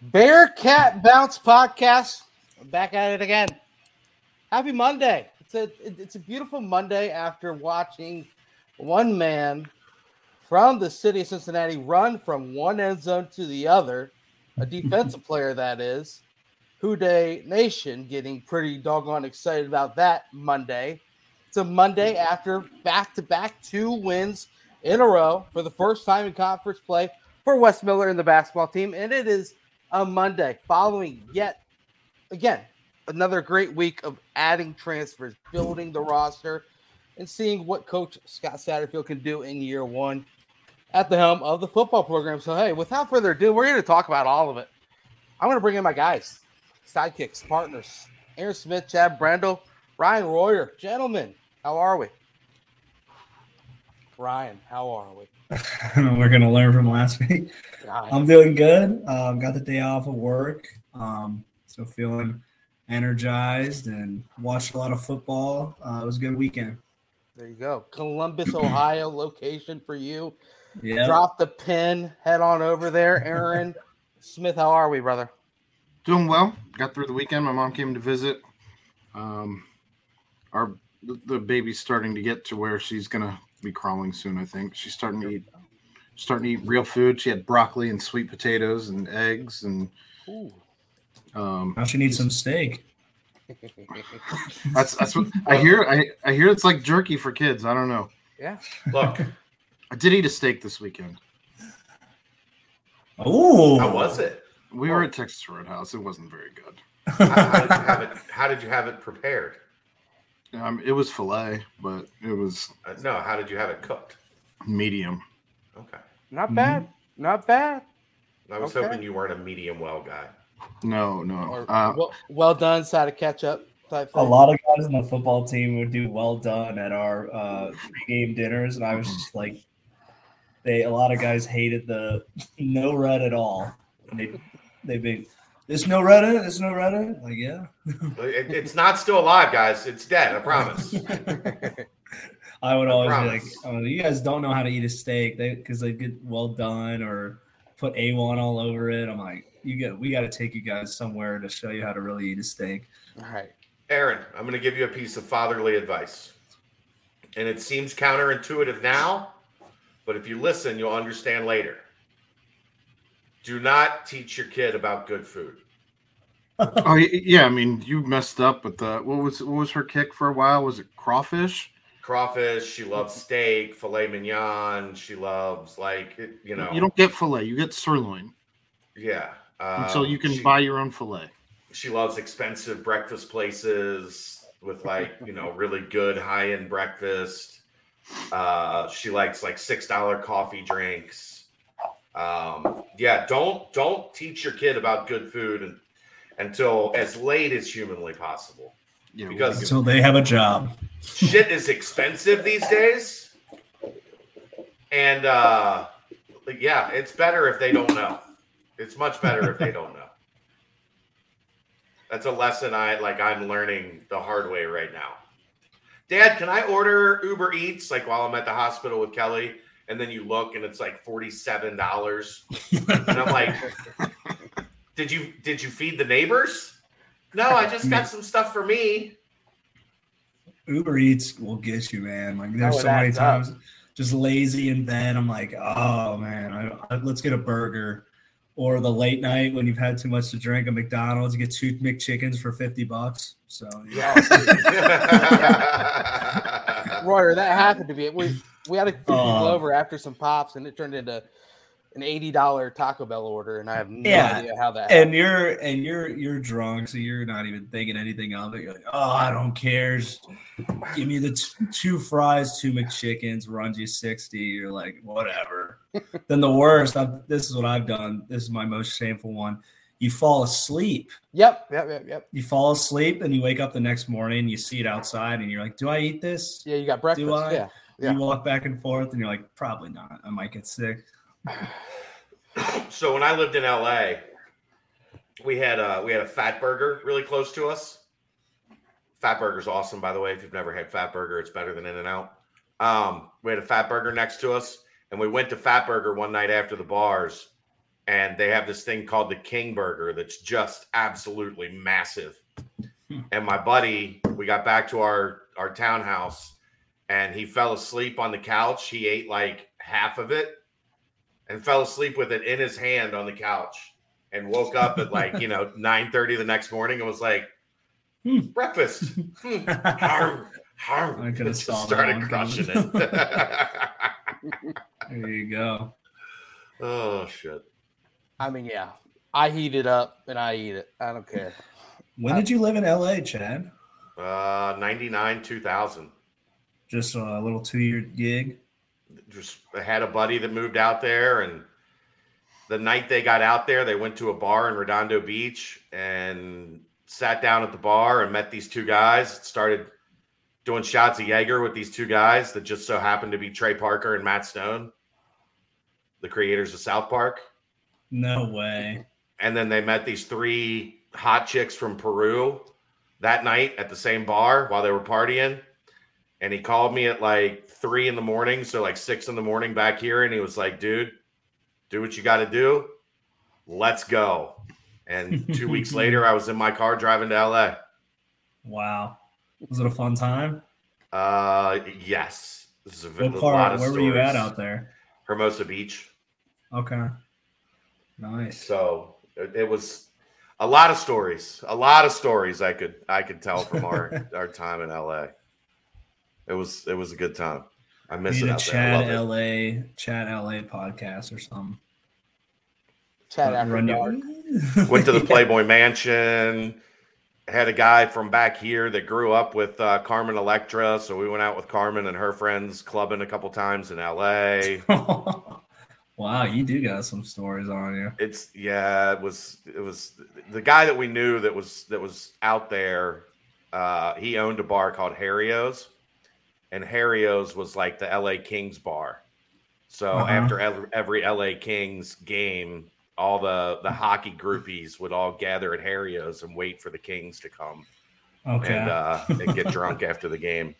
Bearcat Bounce Podcast. Back at it again. Happy Monday. It's a it's a beautiful Monday after watching one man from the city of Cincinnati run from one end zone to the other, a defensive player that is. Who Dey Nation getting pretty doggone excited about that Monday. It's a Monday after back to back two wins in a row for the first time in conference play for Wes Miller and the basketball team. And it is a Monday following yet again another great week of adding transfers, building the roster, and seeing what Coach Scott Satterfield can do in year one at the helm of the football program. So, hey, without further ado, we're going to talk about all of it. I'm going to bring in my guys, sidekicks, partners, Aaron Smith, Chad Brendel, Ryan Royer. Gentlemen, how are we? Ryan, how are we? We're gonna learn from last week. I'm doing good. Um, got the day off of work, um, so feeling energized and watched a lot of football. Uh, it was a good weekend. There you go, Columbus, Ohio location for you. Yeah. Drop the pin, head on over there, Aaron Smith. How are we, brother? Doing well. Got through the weekend. My mom came to visit. Um, our the baby's starting to get to where she's gonna be crawling soon. I think she's starting to eat, starting to eat real food. She had broccoli and sweet potatoes and eggs and. Um, now she needs some steak. that's that's what I hear. I I hear it's like jerky for kids. I don't know. Yeah. Look, I did eat a steak this weekend. Oh, how was it? We were at Texas Roadhouse. It wasn't very good. How, how did you have it? How did you have it prepared? Um, it was fillet, but it was Uh, no, how did you have it cooked? medium. Okay, Not bad. Not bad. I was Okay. hoping you weren't a medium well guy. No, no. Or, Uh, well, well done, side of ketchup type a lot of guys on the football team would do well done at our uh, game dinners, and I was just like, they. A lot of guys hated the no red at all. And they they be there's no red in it. There's no red in it. Like yeah. It, it's not still alive, guys. It's dead. I promise. I would I always be like, oh, you guys don't know how to eat a steak because they, get well done or put A1 all over it. I'm like, you get, we got to take you guys somewhere to show you how to really eat a steak. All right. Aaron, I'm going to give you a piece of fatherly advice. And it seems counterintuitive now, but if you listen, you'll understand later. Do not teach your kid about good food. oh yeah, I mean you messed up with the what was what was her kick for a while? Was it crawfish? Crawfish, she loves steak, filet mignon. She loves, like, you know, You don't get fillet, you get sirloin. yeah. And so Um, you can she- buy your own fillet. she loves expensive breakfast places with like you know really good high end breakfast. Uh, she likes like six dollar coffee drinks. Um, yeah, don't don't teach your kid about good food and, until as late as humanly possible. Yeah, Because Until they have a job. shit is expensive these days, and uh, yeah, it's better if they don't know. It's much better if they don't know. That's a lesson I like. I'm learning the hard way right now. Dad, can I order Uber Eats like while I'm at the hospital with Kelly? And then you look and it's like forty-seven dollars, and I'm like, "Did you did you feed the neighbors?" No, I just got some stuff for me. Uber Eats will get you, man. Like there's Oh, so many adds up. times just lazy in bed. I'm like, oh man, I, I- let's get a burger. Or the late night when you've had too much to drink at McDonald's, you get two McChickens for fifty bucks. So yeah. Royer, that happened to be we we had a few people Uh, over after some pops and it turned into an eighty dollar Taco Bell order and I have no Yeah, idea how that and you're and you're you're drunk, so you're not even thinking anything of it. You're like, oh, I don't care. Just give me the t- two fries, two McChickens, runs you sixty. You're like, whatever. then the worst. I've, this is what I've done. This is my most shameful one. You fall asleep. Yep, yep, yep, yep. You fall asleep, and you wake up the next morning. You see it outside, and you're like, "Do I eat this?" Yeah, you got breakfast. Do I? Yeah. Yeah. You walk back and forth, and you're like, "Probably not. I might get sick." so when I lived in LA, we had a we had a Fat Burger really close to us. Fat Burger's awesome, by the way. If you've never had Fat Burger, it's better than In and Out. Um, we had a Fat Burger next to us, and we went to Fat Burger one night after the bars, and they have this thing called the King Burger that's just absolutely massive. Hmm. And my buddy, we got back to our our townhouse, and he fell asleep on the couch. He ate like half of it, and fell asleep with it in his hand on the couch, and woke up at like you know nine thirty the next morning and was like, Hmm. breakfast. Hmm. Harm, harm. I could've Just saw that started one crushing coming. it. There you go. oh shit. I mean, yeah, I heat it up and I eat it. I don't care. When did you live in LA, Chad? Uh, 99, 2000. Just a little two year gig. Just had a buddy that moved out there, and the night they got out there, they went to a bar in Redondo Beach and sat down at the bar and met these two guys. Started doing shots of Jaeger with these two guys that just so happened to be Trey Parker and Matt Stone, the creators of South Park. No way. and then they met these three hot chicks from Peru that night at the same bar while they were partying. And he called me at like three in the morning, so like six in the morning back here, and he was like, "Dude, do what you got to do. Let's go." And two weeks later, I was in my car driving to LA. Wow. Was it a fun time? Uh, yes, this is a, What a lot part? Where were you at out there? Hermosa Beach. Okay. Nice. So it, it was a lot of stories, a lot of stories I could I could tell from our our time in LA. It was it was a good time. I We miss need it a out there. I Chad it. LA, Chad LA podcast or something. Chat after Run dark. Went to the Yeah. Playboy Mansion. Had a guy from back here that grew up with uh, Carmen Electra, so we went out with Carmen and her friends clubbing a couple times in LA. wow, you do got some stories on you. It's yeah, it was it was the guy that we knew that was that was out there. Uh, he owned a bar called Harrio's, and Harrio's was like the LA Kings bar. So Uh-huh. after every, LA Kings game, all the the hockey groupies would all gather at Harrio's and wait for the Kings to come Okay. and uh, and get drunk after the game.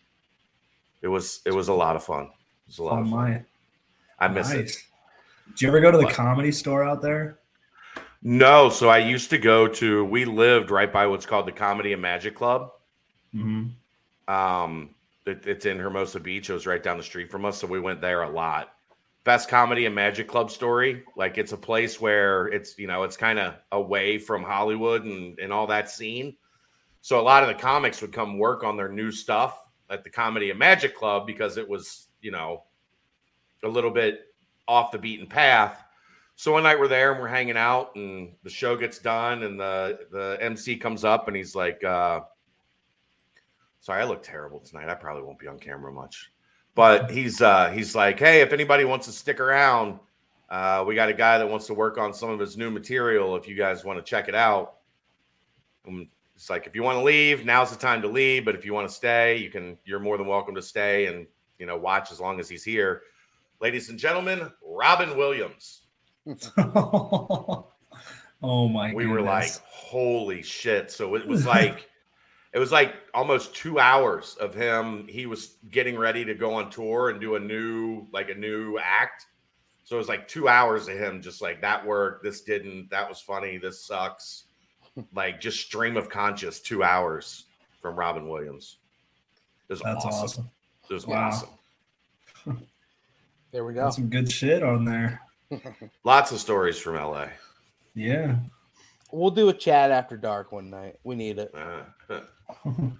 It was it was a lot of fun. It was a lot oh of fun. my. I miss it. Do you ever go to the What? comedy store out there? No, so I used to go to. We lived right by what's called the Comedy and Magic Club. Mm-hmm. Um, it's in Hermosa Beach. It was right down the street from us, so we went there a lot. Best comedy and magic club story. Like it's a place where it's you know it's kind of away from Hollywood and and all that scene. So a lot of the comics would come work on their new stuff at the Comedy and Magic Club because it was you know a little bit off the beaten path. So one night we're there and we're hanging out and the show gets done and the the MC comes up and he's like. uh Sorry, I look terrible tonight. I probably won't be on camera much. But he's uh he's like, hey, if anybody wants to stick around, uh, we got a guy that wants to work on some of his new material. If you guys want to check it out, um, it's like if you want to leave, now's the time to leave. But if you want to stay, you can. You're more than welcome to stay and you know watch as long as he's here. Ladies and gentlemen, Robin Williams. oh my we were like, holy shit. So it was like, it was like almost two hours of him. He was getting ready to go on tour and do a new, like a new act. So it was like two hours of him just like that worked, this didn't, that was funny, this sucks. like just stream of conscious two hours from Robin Williams. It was That's awesome. awesome. It was Wow. awesome. There we go. Got some good shit on there. Lots of stories from LA. Yeah. We'll do a chat after dark one night. We need it. Uh,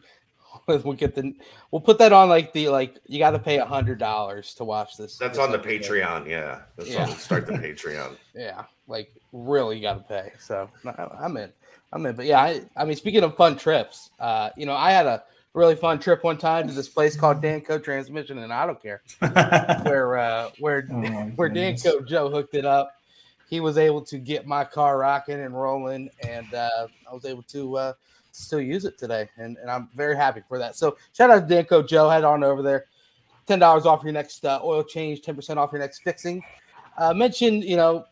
We'll get the. We'll put that on like the like. You got to pay a hundred dollars to watch this. that's this on the episode. Patreon. Yeah. That's Yeah. on start the Patreon. Yeah, like really, you got to pay. So I- I'm in. I'm in. But yeah, I, I mean, speaking of fun trips, uh, you know, I had a really fun trip one time to this place called Danco Transmission, and I don't care where uh, where Oh where goodness. Danco Joe hooked it up. He was able to get my car rocking and rolling, and uh, I was able to uh, still use it today, and, and I'm very happy for that. So shout out to Danco Joe. Head on over there. Ten dollars off your next uh, oil change. Ten percent off your next fixing. Uh, mentioned, you know,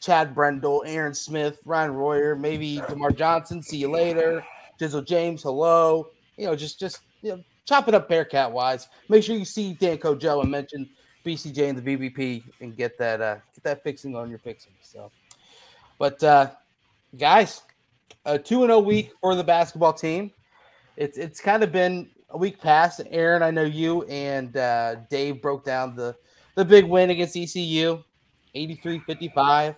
Chad Brendel, Aaron Smith, Ryan Royer, maybe Demar Johnson. See you later. Jizzle James, hello. You know, just just you know, chop it up Bearcat wise. Make sure you see Danco Joe and mention BCJ and the BBP and get that uh, get that fixing on your fixing. So, but uh, guys, a two and zero week for the basketball team. It's it's kind of been a week past. Aaron, I know you and uh, Dave broke down the the big win against ECU, 83-55,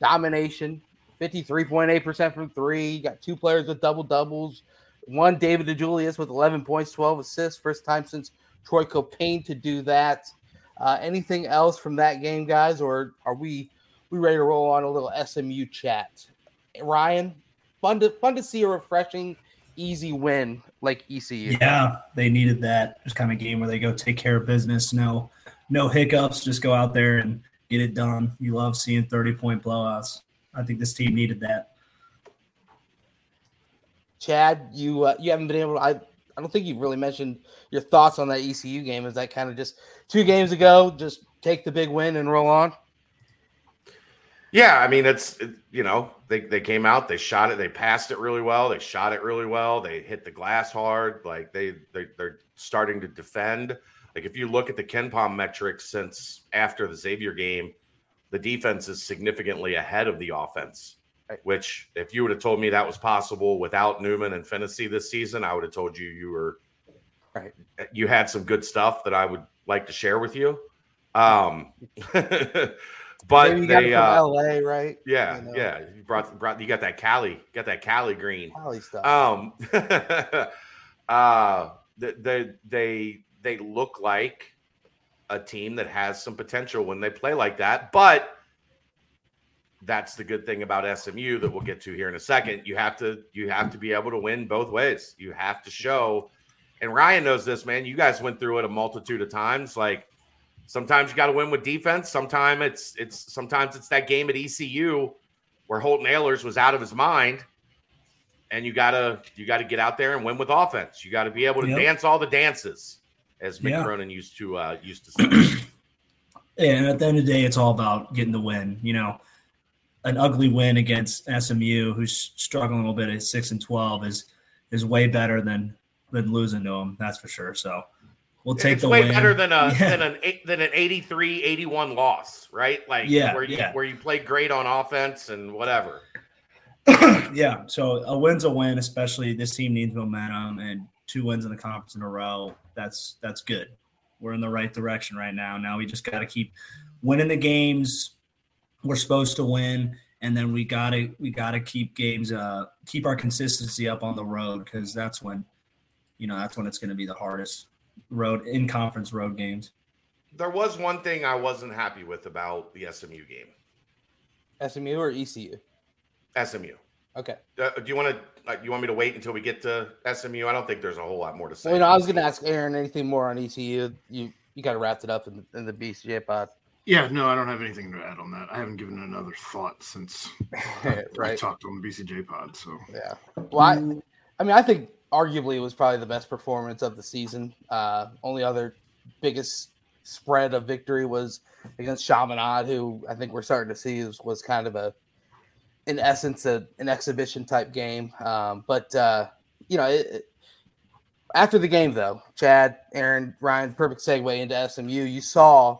domination, 53.8% from three. Got two players with double doubles. One David DeJulius with 11 points, 12 assists. First time since Troy Caupain to do that. Uh, anything else from that game, guys, or are we we ready to roll on a little SMU chat? Ryan, fun to fun to see a refreshing, easy win like ECU. Yeah, they needed that. Just kind of game where they go take care of business. No, no hiccups. Just go out there and get it done. You love seeing thirty point blowouts. I think this team needed that. Chad, you uh, you haven't been able. To, I I don't think you've really mentioned your thoughts on that ECU game. Is that kind of just two games ago? Just take the big win and roll on. Yeah, I mean it's it, you know they they came out, they shot it, they passed it really well, they shot it really well, they hit the glass hard, like they they they're starting to defend. Like if you look at the KenPom metrics since after the Xavier game, the defense is significantly ahead of the offense. Which, if you would have told me that was possible without Newman and Phinisee this season, I would have told you you were right. You had some good stuff that I would like to share with you. Um, but Maybe you they uh, LA, right? Yeah, you know? yeah. You brought brought you got that Cali, got that Cali green. Cali stuff. Um, uh, they they they look like a team that has some potential when they play like that, but that's the good thing about SMU that we'll get to here in a second. You have to you have to be able to win both ways. You have to show and Ryan knows this, man. You guys went through it a multitude of times. Like sometimes you got to win with defense. Sometimes it's it's sometimes it's that game at ECU where Holton Ahlers was out of his mind, and you gotta you got to get out there and win with offense. You got to be able to yep. dance all the dances, as Mick yeah. Cronin used to uh, used to say. Yeah, and at the end of the day, it's all about getting the win. You know, an ugly win against SMU, who's struggling a little bit at six and twelve, is is way better than than losing to them. That's for sure. So we'll take it's the way win. better than a yeah. than an than an 83-81 loss, right? Like yeah, where you yeah. where you played great on offense and whatever. yeah, so a win's a win, especially this team needs momentum and two wins in the conference in a row. That's that's good. We're in the right direction right now. Now we just got to keep winning the games we're supposed to win and then we gotta we gotta keep games uh keep our consistency up on the road because that's when you know that's when it's going to be the hardest road in conference road games. There was one thing I wasn't happy with about the SMU game. SMU or ECU? SMU. Okay. Uh, do you want to? Like, you want me to wait until we get to SMU? I don't think there's a whole lot more to say. Well, you know, I was going to ask Aaron anything more on ECU. You you got to wrap it up in, in the BCJ pod. Yeah, no, I don't have anything to add on that. I haven't given it another thought since right. I talked on the BCJ pod. So yeah, well, I, I mean, I think arguably it was probably the best performance of the season. Uh, only other biggest spread of victory was against Chaminade, who I think we're starting to see was, was kind of a, in essence, a, an exhibition type game. Um, but uh, you know, it, it, after the game though, Chad, Aaron, Ryan, perfect segue into SMU. You saw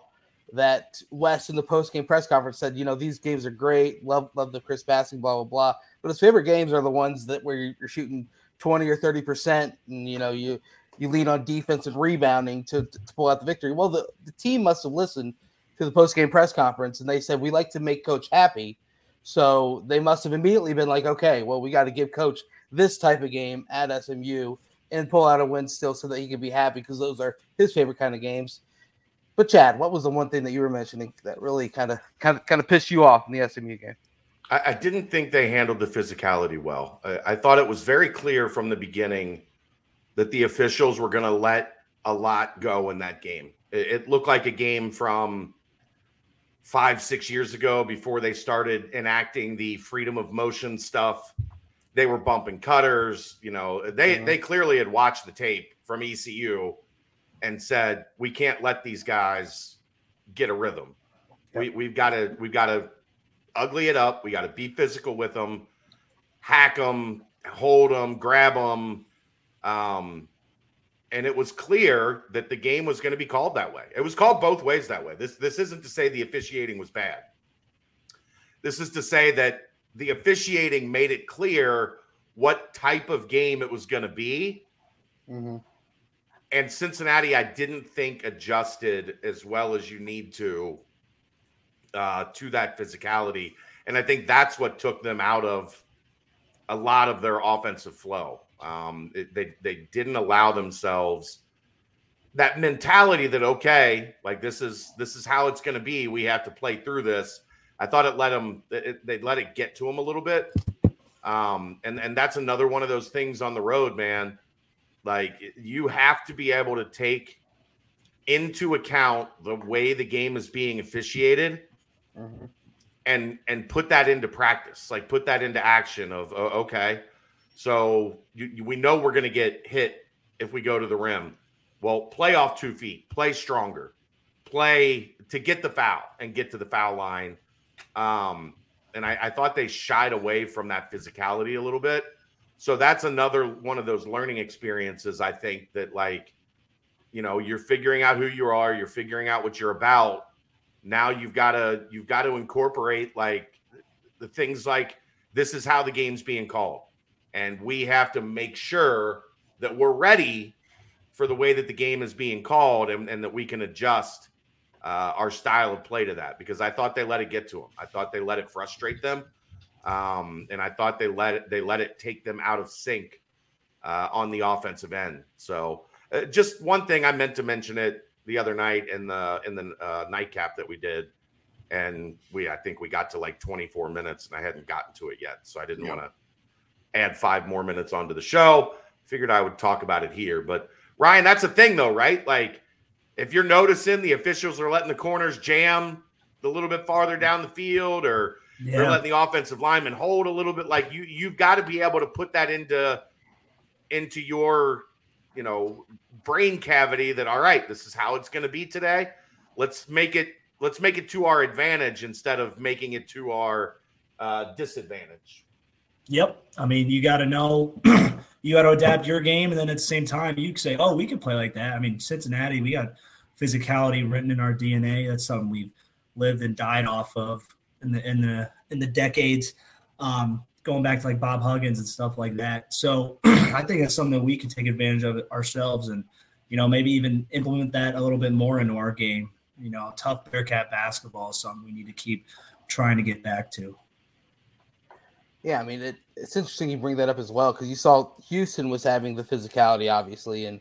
that Wes in the post game press conference said, you know, these games are great, love love the Chris passing, blah blah blah. But his favorite games are the ones that where you're shooting 20 or 30 percent and you know you you lean on defensive rebounding to, to, pull out the victory. Well the, the team must have listened to the post-game press conference and they said we like to make coach happy. So they must have immediately been like okay well we got to give coach this type of game at smu and pull out a win still so that he can be happy because those are his favorite kind of games. But chad what was the one thing that you were mentioning that really kind of kind of kind of pissed you off in the smu game I, I didn't think they handled the physicality well. I, I thought it was very clear from the beginning that the officials were going to let a lot go in that game. It, it looked like a game from five, six years ago before they started enacting the freedom of motion stuff. They were bumping cutters. You know, they mm-hmm. they clearly had watched the tape from ECU and said, "We can't let these guys get a rhythm. Yep. We we've got to we've got to ugly it up. We got to be physical with them, hack them, hold them, grab them. Um, and it was clear that the game was going to be called that way. It was called both ways that way. This this isn't to say the officiating was bad. This is to say that the officiating made it clear what type of game it was going to be. Mm-hmm. And Cincinnati, I didn't think adjusted as well as you need to uh, to that physicality. And I think that's what took them out of a lot of their offensive flow. Um, it, they they didn't allow themselves that mentality that okay, like this is this is how it's going to be. We have to play through this. I thought it let them it, they let it get to them a little bit. Um, and and that's another one of those things on the road, man. Like you have to be able to take into account the way the game is being officiated And and put that into practice like put that into action of uh, okay so you, you- we know we're going to get hit if we go to the rim. Well play off two feet play stronger play to get the foul and get to the foul line. Um and I, I thought they shied away from that physicality a little bit. So that's another one of those learning experiences i think that like you know you're figuring out who you are you're figuring out what you're about now you've got to you've got to incorporate like the things like this is how the game's being called. And we have to make sure that we're ready for the way that the game is being called and, and that we can adjust uh, our style of play to that because i thought they let it get to them i thought they let it frustrate them um, and i thought they let it they let it take them out of sync uh, on the offensive end. So uh, just one thing i meant to mention it the other night in the in the uh, nightcap that we did, and we I think we got to like 24 minutes, and I hadn't gotten to it yet, so I didn't Yeah. want to add five more minutes onto the show. Figured I would talk about it here, but Ryan, that's the thing though, right? Like if you're noticing the officials are letting the corners jam a little bit farther down the field, or they're letting the offensive lineman hold a little bit, like you you've got to be able to put that into into your you know brain cavity that all right this is how it's going to be today let's make it let's make it to our advantage instead of making it to our uh, disadvantage Yep. I mean, you got to know, you got to adapt your game, and then at the same time, you can say, "Oh, we can play like that." I mean, Cincinnati, we got physicality written in our DNA. That's something we've lived and died off of in the in the in the decades, um, going back to like Bob Huggins and stuff like that. So I think that's something that we can take advantage of ourselves, and you know, maybe even implement that a little bit more into our game. You know, tough Bearcat basketball is something we need to keep trying to get back to. Yeah, I mean, it, it's interesting you bring that up as well because you saw Houston was having the physicality, obviously, and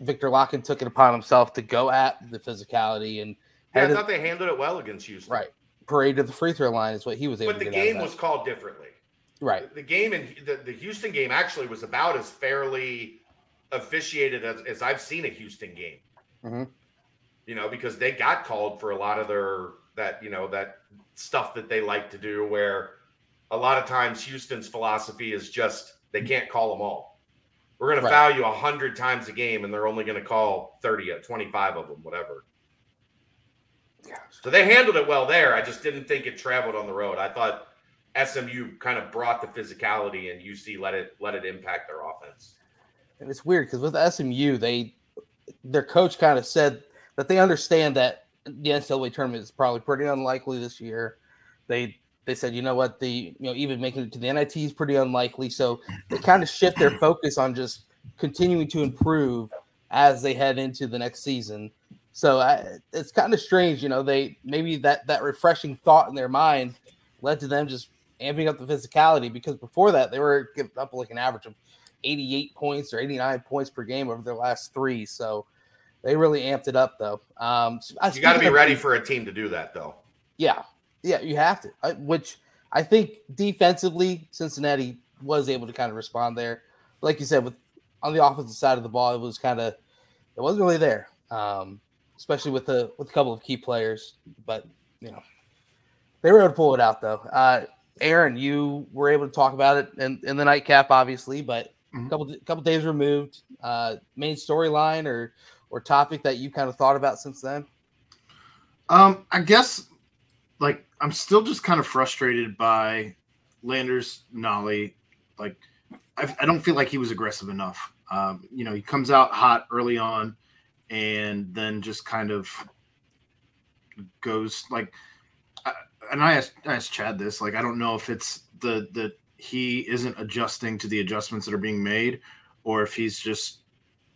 Viktor Lakhin took it upon himself to go at the physicality and yeah, i had to thought they handled it well against houston right parade to the free throw line is what he was able but to the get out game was called differently right. the game in the, the houston game actually was about as fairly officiated as, as i've seen a houston game Mhm. you know because they got called for a lot of their that you know that stuff that they like to do where a lot of times houston's philosophy is just they can't call them all we're going Right. to foul you 100 times a game and they're only going to call 30 uh, 25 of them whatever Yeah. so they handled it well there i just didn't think it traveled on the road i thought smu kind of brought the physicality and uc let it let it impact their offense And it's weird because with SMU, they their coach kind of said that they understand that the NCAA tournament is probably pretty unlikely this year. They they said, you know what, the you know even making it to the NIT is pretty unlikely. So they kind of shift their focus on just continuing to improve as they head into the next season. So I, it's kind of strange, you know. They maybe that that refreshing thought in their mind led to them just amping up the physicality because before that they were giving up like an average of 88 points or 89 points per game over their last three. So they really amped it up, though. Um, you got to be ready for a team to do that though Yeah, yeah, you have to. I, which I think defensively, Cincinnati was able to kind of respond there. Like you said, with on the offensive side of the ball, it was kind of it wasn't really there, um, especially with the with a couple of key players. But you know, they were able to pull it out though. Uh, Aaron, you were able to talk about it in, in the nightcap, obviously, but Mhm. a couple couple days removed. Uh, main storyline or or topic that you kind of thought about since then? Um, I guess like I'm still just kind of frustrated by Landers Nolley. Like I, I don't feel like he was aggressive enough Um, you know, he comes out hot early on, and then just kind of goes like. And I asked, I asked Chad this. Like, I don't know if it's the the he isn't adjusting to the adjustments that are being made, or if he's just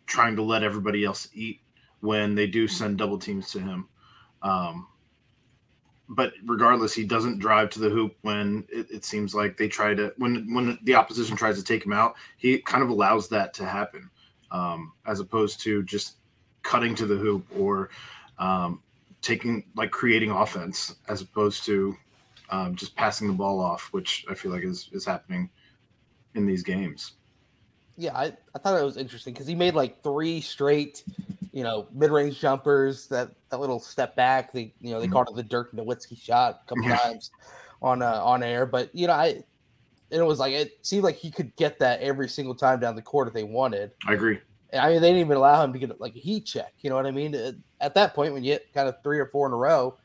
trying to let everybody else eat when they do send double teams to him. Um, but regardless, he doesn't drive to the hoop when it, it seems like they try to when when the opposition tries to take him out. He kind of allows that to happen, um, as opposed to just cutting to the hoop or um, taking like creating offense, as opposed to um, just passing the ball off, which I feel like is is happening in these games. Yeah, I, I thought it was interesting because he made like three straight, you know, mid range jumpers. That that little step back, they you know they Mhm. called it the Dirk Nowitzki shot a couple Yeah. times on uh, on air. But you know, I it was like it seemed like he could get that every single time down the court if they wanted. I agree. I mean, they didn't even allow him to get like a heat check. You know what I mean? At- At that point, when you hit kind of three or four in a row,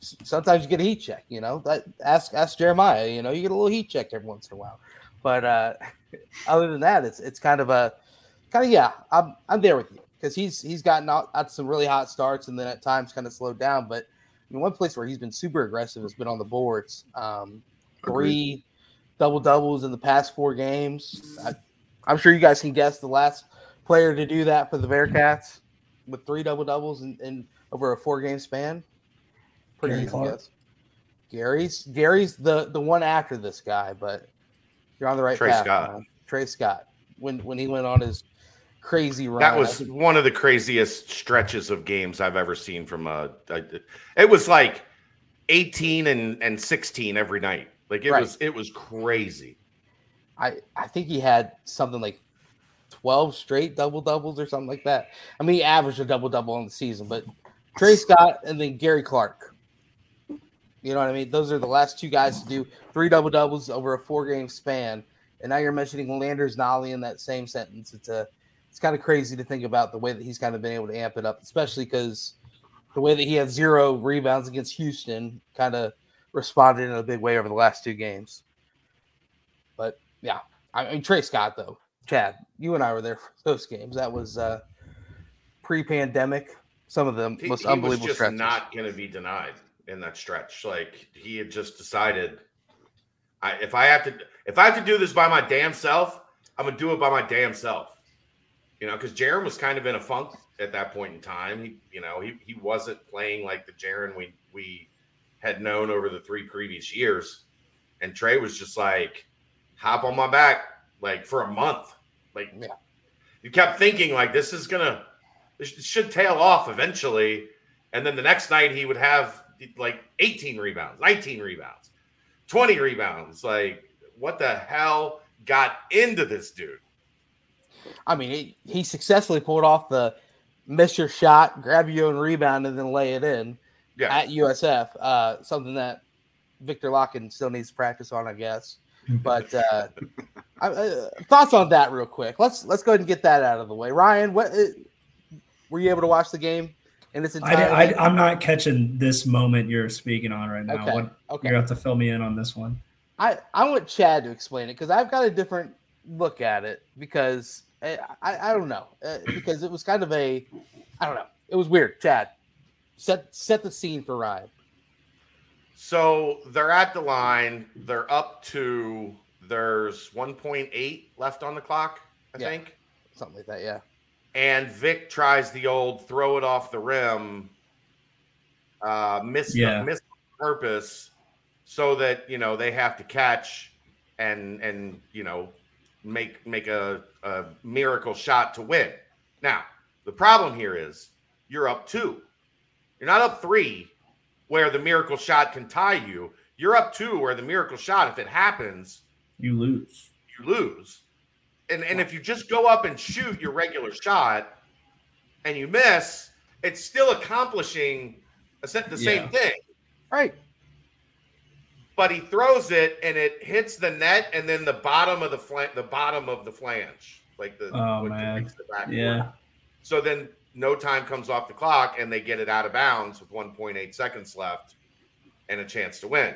sometimes you get a heat check. You know that ask ask Jeremiah. You know you get a little heat check every once in a while. But uh, other than that, it's it's kind of a kind of yeah. I'm I'm there with you because he's he's gotten out, out some really hot starts and then at times kind of slowed down. But I mean, one place where he's been super aggressive has been on the boards. Um, three double doubles in the past four games. I, I'm sure you guys can guess the last player to do that for the Bearcats with three double doubles in, in over a four game span. Pretty Gary easy Clark. guess. Gary's Gary's the the one after this guy, but you're on the right Tre path. Scott. man. Tre Scott. When when he went on his crazy run, That was think- one of the craziest stretches of games I've ever seen from a. a it was like 18 and, and 16 every night. Like it Right. was it was crazy. I I think he had something like 12 straight double doubles or something like that. I mean, he averaged a double double on the season, but Tre Scott and then Gary Clark. You know what I mean? Those are the last two guys to do three double doubles over a four game span. And now you're mentioning Landers Nolley in that same sentence. It's a it's kind of crazy to think about the way that he's kind of been able to amp it up, especially because the way that he had zero rebounds against Houston kind of responded in a big way over the last two games. But yeah, I mean Tre Scott though, Chad, you and I were there for those games. That was uh pre-pandemic. Some of the He, most he was unbelievable just stretches. not going to be denied in that stretch. Like he had just decided, I if I have to if I have to do this by my damn self, I'm gonna do it by my damn self. You know, because Jarron was kind of in a funk at that point in time. He, you know, he he wasn't playing like the Jarron we we had known over the three previous years, and Tre was just like, hop on my back, like for a month. Like, Yeah. you kept thinking like this is gonna this should tail off eventually, and then the next night he would have like 18 rebounds, 19 rebounds, 20 rebounds. Like, what the hell got into this dude? I mean, he, he successfully pulled off the miss your shot, grab your own rebound, and then lay it in Yeah, at USF. Uh, something that Viktor Lakhin still needs to practice on, I guess. But uh, I, uh, thoughts on that, real quick. Let's let's go ahead and get that out of the way. Ryan, what uh, were you able to watch the game in its I, entirety? I, I'm not catching this moment you're speaking on right now. Okay, What, okay. You have to fill me in on this one. I, I want Chad to explain it because I've got a different look at it because I, I, I don't know uh, because it was kind of a I don't know it was weird. Chad, set set the scene for Ryan. So they're at the line. They're up to there's 1.8 left on the clock, I Yeah. think. Something like that, yeah. And Vic tries the old throw it off the rim, uh, miss Yeah. miss purpose, so that you know they have to catch and and you know make make a, a miracle shot to win. Now the problem here is you're up two. You're not up three, where the miracle shot can tie you. You're up two, where the miracle shot, if it happens, You lose. you lose. And and if you just go up and shoot your regular shot and you miss, it's still accomplishing the same Yeah. thing. Right. But he throws it and it hits the net and then the bottom of the flank, the bottom of the flange, like the Oh, man. the. Yeah. So then no time comes off the clock and they get it out of bounds with 1.8 seconds left and a chance to win.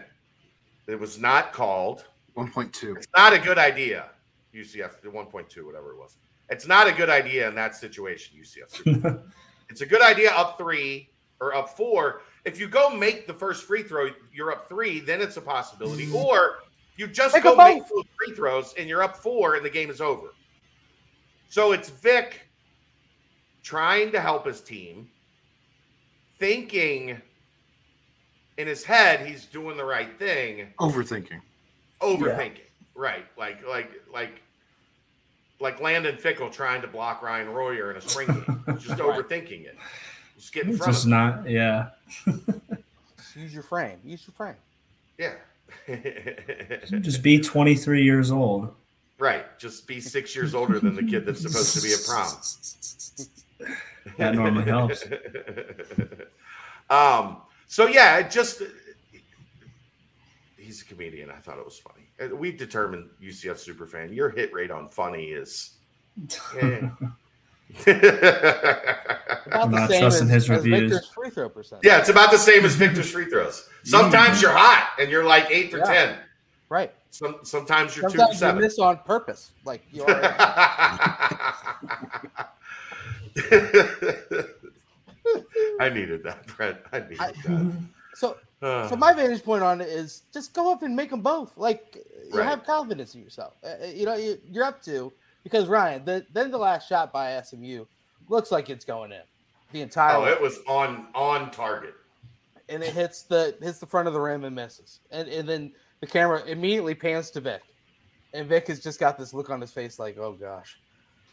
It was not called. One point two. It's not a good idea. UCF 1.2, whatever it was. It's not a good idea in that situation, UCF. it's a good idea up three or up four. If you go make the first free throw, you're up three, then it's a possibility. Mm. Or you just Make go make those free throws and you're up four and the game is over. So it's Vic trying to help his team, thinking in his head he's doing the right thing, Overthinking. overthinking. Right. Like like like like Landon Fickle trying to block Ryan Royer in a spring game. He's just overthinking it. Just get in front just of him. not. Yeah. Use your frame. Use your frame. Yeah. Just be 23 years old. right. Just be six years older than the kid that's supposed to be at prom. That normally helps. um. So yeah, it just he's a comedian. I thought it was funny. We've determined UCF superfan. Your hit rate on funny is. eh. About Not the same trusting as, his as reviews. Viktor's free throw percent. yeah, it's about the same as Viktor's free throws. Sometimes you're hot and you're like eight for Yeah. ten. Right. Some sometimes you're two for Sometimes you miss on purpose. Like you are. I needed that, Brent. I needed I- that. so Uh, so my vantage point on it is just go up and make them both. Like you Right. have confidence in yourself. Uh, you know you, you're up to because Ryan. The, then the last shot by SMU looks like it's going in the entire oh, way. it was on on target. and it hits the hits the front of the rim and misses. And and then the camera immediately pans to Vic, and Vic has just got this look on his face like, oh gosh,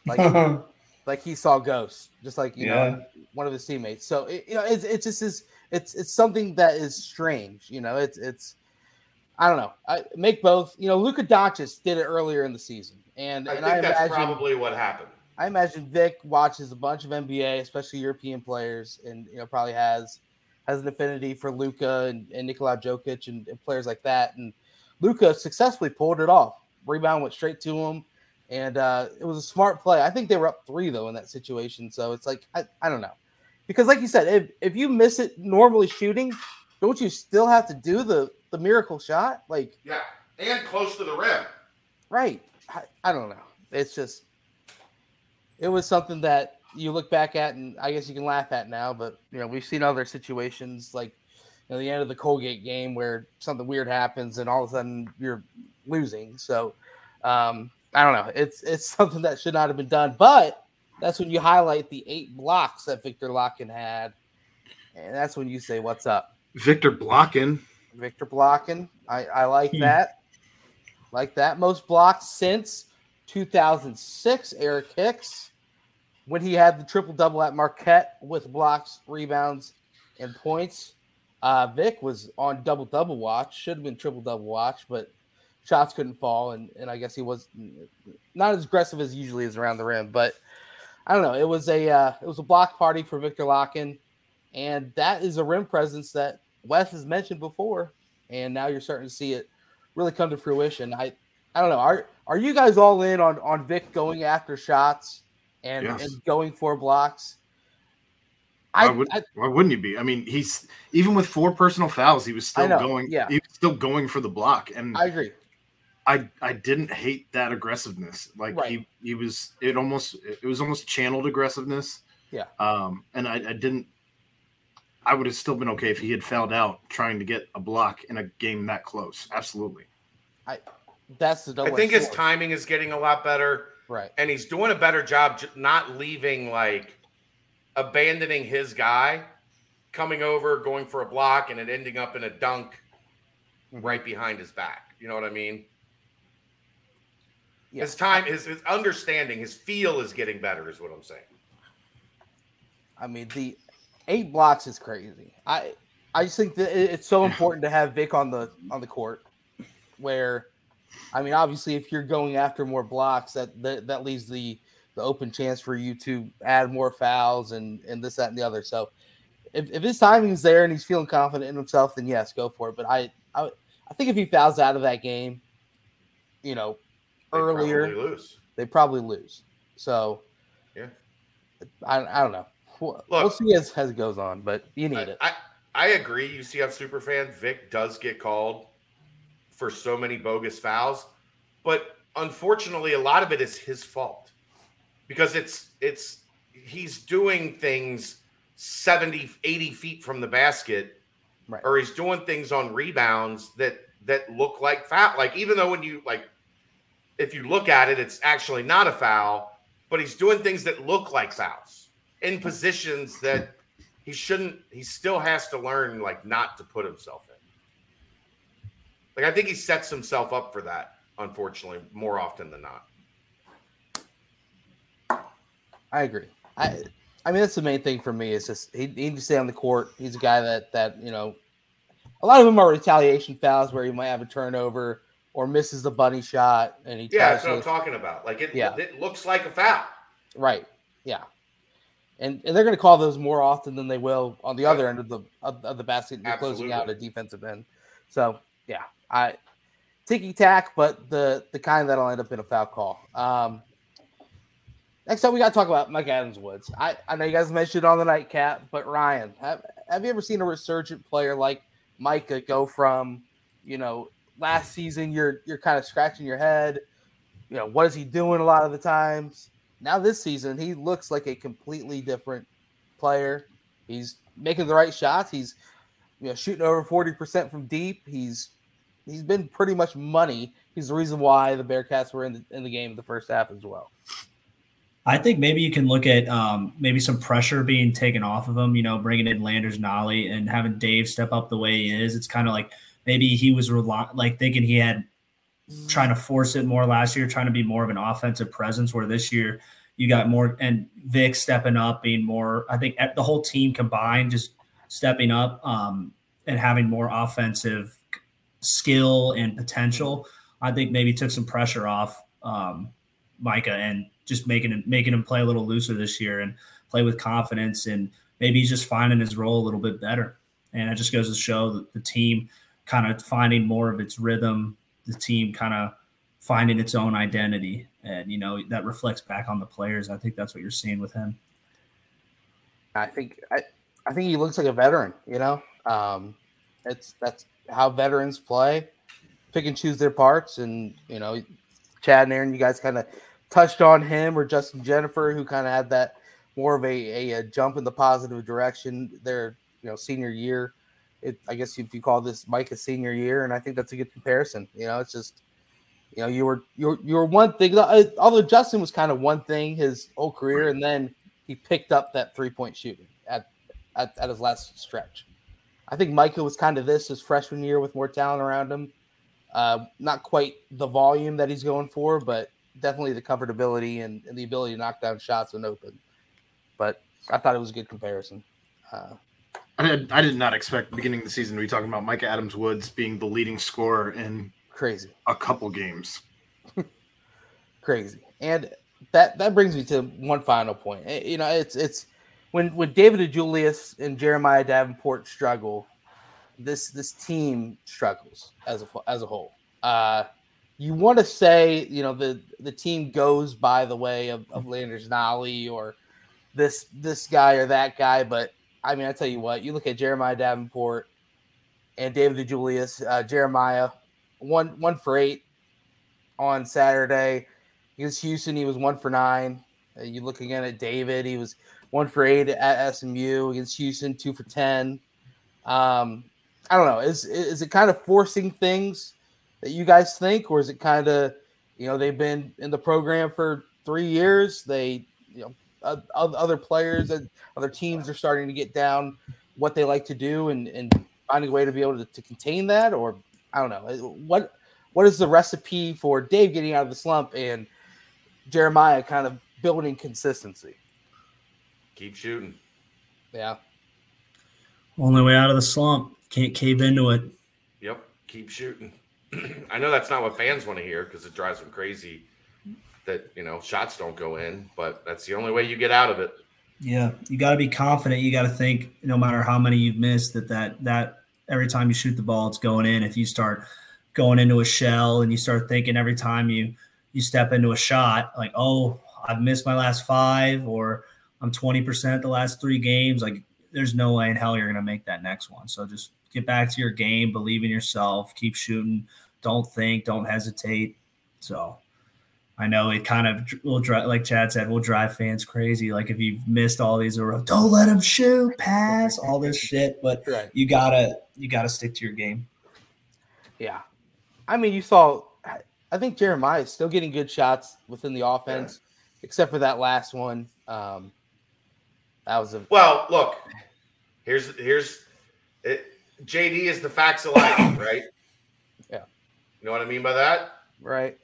like like he saw ghosts, just like you Yeah. know one of his teammates. So it, you know, it's it's just is it's it's something that is strange. You know, it's it's I don't know. I make both. You know, Luka Doncic did it earlier in the season, and I and think I that's imagine probably what happened. I imagine Vic watches a bunch of NBA, especially European players, and you know probably has has an affinity for Luka and, and Nikola Jokic and, and players like that. And Luka successfully pulled it off. Rebound went straight to him, and uh, it was a smart play. I think they were up three though in that situation, so it's like I, I don't know, because like you said, if if you miss it normally shooting, don't you still have to do the the miracle shot? Like Yeah, and close to the rim. Right. I, I don't know. It's just it was something that you look back at and I guess you can laugh at now, but you know, we've seen other situations like you know, the end of the Colgate game where something weird happens and all of a sudden you're losing. So um I don't know. It's it's something that should not have been done, but that's when you highlight the eight blocks that Viktor Lakhin had. And that's when you say, What's up? Victor Blocken?" Victor Blocken. I, I like Hmm. that. Like that. Most blocks since 2006. Eric Hicks, when he had the triple double at Marquette with blocks, rebounds, and points. Uh, Vic was on double double watch. Should have been triple double watch, but shots couldn't fall, and, and I guess he was not as aggressive as usually is around the rim. But I don't know. It was a uh, it was a block party for Viktor Lakhin, and that is a rim presence that Wes has mentioned before, and now you're starting to see it really come to fruition. I I don't know. Are are you guys all in on on Vic going after shots and, Yes. and going for blocks? Why, I, would, I why wouldn't you be? I mean, he's even with four personal fouls, he was still know, going. yeah. he was still going for the block, and I agree. I I didn't hate that aggressiveness. Like Right. he he was it almost it was almost channeled aggressiveness. Yeah. Um, and I, I didn't. I would have still been okay if he had fouled out trying to get a block in a game that close. Absolutely. I that's the I double think his sword. timing is getting a lot better, right. and he's doing a better job not leaving like abandoning his guy, coming over, going for a block, and it ending up in a dunk right behind his back. You know what I mean? Yeah. His time, his, his understanding, his feel is getting better, is what I'm saying. I mean, the eight blocks is crazy. I I just think that it's so important to have Vic on the on the court. Where, I mean, obviously, if you're going after more blocks, that that, that leaves the the open chance for you to add more fouls and and this that and the other. So, if, if his timing's there and he's feeling confident in himself, then yes, go for it. But I I, I think if he fouls out of that game, you know, They earlier probably lose. they probably lose. So, Yeah. I, I don't know. We'll, we'll see as, as it goes on, but you need I, it. I, I agree. UCF superfan Vic does get called for so many bogus fouls, but unfortunately, a lot of it is his fault. because it's it's he's doing things 70 80 feet from the basket Right. or he's doing things on rebounds that that look like fat like even though when you like if you look at it it's actually not a foul but he's doing things that look like fouls in positions that he shouldn't he still has to learn like not to put himself in like i think he sets himself up for that unfortunately more often than not I agree. I I mean that's the main thing for me is just he, he needs to stay on the court. He's a guy that that you know a lot of them are retaliation fouls where he might have a turnover or misses the bunny shot and he yeah that's what i'm talking about. Like it, Yeah. it looks like a foul. Right yeah. And and they're going to call those more often than they will on the other end of the of, of the basket you're closing out a defensive end. So yeah I ticky tack but the the kind that'll end up in a foul call. Um Next up, we got to talk about Mika Adams Woods. I, I know you guys mentioned it on the nightcap, but Ryan, have, have you ever seen a resurgent player like Mika go from, you know, last season you're you're kind of scratching your head, you know, what is he doing a lot of the times? Now this season he looks like a completely different player. He's making the right shots. He's you know shooting over 40% from deep. He's he's been pretty much money. He's the reason why the Bearcats were in the in the game in the first half as well. I think maybe you can look at um, maybe some pressure being taken off of him, you know, bringing in Landers Nolley and having Dave step up the way he is. It's kind of like maybe he was like thinking he had trying to force it more last year, trying to be more of an offensive presence, where this year you got more and Vic stepping up, being more, I think the whole team combined just stepping up um, and having more offensive skill and potential. I think maybe took some pressure off um, Mika and just making him making him play a little looser this year and play with confidence and maybe he's just finding his role a little bit better. And it just goes to show that the team kind of finding more of its rhythm, the team kind of finding its own identity. And you know, that reflects back on the players. I think that's what you're seeing with him. I think I, I think he looks like a veteran. You know, um, it's that's how veterans play, pick and choose their parts, and you know, Chad and Aaron, you guys kind of touched on him or Justin Jennifer, who kind of had that more of a, a, a jump in the positive direction their you know senior year. It, I guess if you call this Mike a senior year, and I think that's a good comparison. You know, it's just you know you were you were, you one thing. Although Justin was kind of one thing his whole career, and then he picked up that three point shooting at, at at his last stretch. I think Mika was kind of this his freshman year with more talent around him. Uh, not quite the volume that he's going for, but definitely the comfortability and, and the ability to knock down shots when open. But I thought it was a good comparison. Uh, I did, I did not expect beginning of the season to be talking about Mika Adams Woods being the leading scorer in crazy, a couple games. crazy, and that that brings me to one final point. Eh, You know, it's it's when when David DeJulius and Jeremiah Davenport struggle, this this team struggles as a as a whole. Uh, you want to say you know the the team goes by the way of, of Landers Nolley or this this guy or that guy, but I mean I tell you what, you look at Jeremiah Davenport and David DeJulius, uh, Jeremiah one one for eight on Saturday against Houston. He was one for nine. Uh, you look again at David, he was one for eight at SMU against Houston, two for ten. Um, I don't know. Is is it kind of forcing things that you guys think, or is it kind of you know they've been in the program for three years? They you know uh, other players and other teams are starting to get down what they like to do and and finding a way to be able to, to contain that, or I don't know what what is the recipe for Dave getting out of the slump and Jeremiah kind of building consistency? Keep shooting. Yeah. Only way out of the slump. Can't cave into it. Yep. Keep shooting. I know that's not what fans want to hear because it drives them crazy that you know shots don't go in, but that's the only way you get out of it. Yeah, you got to be confident. You got to think, no matter how many you've missed, that that that every time you shoot the ball, it's going in. If you start going into a shell and you start thinking every time you you step into a shot, like, oh, I've missed my last five, or I'm 20% the last three games, like there's no way in hell you're gonna make that next one. So just get back to your game, believe in yourself, keep shooting, don't think, don't hesitate. So I know it kind of will drive, like Chad said, will drive fans crazy. Like if you've missed all these, or don't let them shoot, pass, all this shit. But Right. you gotta you gotta stick to your game. Yeah. I mean, you saw, I- I think Jeremiah is still getting good shots within the offense, except for that last one. Um, that was a, Well, look, here's here's it, JD is the facts of life, right? Yeah. You know what I mean by that? right.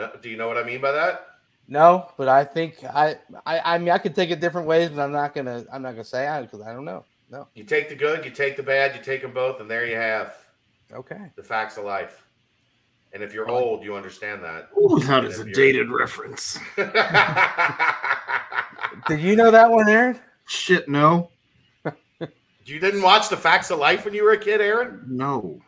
No, do you know what I mean by that? No, but I think I, I, I mean, I could take it different ways, but I'm not gonna, I'm not gonna say I because I don't know. No. You take the good, you take the bad, you take them both, and there you have Okay. the facts of life. And if you're I old, you understand that. Ooh, that is a If you're- dated reference. Did you know that one, Aaron? Shit, no, you didn't watch the facts of life when you were a kid, Aaron? no.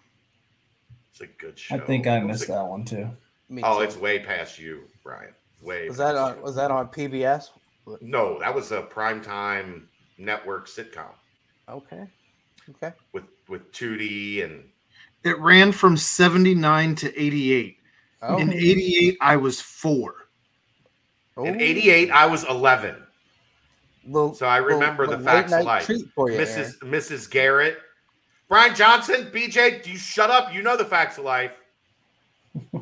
It's a good show. I think I missed a- that one too. Me Oh, too. it's way past you, Brian. Way. was that on, you. was that on PBS? No, that was a primetime network sitcom Okay. Okay. with with Tootie and It ran from 79 to 88. Oh. In 88, I was four. in '88 I was 11. Little- So I little- remember the little facts of life. treat for you, Mrs. Mrs. Garrett, Brian Johnson, BJ. Do you shut up? You know the facts of life.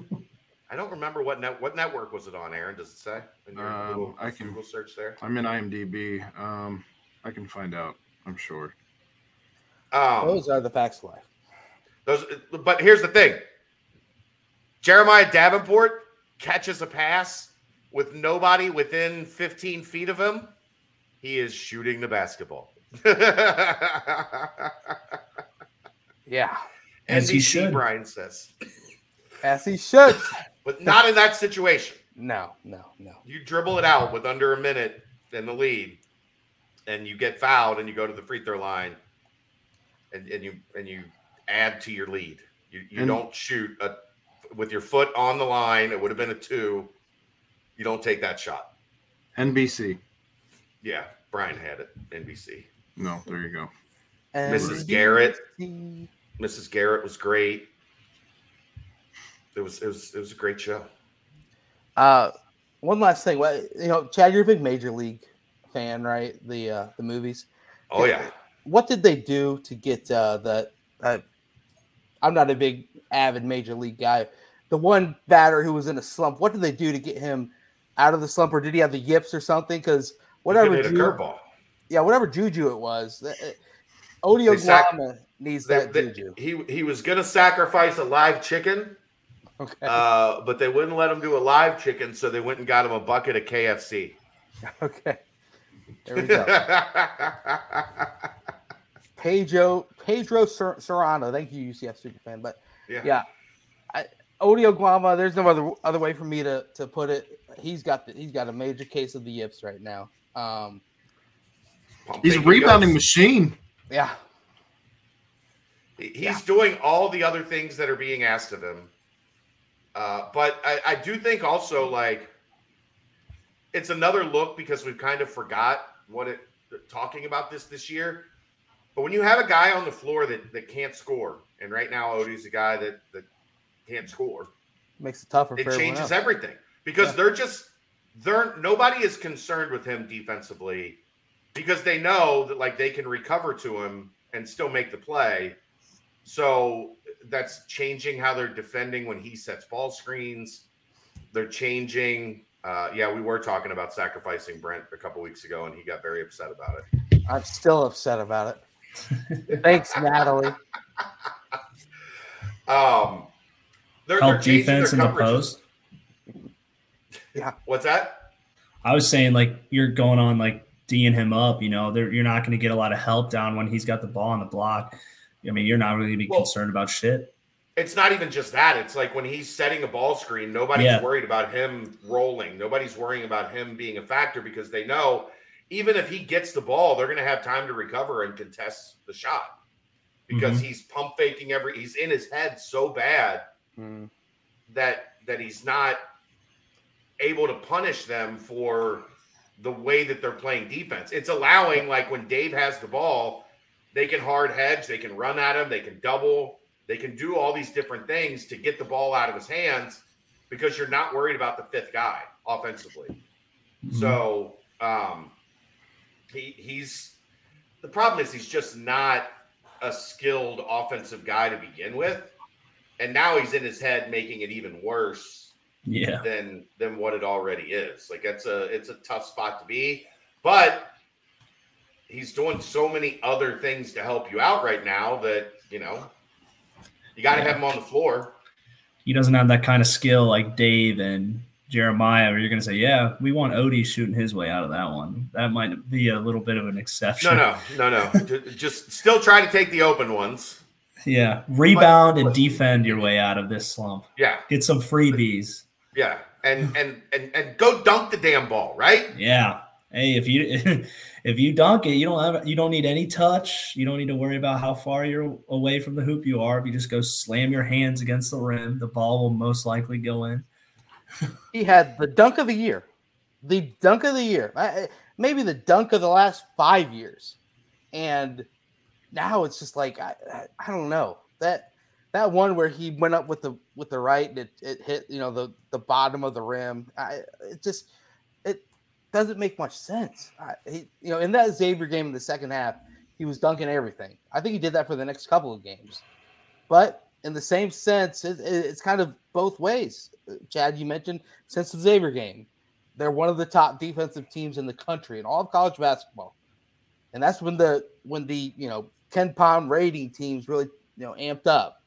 I don't remember what net what network was it on. Aaron, does it say? In your Um, Google, I can- Google search there. I'm in IMDb. Um, I can find out. I'm sure. Um, Those are the facts of life. Those, but here's the thing: Jeremiah Davenport catches a pass with nobody within 15 feet of him. He is shooting the basketball. Yeah. As he NBC, should. Brian says, As he should. but not in that situation. No, no, no. You dribble it out with under a minute in the lead, and you get fouled, and you go to the free throw line, and, and you and you add to your lead. You you And- don't shoot a, with your foot on the line. It would have been a two. You don't take that shot. NBC. Yeah, Brian had it. NBC. No, there you go. Mrs. Garrett. Mrs. Garrett was great. It was it was it was a great show. Uh, one last thing. Well, You know, Chad, you're a big Major League fan, right? The uh, the movies. Oh yeah. What did they do to get uh, the? Uh, I'm not a big avid Major League guy. The one batter who was in a slump. What did they do to get him out of the slump, or did he have the yips or something? Because whatever, He could a Ju- curveball. yeah, whatever juju it was, uh, Odio sac- Guama needs They- that they- juju. he he was gonna sacrifice a live chicken, Okay, uh, but they wouldn't let him do a live chicken, so they went and got him a bucket of KFC. okay. There we go. Pedro Pedro Ser- Serrano. Thank you, UCF super fan. But yeah. yeah, I, Ody Oguama. There's no other other way for me to to put it. He's got the, he's got a major case of the yips right now. Um, He's a rebounding goes. machine. yeah, He's Yeah. doing all the other things that are being asked of him. Uh, but I, I do think also like it's another look because we've kind of forgot what it talking about this this year. But when you have a guy on the floor that, that can't score, and right now Ody's a guy that, that can't score, makes it tougher it changes everything because Yeah. they're just they're nobody is concerned with him defensively because they know that like they can recover to him and still make the play. So that's changing how they're defending when he sets ball screens. They're changing. Uh, yeah, we were talking about sacrificing Brent a couple weeks ago, and he got very upset about it. I'm still upset about it. Thanks, Natalie. Um, they're, they're Help defense in their the coverages. post. What's that? I was saying like you're going on like D'ing him up. You know, there you're not going to get a lot of help down when he's got the ball on the block. I mean, you're not really going to be Well- concerned about shit. It's not even just that. It's like when he's setting a ball screen, nobody's Yeah. worried about him rolling. Nobody's worrying about him being a factor because they know even if he gets the ball, they're going to have time to recover and contest the shot because Mm-hmm. he's pump faking every. He's in his head so bad Mm. that that he's not able to punish them for the way that they're playing defense. It's allowing like when Dave has the ball, they can hard hedge, they can run at him, they can double, they can do all these different things to get the ball out of his hands. because you're not worried about the fifth guy offensively. Mm-hmm. So um, he he's the problem is he's just not a skilled offensive guy to begin with, and now he's in his head making it even worse yeah, than than what it already is. Like it's a it's a tough spot to be, but he's doing so many other things to help you out right now that you know you got to have him on the floor. he doesn't have that kind of skill like Dave and Jeremiah, where you're going to say, "Yeah, we want Ody shooting his way out of that one." That might be a little bit of an exception. No, no, no, no. Just still try to take the open ones. Yeah, rebound But- and defend your way out of this slump. Yeah, Get some freebies. yeah, and and and and go dunk the damn ball, right? Yeah. Hey, if you if you dunk it, you don't have you don't need any touch. You don't need to worry about how far you're away from the hoop you are. If you just go slam your hands against the rim, the ball will most likely go in. He had the dunk of the year, the dunk of the year, maybe the dunk of the last five years, and now it's just like I, I, I don't know that that one where he went up with the with the right and it, it hit you know the the bottom of the rim. I, it just doesn't make much sense. I, he, you know, in that Xavier game in the second half, he was dunking everything. I think he did that for the next couple of games, but in the same sense, it, it- it's kind of both ways. Chad, you mentioned since the Xavier game, they're one of the top defensive teams in the country in all of college basketball, and that's when the when the you know KenPom rating teams really you know amped up.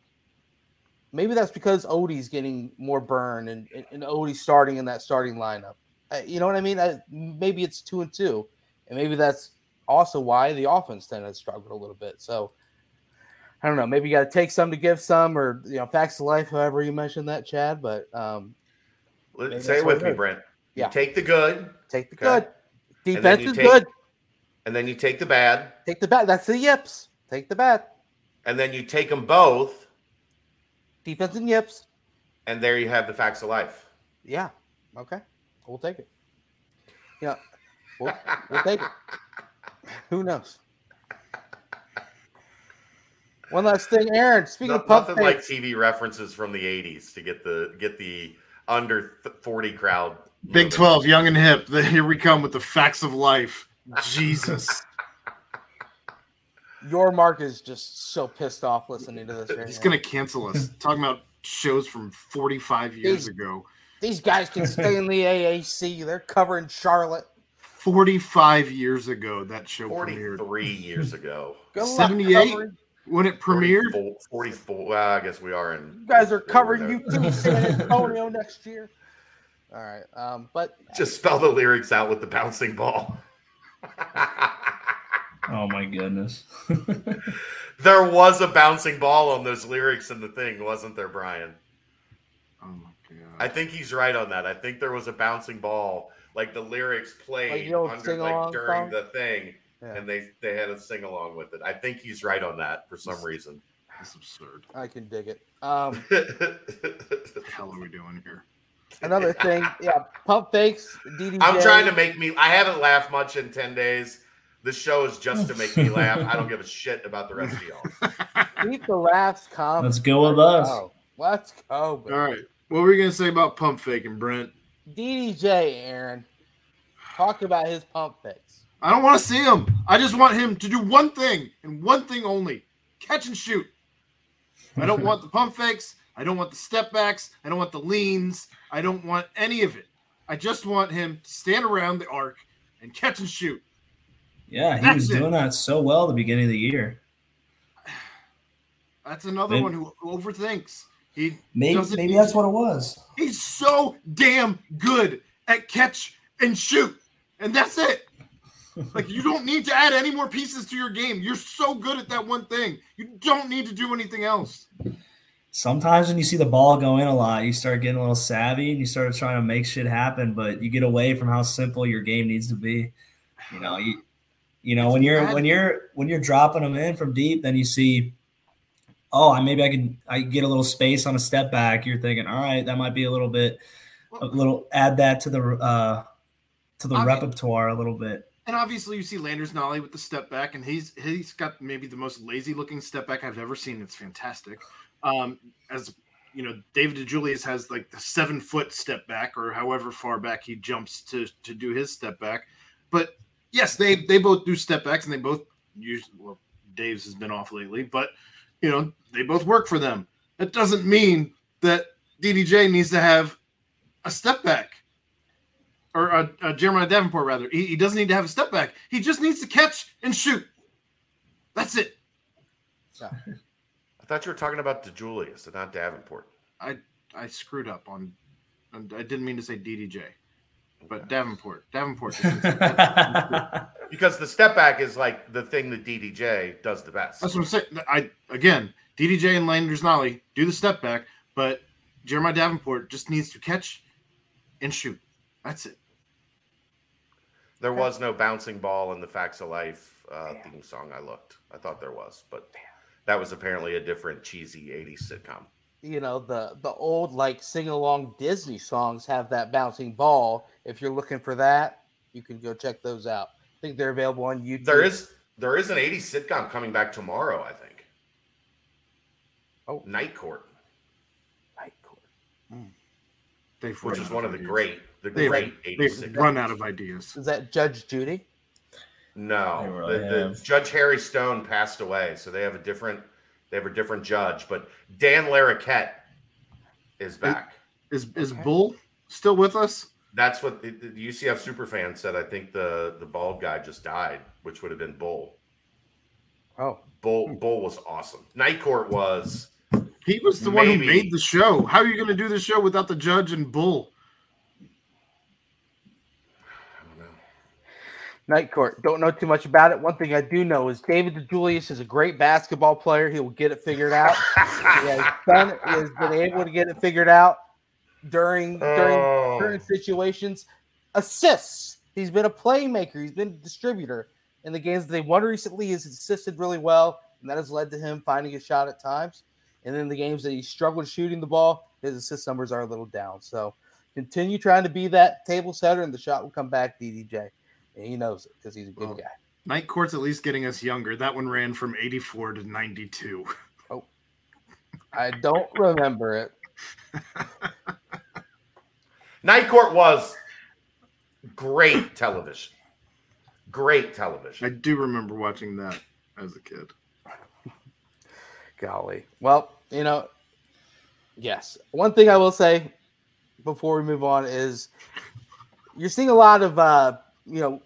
Maybe that's because Ody's getting more burn and, and, and Ody's starting in that starting lineup. You know what I mean? I, maybe it's two and two, and maybe that's also why the offense then has struggled a little bit. So I don't know. Maybe you got to take some to give some, or you know, facts of life. However you mentioned that, Chad. But um, Say it with me. Brent. You Yeah. take the good, take the Okay. good. Defense is take- good. and then you take the bad, Take the bad. That's the yips. Take the bad. and then you take them both, Defense and yips. and there you have the facts of life. Yeah. Okay. We'll take it. Yeah. We'll, we'll take it. Who knows? One last thing, Aaron. Speaking No- of pump nothing like TV references from the '80s to get the get the under th- 40 crowd. Big moving. 12, young and hip. The, here we come with the facts of life. Jesus. your Mark is just so pissed off listening to this. right He's now. going to cancel us. Talking about shows from 45 years He's- ago. These guys can stay in the AAC. They're covering Charlotte. 45 years ago, that show premiered. 43 years ago. 78? When it premiered, 44, 44 well, I guess we are in. You guys are covering there. UT San Antonio next year. All right. Um, but Just spell the lyrics out with the bouncing ball. Oh my goodness. there was a bouncing ball on those lyrics in the thing, wasn't there, Brian? oh my I think he's right on that. I think there was a bouncing ball, like the lyrics played Like the under, like during song? the thing, yeah, and they they had a sing along with it. I think he's right on that for some reason. That's absurd. I can dig it. Um, What the hell are we doing here? another thing, yeah, pump fakes. DDJ. I'm trying to make me. I haven't laughed much in ten days. This show is just to make me laugh. I don't give a shit about the rest of y'all. keep the laughs calm. Let's go with us. Oh, let's go. baby. All right. What were you going to say about pump faking, Brent? DDJ, Aaron. Talk about his pump fakes. I don't want to see him. I just want him to do one thing and one thing only catch and shoot. I don't want the pump fakes. I don't want the step backs. I don't want the leans. I don't want any of it. I just want him to stand around the arc and catch and shoot. Yeah, he That's was it. doing that so well at the beginning of the year. That's another Maybe- one who overthinks. He Maybe maybe that's what it was. He's so damn good at catch and shoot. And that's it. Like you don't need to add any more pieces to your game. You're so good at that one thing. You don't need to do anything else. Sometimes when you see the ball go in a lot, you start getting a little savvy and you start trying to make shit happen, but you get away from how simple your game needs to be. You know, you you know when you're when you're when you're dropping them in from deep, then you see, oh, I maybe I can I can get a little space on a step back. You're thinking, all right, that might be a little bit, a little add that to the uh to the Obvi- repertoire a little bit. And obviously, you see Landers Nolley with the step back, and he's he's got maybe the most lazy looking step back I've ever seen. It's fantastic. Um, as you know, David DeJulius has like the seven foot step back or however far back he jumps to to do his step back. But yes, they they both do step backs and they both use well, Dave's has been off lately, but you know, they both work for them. That doesn't mean that DDJ needs to have a step back or a, a Jeremiah Davenport rather. He, he doesn't need to have a step back. He just needs to catch and shoot. That's it. I thought you were talking about DeJulius and not Davenport. I I screwed up on. on- I didn't mean to say DDJ, but Davenport. Davenport. just needs to- Because the step back is like the thing that DDJ does the best. That's what I'm saying. I again, DDJ and Landers Nolley do the step back, but Jeremiah Davenport just needs to catch and shoot. That's it. There was no bouncing ball in the Facts of Life uh, theme song. I looked. I thought there was, but that was apparently a different cheesy '80s sitcom. you know the the old like sing along Disney songs have that bouncing ball. If you're looking for that, you can go check those out. I think they're available on YouTube. There is there is an '80s sitcom coming back tomorrow. I think. Oh. Night Court, Night Court. Hmm. They've which is one of the ideas. great the They've, great '80s they've sitcoms. run out of ideas. Is that Judge Judy? No, really the, the. Judge Harry Stone passed away, so they have a different they have a different judge. But Dan Larroquette is back. Is is Okay. Bull still with us? That's what the, the UCF superfan said. I think the the bald guy just died, which would have been Bull. Oh, Bull Bull was awesome. Night Court was He was the one who made the show. How are you going to do the show without the judge and Bull? I don't know. Night Court. Don't know too much about it. One thing I do know is David DeJulius is a great basketball player. He will get it figured out. he has done. He has been able to get it figured out during during Oh. current situations. Assists. He's been a playmaker. He's been a distributor in the games that they won recently. He's assisted really well, and that has led to him finding a shot at times. And then the games that he struggled shooting the ball, his assist numbers are a little down. So continue trying to be that table setter, and the shot will come back, DDJ. And he knows it because he's a good Well, guy. Night Court's at least getting us younger. That one ran from 84 to 92. Oh, I don't remember it. Night Court was great television. Great television. I do remember watching that as a kid. Golly. Well, you know, yes. One thing I will say before we move on is you're seeing a lot of uh, you know,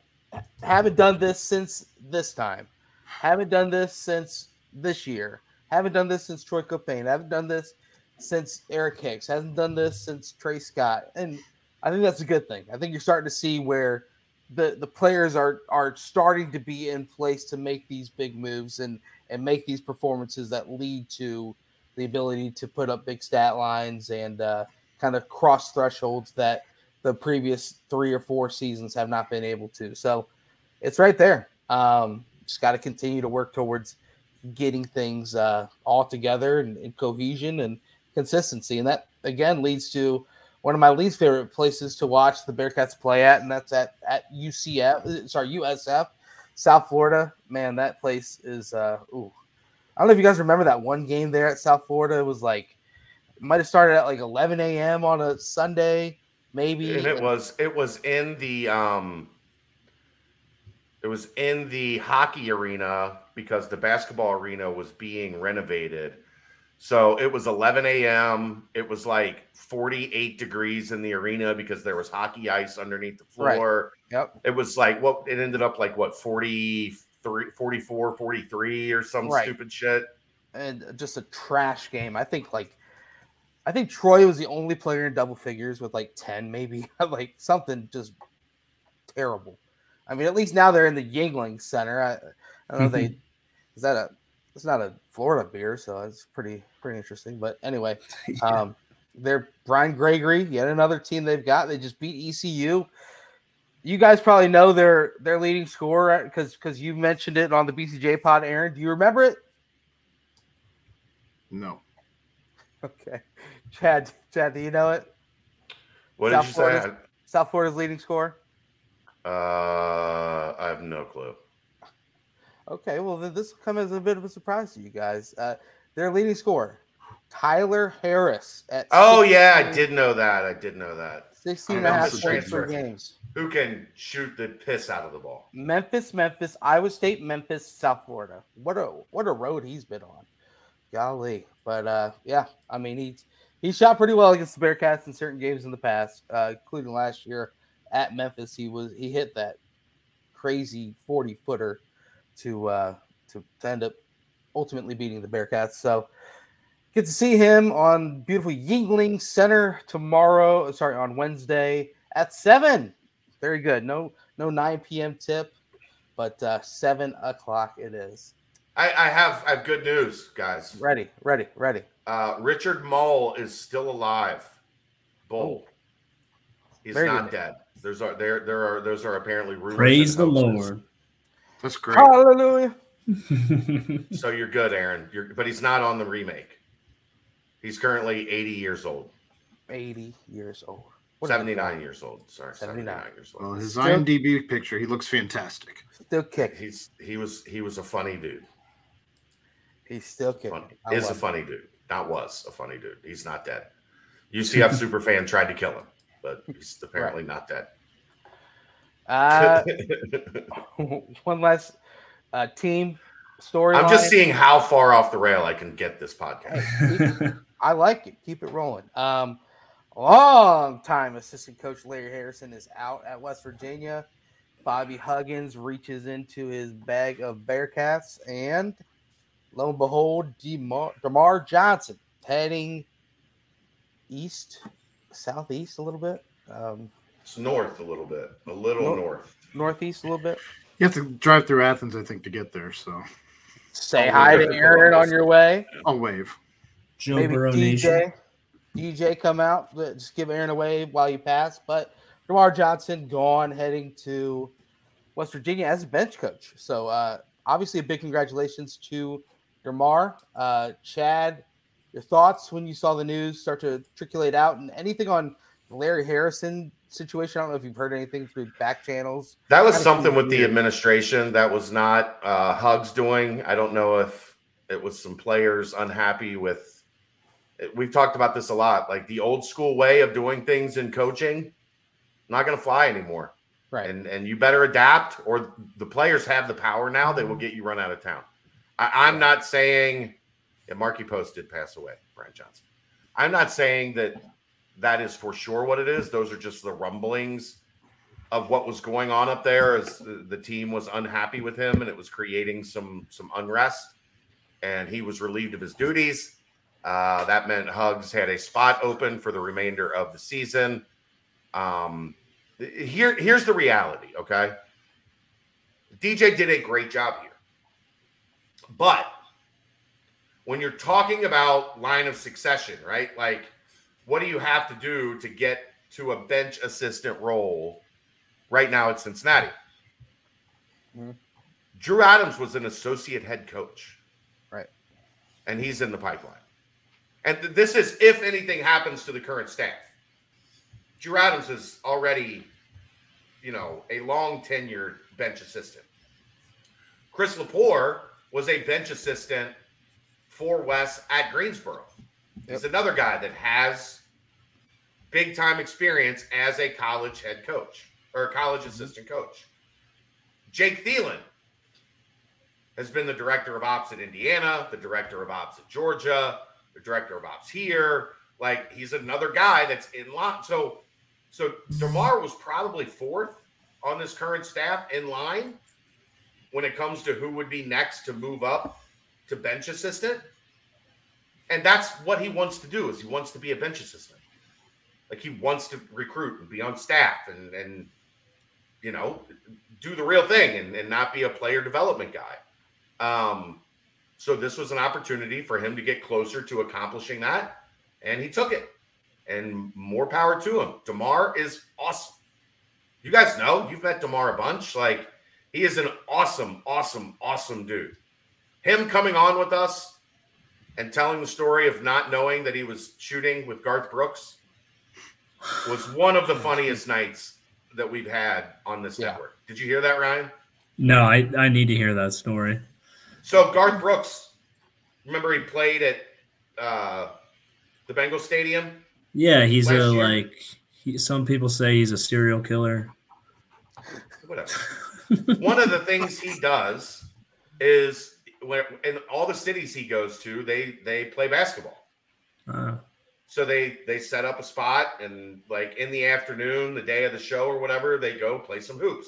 haven't done this since this time. Haven't done this since this year. Haven't done this since Troy Caupain. Haven't done this since Eric Hicks. Hasn't done this since Tre Scott. And I think that's a good thing. I think you're starting to see where the the players are are starting to be in place to make these big moves and and make these performances that lead to the ability to put up big stat lines and uh, kind of cross thresholds that the previous three or four seasons have not been able to. So it's right there. Um, just got to continue to work towards getting things uh, all together and, and cohesion and consistency. And that again leads to one of my least favorite places to watch the Bearcats play at, and that's at at UCF. Sorry, USF, South Florida. Man, that place is. Uh, ooh, I don't know if you guys remember that one game there at South Florida. It was like it might have started at like 11 a.m. on a Sunday, maybe. And it was it was in the um it was in the hockey arena because the basketball arena was being renovated. So it was 11 a.m. It was like 48 degrees in the arena because there was hockey ice underneath the Right. floor. Yep. It was like what it ended up like what 43 44 43 or some Right. stupid shit. and just a trash game. I think like I think Troy was the only player in double figures with like 10 maybe like something just terrible. I mean, at least now they're in the Yuengling Center. I, I don't know if they mm-hmm. is that a it's not a Florida beer, so it's pretty pretty interesting. But anyway, um they're Brian Gregory, yet another team they've got. They just beat ECU. You guys probably know their their leading scorer because because you mentioned it on the BCJ pod, Aaron. Do you remember it? No. Okay. Chad, Chad, do you know it? What South did you Florida's- say? South Florida's leading scorer? Uh, I have no clue. Okay, well, then this will come as a bit of a surprise to you guys. Uh, their leading scorer, Tyler Harris at Oh yeah, I did know that. I did know that. 16 and a half points per games. Who can shoot the piss out of the ball? Memphis, Memphis, Iowa State, Memphis, South Florida. What a what a road he's been on. Golly. But uh yeah, I mean he's he shot pretty well against the Bearcats in certain games in the past, uh, including last year at Memphis. He was he hit that crazy 40 footer to uh to, to end up ultimately beating the Bearcats. So get to see him on beautiful Yuengling Center tomorrow. Sorry, on Wednesday at seven. Very good. No, no 9 p.m. tip, but uh, seven o'clock it is. I, I have I have good news, guys. Ready, ready, ready. Uh, Richard Moll is still alive. Bull. He's Very not good. dead. There's are there there are those are apparently rumors. Praise the hoaxes. Lord. That's great. Hallelujah. So you're good, Aaron. You're but he's not on the remake. He's currently 80 years old. 80 years old. What 79 years old. Sorry, 79. 79 years old. Well, his Still- IMDb picture, he looks fantastic. Still kicking. He's he was he was a funny dude. He's still kicking. Funny. I Is a love it. funny dude. Not was a funny dude. He's not dead. UCF superfan tried to kill him, but he's apparently not dead. Uh, one last uh, team story. I'm just seeing how far off the rail I can get this podcast. I like it. Keep it rolling. Um, long time assistant coach Larry Harrison is out at West Virginia. Bobby Huggins reaches into his bag of Bearcats, and lo and behold, DeMar, DeMar Johnson heading east, southeast a little bit, um, It's north a little bit, a little Nor- north. northeast a little bit. You have to drive through Athens, I think, to get there. So Say hi to. Aaron on your way. I'll wave. Joe maybe Burrow Nation. DJ, DJ come out, just give Aaron a wave while you pass. But Demar Johnson gone, heading to West Virginia as a bench coach. So uh, obviously, a big congratulations to Demar. Uh, Chad, your thoughts when you saw the news start to triculate out, and anything on Larry Harrison situation? I don't know if you've heard anything through back channels. That was something with the administration. That was not uh, Hugs doing. I don't know if it was some players unhappy with. We've talked about this a lot. Like the old school way of doing things in coaching, not going to fly anymore. Right. And and you better adapt, or the players have the power now. They will get you run out of town. I, I'm not saying. Yeah, Markie Post did pass away, Brian Johnson. I'm not saying that that is for sure what it is. Those are just the rumblings of what was going on up there as the, team was unhappy with him and it was creating some some unrest. And he was relieved of his duties. Uh, that meant hugs had a spot open for the remainder of the season. Um, here here's the reality okay? Dj did a great job here. But when you're talking about line of succession right? Like what do you have to do to get to a bench assistant role right now at Cincinnati? Mhm. Drew Adams was an associate head coach. Right. And he's in the pipeline. And th- this is if anything happens to the current staff. Drew Adams is already, you know, a long tenured bench assistant. Chris Lepore was a bench assistant for Wes at Greensboro. He's another guy that has big time experience as a college head coach or a college mm-hmm. assistant coach. Jake Thielen has been the director of ops at Indiana, the director of ops at Georgia, the director of ops here. Like he's another guy that's in line. So, so Demar was probably fourth on this current staff in line when it comes to who would be next to move up to bench assistant. And that's what he wants to do is he wants to be a bench assistant. Like he wants to recruit and be on staff and and you know do the real thing and, and not be a player development guy. Um, so this was an opportunity for him to get closer to accomplishing that, and he took it. And more power to him. Demar is awesome. You guys know you've met Demar a bunch. Like he is an awesome, awesome, awesome dude. Him coming on with us and telling the story of not knowing that he was shooting with Garth Brooks was one of the funniest nights that we've had on this Yeah. network. Did you hear that, Ryan? No, I, I need to hear that story. So Garth Brooks, remember he played at uh, the Bengal Stadium. Yeah, he's a year- like. He, some people say he's a serial killer. Whatever. One of the things he does is when in all the cities he goes to, they they play basketball. Uh, So they they set up a spot and like in the afternoon, the day of the show or whatever, they go play some hoops.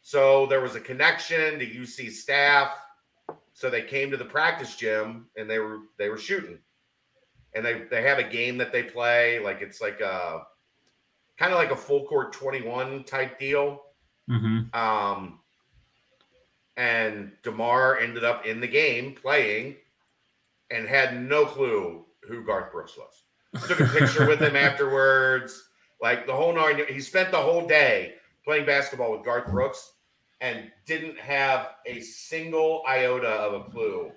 So there was a connection to UC staff. So they came to the practice gym and they were they were shooting. And they they have a game that they play like it's like a kind of like a full court 21 type deal. mhm. Um, and Demar ended up in the game playing and had no clue who Garth Brooks was. Took a picture with him afterwards. Like the whole nine, he spent the whole day playing basketball with Garth Brooks and didn't have a single iota of a clue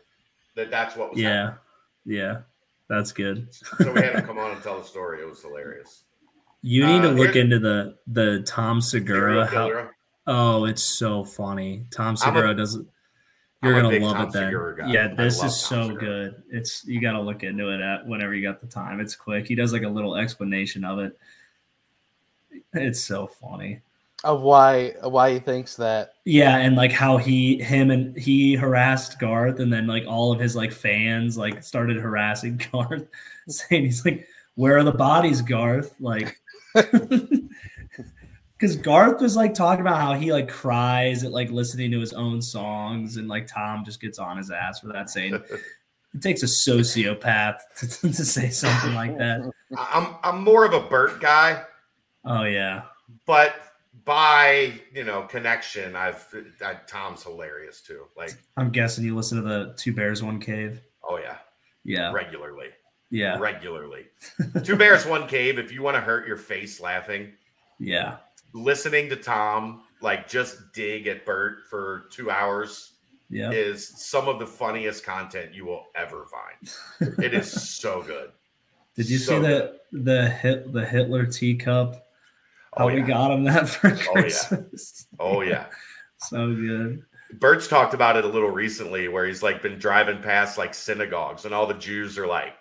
that that's what was Yeah, yeah, that's good. So we had him come on and tell the story. It was hilarious. You need to Uh, look into the the Tom Segura. How, oh, it's so funny. Tom I'm a- Segura doesn't. I'm You're a gonna big love Tom it then. Guy. Yeah, this is Tom so Segura. good. It's you got to look into it at whenever you got the time. It's quick. He does like a little explanation of it. It's so funny. Of why why he thinks that. Yeah, and like how he him and he harassed Garth, and then like all of his like fans like started harassing Garth, saying he's like, "Where are the bodies, Garth?" Like, because Garth was like talking about how he like cries at like listening to his own songs, and like Tom just gets on his ass for that, saying it takes a sociopath to, to say something like that. I'm I'm more of a Bert guy. Oh yeah, but by you know connection, I've I, Tom's hilarious too. Like, I'm guessing you listen to the Two Bears One Cave. oh yeah, Yeah, regularly, yeah, regularly. Two bears, one cave. If you want to hurt your face laughing, yeah. Listening to Tom like just dig at Bert for two hours Yeah. is some of the funniest content you will ever find. It is so good. Did you So see the the hit the Hitler teacup? How Oh we got him that for oh, yeah. Christmas? Oh yeah. so good. Bert's talked about it a little recently where he's like been driving past like synagogues and all the Jews are like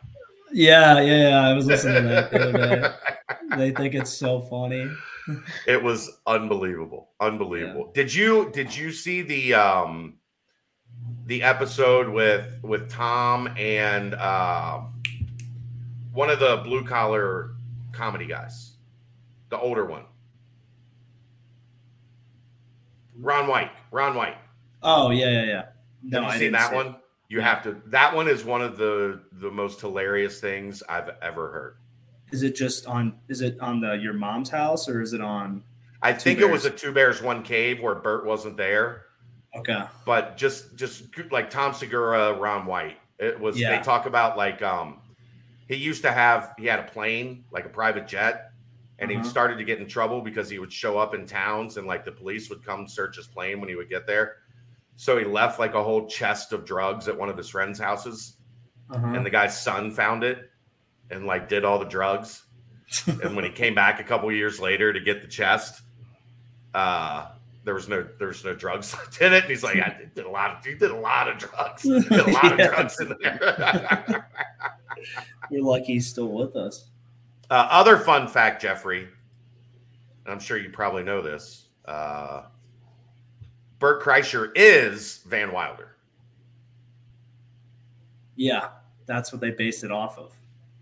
Yeah, yeah, yeah. I was listening to that the other day. They think it's so funny. It was unbelievable. Unbelievable. Did you did you see the um the episode with with tom and uh, one of the blue collar comedy guys? The older one. Ron white. Ron white. Oh yeah, yeah, yeah. No, have I you seen that see it. one you have to that one is one of the the most hilarious things i've ever heard Is it just on? Is it on the your mom's house or is it on? i think it was a two bears one cave where bert wasn't there Okay. but just just like Tom Segura, Ron White. It was Yeah. they talk about like um he used to have he had a plane, like a private jet, and Uh-huh. he started to get in trouble because he would show up in towns and like the police would come search his plane when he would get there. So he left like a whole chest of drugs at one of his friends' houses, Uh-huh. and the guy's son found it and like did all the drugs. and when he came back a couple years later to get the chest, uh, there was no there was no drugs left in it. And he's like, I did a lot of he did a lot of drugs. Did a lot of Yeah. drugs in there. We're lucky he's still with us. uh, other fun fact, Jeffrey. and I'm sure you probably know this. Uh, Bert Kreischer is Van Wilder. Yeah, that's what they based it off of.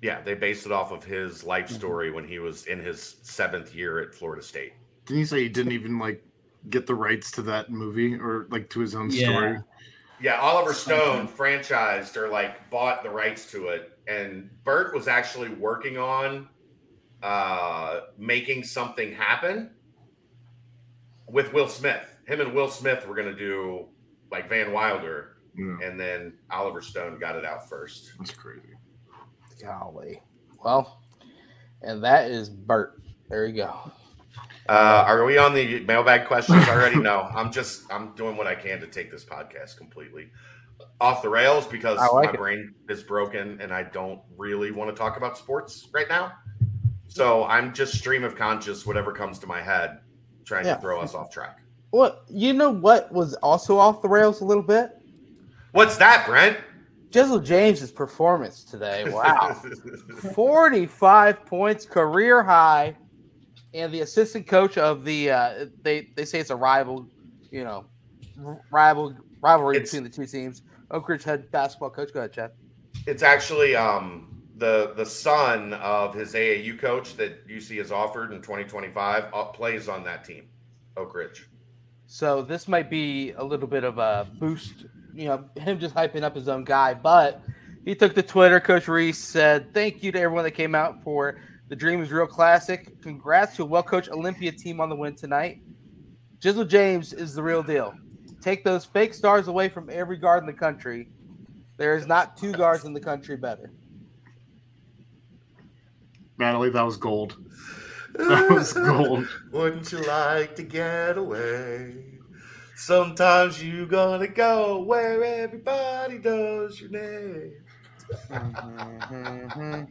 Yeah, they based it off of his life Mm-hmm. story when he was in his seventh year at Florida State. Didn't you say he didn't even like get the rights to that movie or like to his own Yeah. story? Yeah, Oliver Stone Something. franchised or like bought the rights to it, and Bert was actually working on uh, making something happen with Will Smith. Him and Will Smith were going to do like Van Wilder, Yeah, and then Oliver Stone got it out first. that's crazy. Golly. Well, and that is Bert. There you go. Uh, are we on the mailbag questions already? no, I'm just I'm doing what I can to take this podcast completely off the rails because like my it. brain is broken and I don't really want to talk about sports right now. So I'm just stream of conscious, whatever comes to my head, trying Yeah. to throw us off track. Well, you know what was also off the rails a little bit? What's that, Brent? Jizzle James's performance today. Wow. 45 points, career high. And the assistant coach of the uh, they they say it's a rival, you know, rival rivalry It's- between the two teams. Oak Ridge head basketball coach. Go ahead, Chad. It's actually um, the the son of his AAU coach that UC has offered in 2025 uh, plays on that team, Oak Ridge. So this might be a little bit of a boost, you know, him just hyping up his own guy. But he took to Twitter. Coach Reese said, "Thank you to everyone that came out for the Dream is Real Classic. Congrats to a well-coached Olympia team on the win tonight. Jizzle James is the real deal. Take those fake stars away from every guard in the country. There is not two guards in the country better." Natalie, that was gold. That was gold. Wouldn't you like to get away? Sometimes you gonna go where everybody knows your name. Mhm.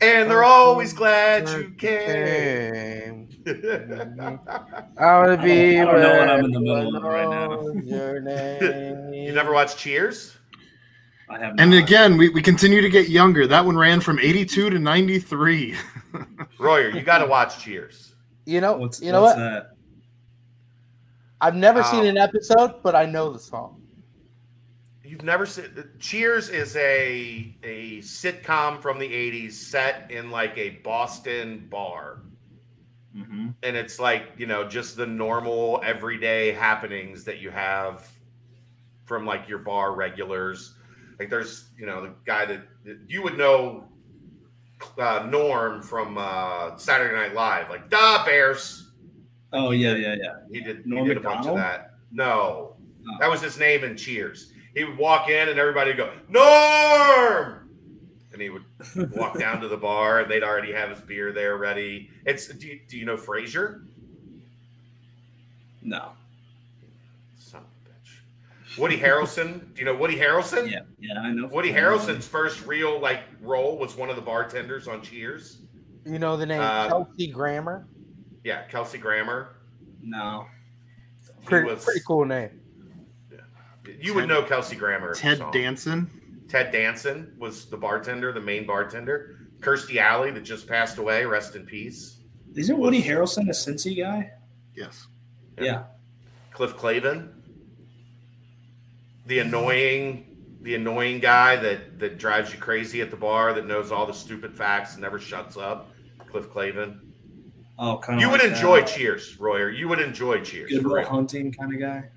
And they're always glad you came. I want to be. I don't know what I'm in the middle of right now. Your name. you never watched Cheers? I have. And not. again, we, we continue to get younger. That one ran from 82 to 93. Royer, you got to watch Cheers. You know. what's you know what's what? that? I've never seen Um, an episode, but I know the song. You've never seen Cheers is a a sitcom from the 80s set in like a Boston bar. hmm And it's like, you know, just the normal everyday happenings that you have from like your bar regulars. Like there's, you know, the guy that that you would know uh, Norm from uh, Saturday Night Live, like da Bears. Oh yeah, yeah, yeah. He did. Norm he did a bunch of that. No, Oh. that was his name in Cheers. He would walk in and everybody would go Norm, and he would walk down to the bar and they'd already have his beer there ready. It's do you, do you know Frasier? No. Son of a bitch. Woody Harrelson. Do you know Woody Harrelson? Yeah, yeah, I know. Woody Harrelson's first real like role was one of the bartenders on Cheers. You know the name Uh, Kelsey Grammer. Yeah, Kelsey Grammer. No. He Pretty, was- pretty cool name. Yeah. You would know Kelsey Grammer. Ted. Danson. Ted Danson was the bartender, the main bartender. Kirstie Alley, that just passed away, rest in peace. Isn't Woody Harrelson a Cincy guy? Yes. Yeah. Yeah. Cliff Clavin, the annoying, the annoying guy that that drives you crazy at the bar, that knows all the stupid facts and never shuts up. Cliff Clavin. Oh, kind of. You would like enjoy that. Cheers, Royer. You would enjoy Cheers. Good for Will. Hunting kind of guy.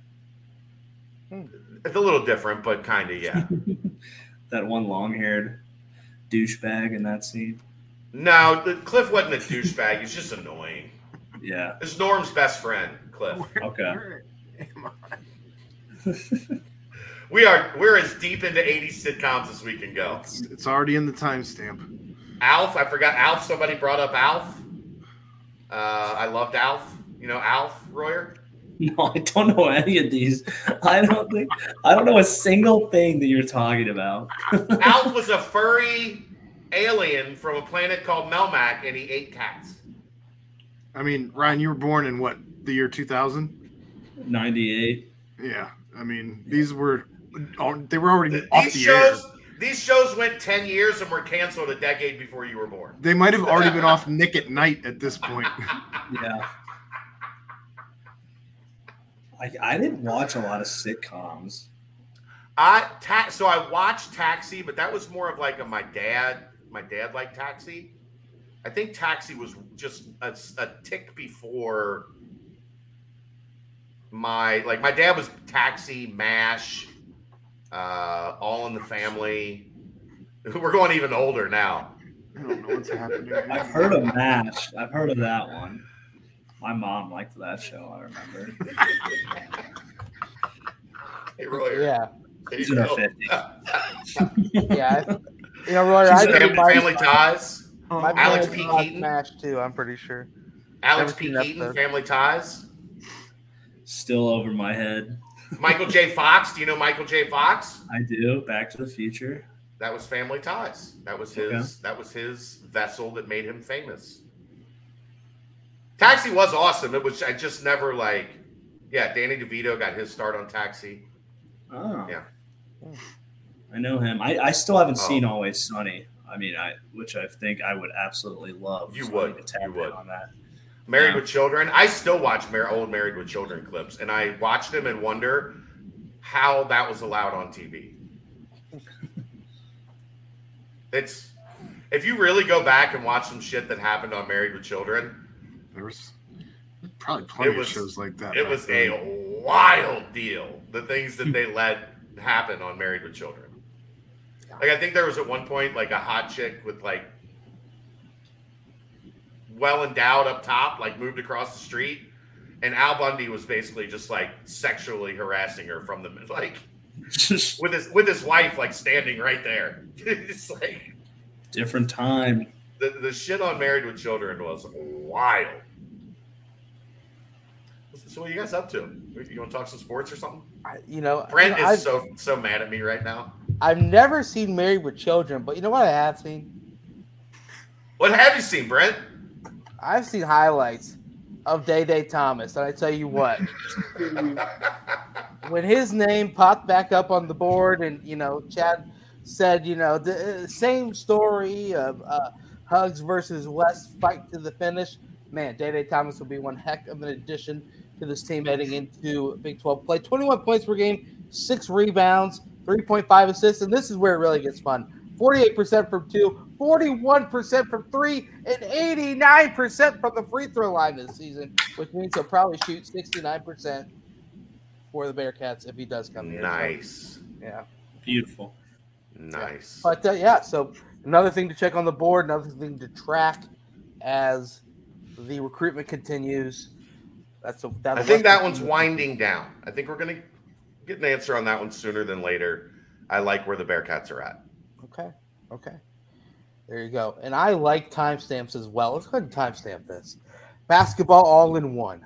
It's a little different, but kind of yeah. That one long-haired douchebag in that scene. no, the, Cliff wasn't a douchebag. He's just annoying. Yeah. It's Norm's best friend, Cliff. Okay. We are we're as deep into 80s sitcoms as we can go. It's, it's already in the timestamp. Alf, I forgot Alf. Somebody brought up Alf. Uh, I loved Alf. You know Alf Royer. No, I don't know any of these. I don't think I don't know a single thing that you're talking about. Alf was a furry alien from a planet called Melmac, and he ate cats. I mean, Ryan, you were born in what, the year 2000? 98. Yeah. I mean, these were, they were already off These the shows, air. These shows went 10 years and were canceled a decade before you were born. They might have already been off Nick at Nite at this point. Yeah. I, I didn't watch a lot of sitcoms. I ta- so I watched Taxi, but that was more of like a my dad. My dad liked Taxi. I think Taxi was just a, a tick before my like my dad was Taxi, Mash, uh, All in the Family. We're going even older now. I don't know what's happening. I've heard of MASH. I've heard of that one. My mom liked that show, I remember. Hey, Royer, Yeah, there She's in her 50s. yeah. I- you know, Roy, I She's think Family, my, family Ties. my Alex parents P. watched Keaton. Smash too. I'm pretty sure. Alex Never P. Keaton. Family Ties. Still over my head. Michael J. Fox. Do you know Michael J. Fox? I do. Back to the Future. That was Family Ties. That was his. Okay. That was his vessel that made him famous. Taxi was awesome. It was. I just never like. Yeah, Danny DeVito got his start on Taxi. Oh. Yeah. I know him. I, I still haven't Oh. seen Always Sunny. I mean, I which I think I would absolutely love. You would. to tap You would. on that. Married Yeah. with Children. I still watch Mar- old Married with Children clips, and I watch them and wonder how that was allowed on TV. It's if you really go back and watch some shit that happened on Married with Children, There was probably plenty was- of shows like that. it was then. a wild deal. The things that they let happen on Married with Children. Like I think there was at one point like a hot chick with like well endowed up top, like moved across the street, and Al Bundy was basically just like sexually harassing her from the like with his with his wife like standing right there. it's like Different time. the, the shit on Married with Children was wild. So what are you guys up to? You want to talk some sports or something? I, you know, Brent you know, is I've, so so mad at me right now. I've never seen Married with Children, but you know what I have seen? What have you seen, Brent? I've seen highlights of Day Day Thomas, and I tell you what, when his name popped back up on the board, and you know, Chad said, you know, the uh, same story of uh, Hugs versus West fight to the finish. Man, Day Day Thomas will be one heck of an addition to this team heading into Big 12 play. 21 points per game, six rebounds, 3.5 assists, and this is where it really gets fun. 48% from two, 41% from three, and 89% from the free throw line this season, which means he'll probably shoot 69% for the Bearcats if he does come here. So, nice, yeah. Beautiful. nice. But uh, yeah, so another thing to check on the board, another thing to track as the recruitment continues. That's a, I think that one's winding down. I think we're gonna get an answer on that one sooner than later. I like where the Bearcats are at. Okay. Okay. There you go. And I like timestamps as well. Let's go ahead and timestamp this. Basketball all in one.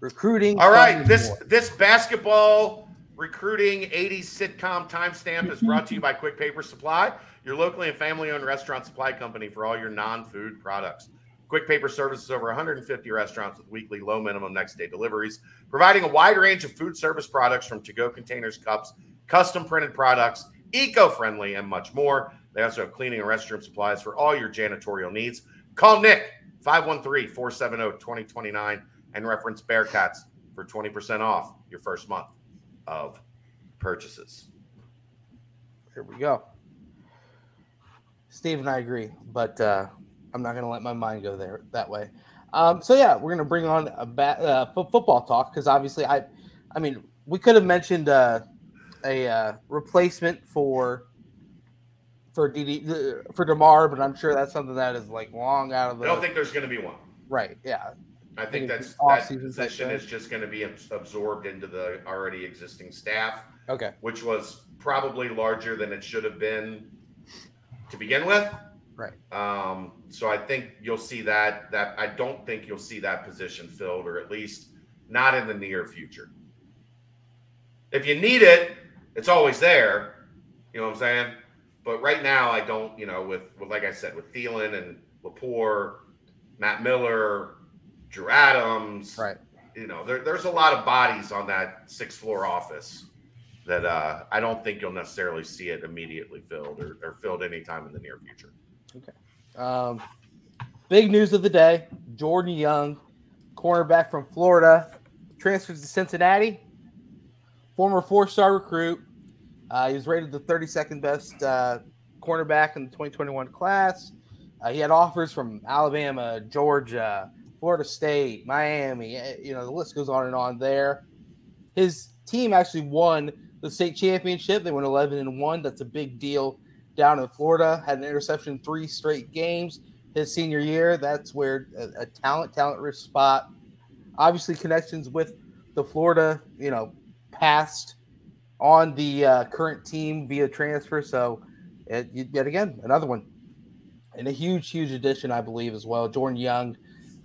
Recruiting. All right, this this basketball recruiting 80s sitcom timestamp is brought to you by Quick Paper Supply, your locally and family-owned restaurant supply company for all your non-food products. Quick Paper services over 150 restaurants with weekly low minimum next day deliveries, providing a wide range of food service products from to-go containers, cups, custom printed products, eco-friendly, and much more. They also have cleaning and restroom supplies for all your janitorial needs. Call Nick 513-470-2029 and reference Bearcats for 20% off your first month of purchases. Here we go. Steve and I agree, but uh, I'm not going to let my mind go there that way. Um, so yeah, we're going to bring on a ba- uh, fo- football talk because obviously I, I mean, we could have mentioned uh, a uh, replacement for for DD for Demar, but I'm sure that's something that is like long out of the. I don't think there's going to be one. right. Yeah, I think that's that position is just going to be absorbed into the already existing staff, okay, which was probably larger than it should have been to begin with. Right. Um, so I think you'll see that. That I don't think you'll see that position filled, or at least not in the near future. If you need it, it's always there. You know what I'm saying? But right now, I don't. You know, with, with like I said, with Thielen and Laporte, Matt Miller, Drew Adams, right. you know, there, there's a lot of bodies on that sixth floor office that uh, I don't think you'll necessarily see it immediately filled or, or filled anytime in the near future. Okay. Um, big news of the day: Jordan Young, cornerback from Florida, transfers to Cincinnati. Former four-star recruit. Uh, he was rated the 32nd best uh, cornerback in the 2021 class. Uh, he had offers from Alabama, Georgia, Florida State, Miami. eh, You know the list goes on and on there. His team actually won the state championship. They went 11 and one. That's a big deal down in Florida. Had an interception three straight games his senior year. That's where a, a talent, talent rich spot. Obviously, connections with the Florida, you know, past on the uh, current team via transfer. So, it, yet again, another one. And a huge, huge addition, I believe, as well. Jordan Young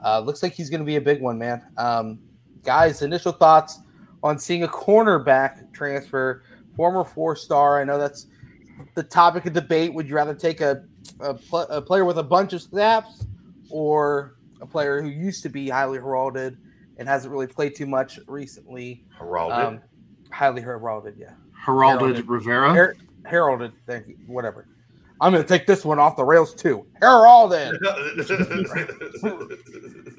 uh, looks like he's going to be a big one, man. Um, guys, initial thoughts on seeing a cornerback transfer, former four star. I know that's the topic of debate. Would you rather take a, a, pl- a player with a bunch of snaps or a player who used to be highly heralded and hasn't really played too much recently? Heralded. Um, highly heralded, yeah. Heralded Heralded. Rivera. Her- heralded you. whatever. I'm going to take this one off the rails too. Heralded.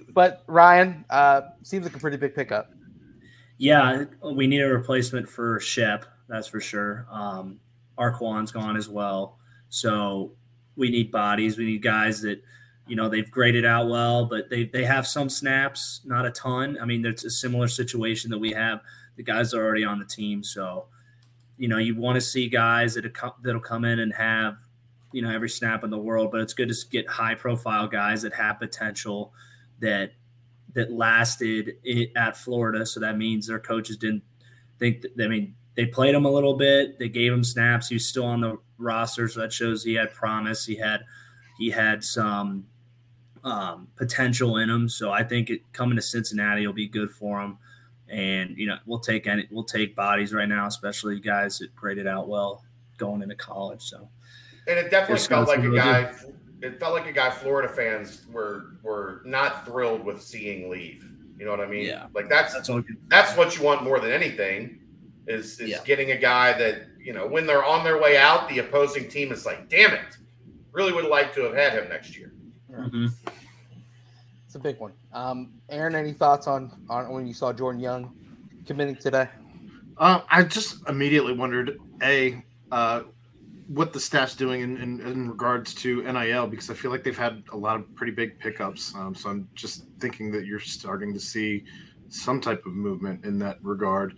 but Ryan uh, seems like a pretty big pickup. Yeah, we need a replacement for Shep. That's for sure. Um, Arquon's gone as well, so we need bodies. We need guys that you know they've graded out well, but they they have some snaps, not a ton. I mean, it's a similar situation that we have. The guys are already on the team, so you know you want to see guys that that'll come in and have you know every snap in the world. But it's good to get high profile guys that have potential that that lasted at Florida. So that means their coaches didn't think that, I mean, they played him a little bit. They gave him snaps. He was still on the roster. So that shows he had promise. He had, he had some um, potential in him. So I think it coming to Cincinnati will be good for him. And, you know, we'll take any, we'll take bodies right now, especially guys that graded out well going into college. So, and it definitely felt like a guy it felt like a guy Florida fans were were not thrilled with seeing leave. You know what I mean? Yeah. Like that's that's, that's what you want more than anything is is yeah. getting a guy that you know when they're on their way out, the opposing team is like, damn it, really would like to have had him next year. Mm-hmm. It's a big one. Um, Aaron, any thoughts on on when you saw Jordan Young committing today? Uh, I just immediately wondered, a uh, what the staff's doing in, in, in, regards to NIL because I feel like they've had a lot of pretty big pickups. Um, so I'm just thinking that you're starting to see some type of movement in that regard.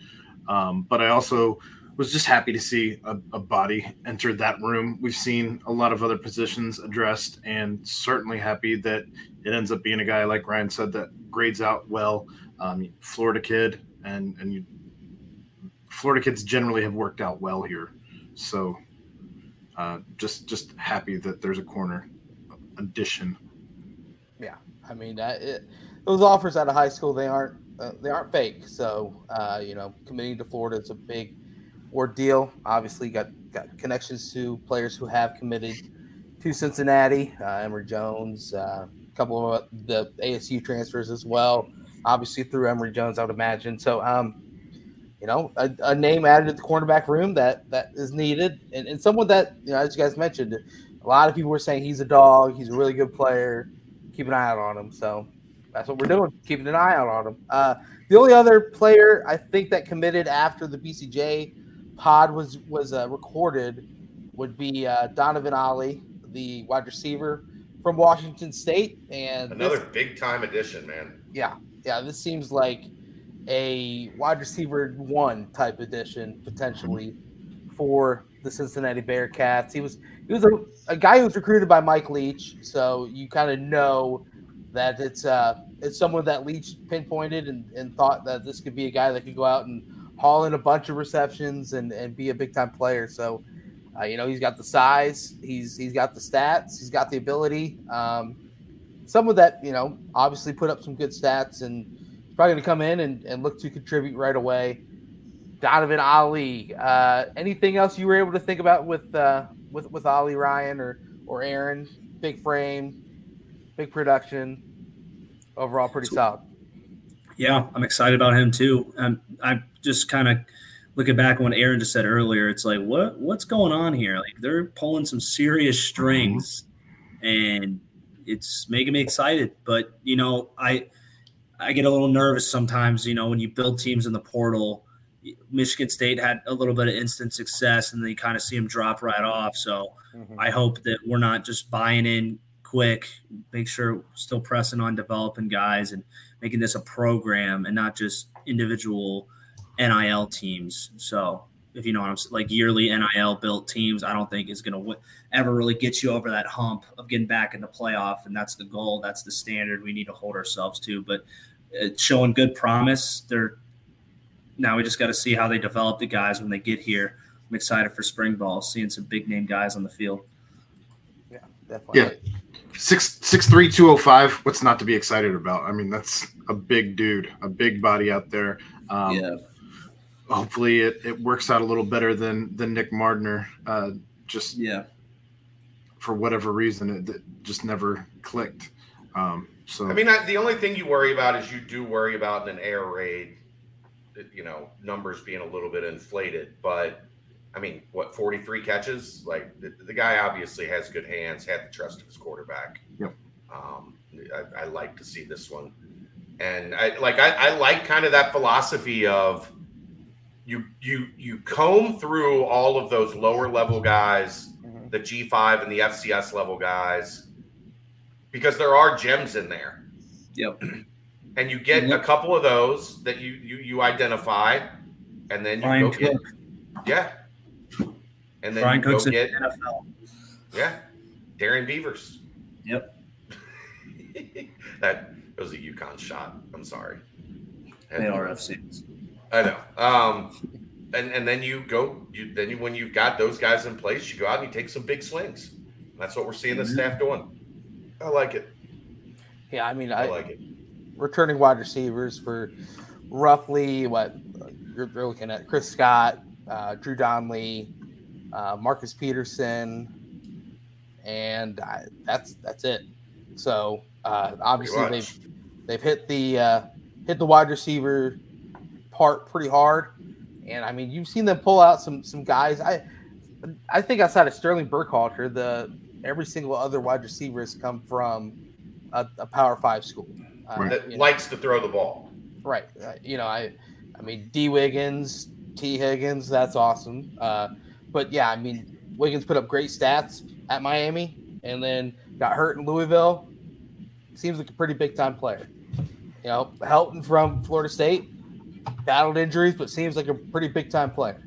Um, but I also was just happy to see a, a, body enter that room. We've seen a lot of other positions addressed, and certainly happy that it ends up being a guy like Ryan said that grades out well. Um, Florida kid, and and you, Florida kids generally have worked out well here. So uh, just just happy that there's a corner addition. Yeah, I mean that it, those offers out of high school they aren't uh, they aren't fake. So uh, you know, committing to Florida is a big ordeal. Obviously, got got connections to players who have committed to Cincinnati. Uh, Emory Jones, uh, couple of the ASU transfers as well. Obviously, through Emory Jones, I would imagine. So, um, you know, a, a, name added to the cornerback room that that is needed, and, and someone that you know, as you guys mentioned, a lot of people were saying he's a dog, he's a really good player. Keep an eye out on him. So that's what we're doing, keeping an eye out on him. Uh, the only other player I think that committed after the BCJ pod was was uh, recorded would be uh, Donovan Ollie, the wide receiver from Washington State, and another this, big time addition, man. Yeah, yeah. This seems like a wide receiver one type addition potentially for the Cincinnati Bearcats. He was he was a, a guy who was recruited by Mike Leach, so you kind of know that it's uh it's someone that Leach pinpointed and, and thought that this could be a guy that could go out and haul in a bunch of receptions and, and be a big time player. So uh, you know he's got the size, he's he's got the stats, he's got the ability. Um, someone that you know obviously put up some good stats and probably going to come in and, and look to contribute right away. Donovan Ollie. Uh, anything else you were able to think about with uh, with with Ollie Ryan or or Aaron? Big frame, big production, overall pretty solid. Yeah, I'm excited about him too. Um, I'm just kind of looking back on what Aaron just said earlier. It's like what what's going on here? Like they're pulling some serious strings, and it's making me excited. But you know, I I get a little nervous sometimes, you know, when you build teams in the portal. Michigan State had a little bit of instant success and then you kind of see them drop right off. So mm-hmm. I hope that we're not just buying in quick, make sure still pressing on developing guys and making this a program and not just individual NIL teams. So if you know what I'm saying, like yearly NIL built teams, I don't think is going to w- ever really get you over that hump of getting back in the playoff. And that's the goal. That's the standard we need to hold ourselves to. But it's showing good promise. They're now we just got to see how they develop the guys when they get here. I'm excited for spring ball, seeing some big name guys on the field. Yeah, definitely. Yeah. Six six three two oh five. What's not to be excited about? I mean, that's a big dude, a big body out there. Um, yeah hopefully it, it works out a little better than than Nick Mardner. Uh, just yeah, for whatever reason, it, it just never clicked. Um, so I mean, I, the only thing you worry about is you do worry about in an air raid, you know, numbers being a little bit inflated. But I mean, what, 43 catches? Like, the, the guy obviously has good hands, had the trust of his quarterback. Yep. Um, I, I like to see this one. And I like, I, I like kind of that philosophy of you, you, you comb through all of those lower level guys, Mhm. the G5 and the FCS level guys, because there are gems in there Yep. and you get a couple of those that you you you identify, and then you Brian go get yeah, and then Brian you go Cook's the get NFL. yeah, Darrian Beavers. Yep. that was a UConn shot. I'm sorry. They are FCs. I know. Um, and and then you go. You then you, when you've got those guys in place, you go out and you take some big swings. That's what we're seeing the staff doing. I like it. Yeah, I mean, I I, like it. returning wide receivers for roughly what you're, you're looking at Chris Scott, uh, Drew Donley, uh, Marcus Peterson, and I, that's that's it. So uh, obviously they've they've hit the uh, hit the wide receiver part pretty hard, and I mean you've seen them pull out some some guys. I I think outside of Sterling Burkhalter, the every single other wide receiver has come from a, a Power Five school. Uh, Right. That you know. likes to throw the ball. Right. Uh, you know, I, I mean, D Wiggins, T Higgins, that's awesome. Uh, but yeah, I mean, Wiggins put up great stats at Miami, and then got hurt in Louisville. Seems like a pretty big time player. You know, Helton from Florida State battled injuries, but seems like a pretty big time player.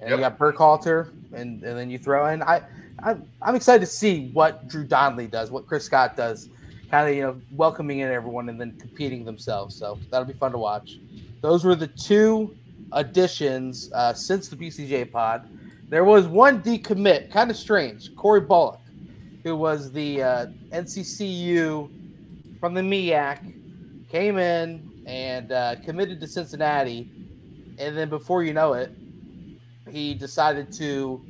And Yep. you got Burkhalter, and and then you throw in. I, I'm I'm excited to see what Drew Donley does, what Chris Scott does kind of you know welcoming in everyone and then competing themselves. So that'll be fun to watch. Those were the two additions uh, since the BCJ pod. There was one decommit, kind of strange. Corey Bullock, who was the uh, NCCU from the MEAC, came in and uh, committed to Cincinnati, and then before you know it, he decided to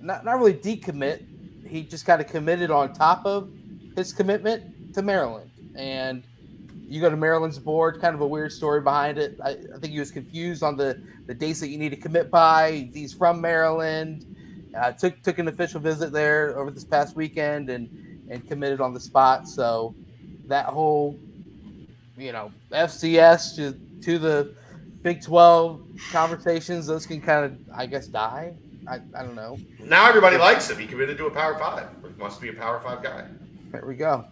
not not really decommit. He just kind of committed on top of his commitment to Maryland. And you go to Maryland's board, kind of a weird story behind it. I, I think he was confused on the, the dates that you need to commit by. He's from Maryland. Uh, took took an official visit there over this past weekend and and committed on the spot. So that whole, you know, FCS to to the Big Twelve conversations, those can kind of, I guess, die. I, I don't know. Now everybody likes him. He committed to a Power Five. It must be a Power Five guy. There we go.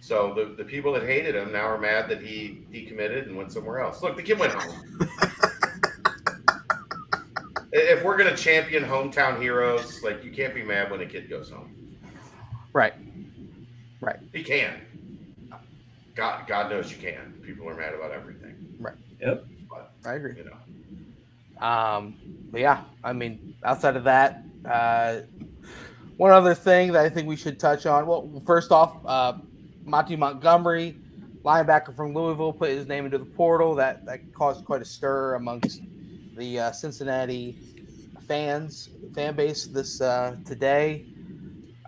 So the, the people that hated him now are mad that he decommitted and went somewhere else. Look, the kid went home. if we're gonna champion hometown heroes, like you can't be mad when a kid goes home. Right. Right. He can. God, God knows you can. People are mad about everything. Right. Yep. But I agree. you know, Um, but yeah, I mean, outside of that, uh, one other thing that I think we should touch on. Well, first off, uh, Monty Montgomery, linebacker from Louisville, put his name into the portal. That that caused quite a stir amongst the uh, Cincinnati fans, fan base this uh, today.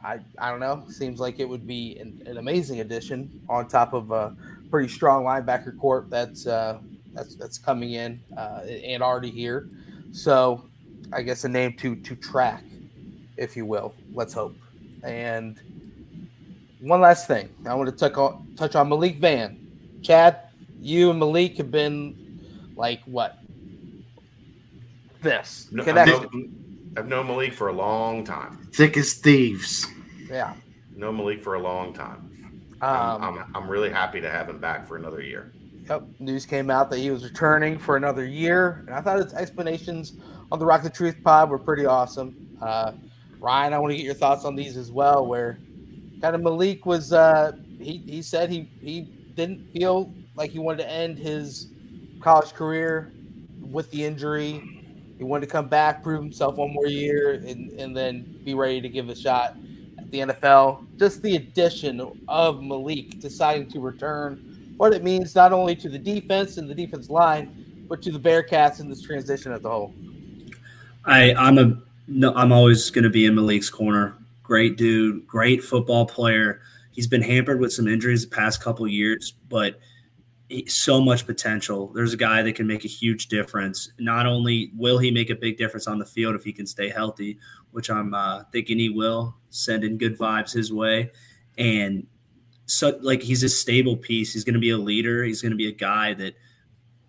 I, I don't know. Seems like it would be an, an amazing addition on top of a pretty strong linebacker court that's uh, that's that's coming in uh, and already here. So I guess a name to to track, if you will. Let's hope. And one last thing, I want to touch on touch on Malik Vann. Chad, you and Malik have been like what? This no, I've, known, I've known Malik for a long time. Thick as thieves. Yeah. Known Malik for a long time. I'm, Um, I'm, I'm really happy to have him back for another year. Yep. News came out that he was returning for another year, and I thought his explanations on the Rock the Truth pod were pretty awesome. Uh, Ryan, I want to get your thoughts on these as well. Where kind of Malik was, uh, he he said he he didn't feel like he wanted to end his college career with the injury. He wanted to come back, prove himself one more year, and and then be ready to give a shot the NFL. Just the addition of Malik deciding to return what it means not only to the defense and the defense line, but to the Bearcats in this transition as a whole. I I'm a no, I'm always going to be in Malik's corner. Great dude, great football player. He's been hampered with some injuries the past couple years, but so much potential. There's a guy that can make a huge difference. Not only will he make a big difference on the field if he can stay healthy, which I'm uh, thinking he will, sending good vibes his way, and so like he's a stable piece. He's going to be a leader. He's going to be a guy that,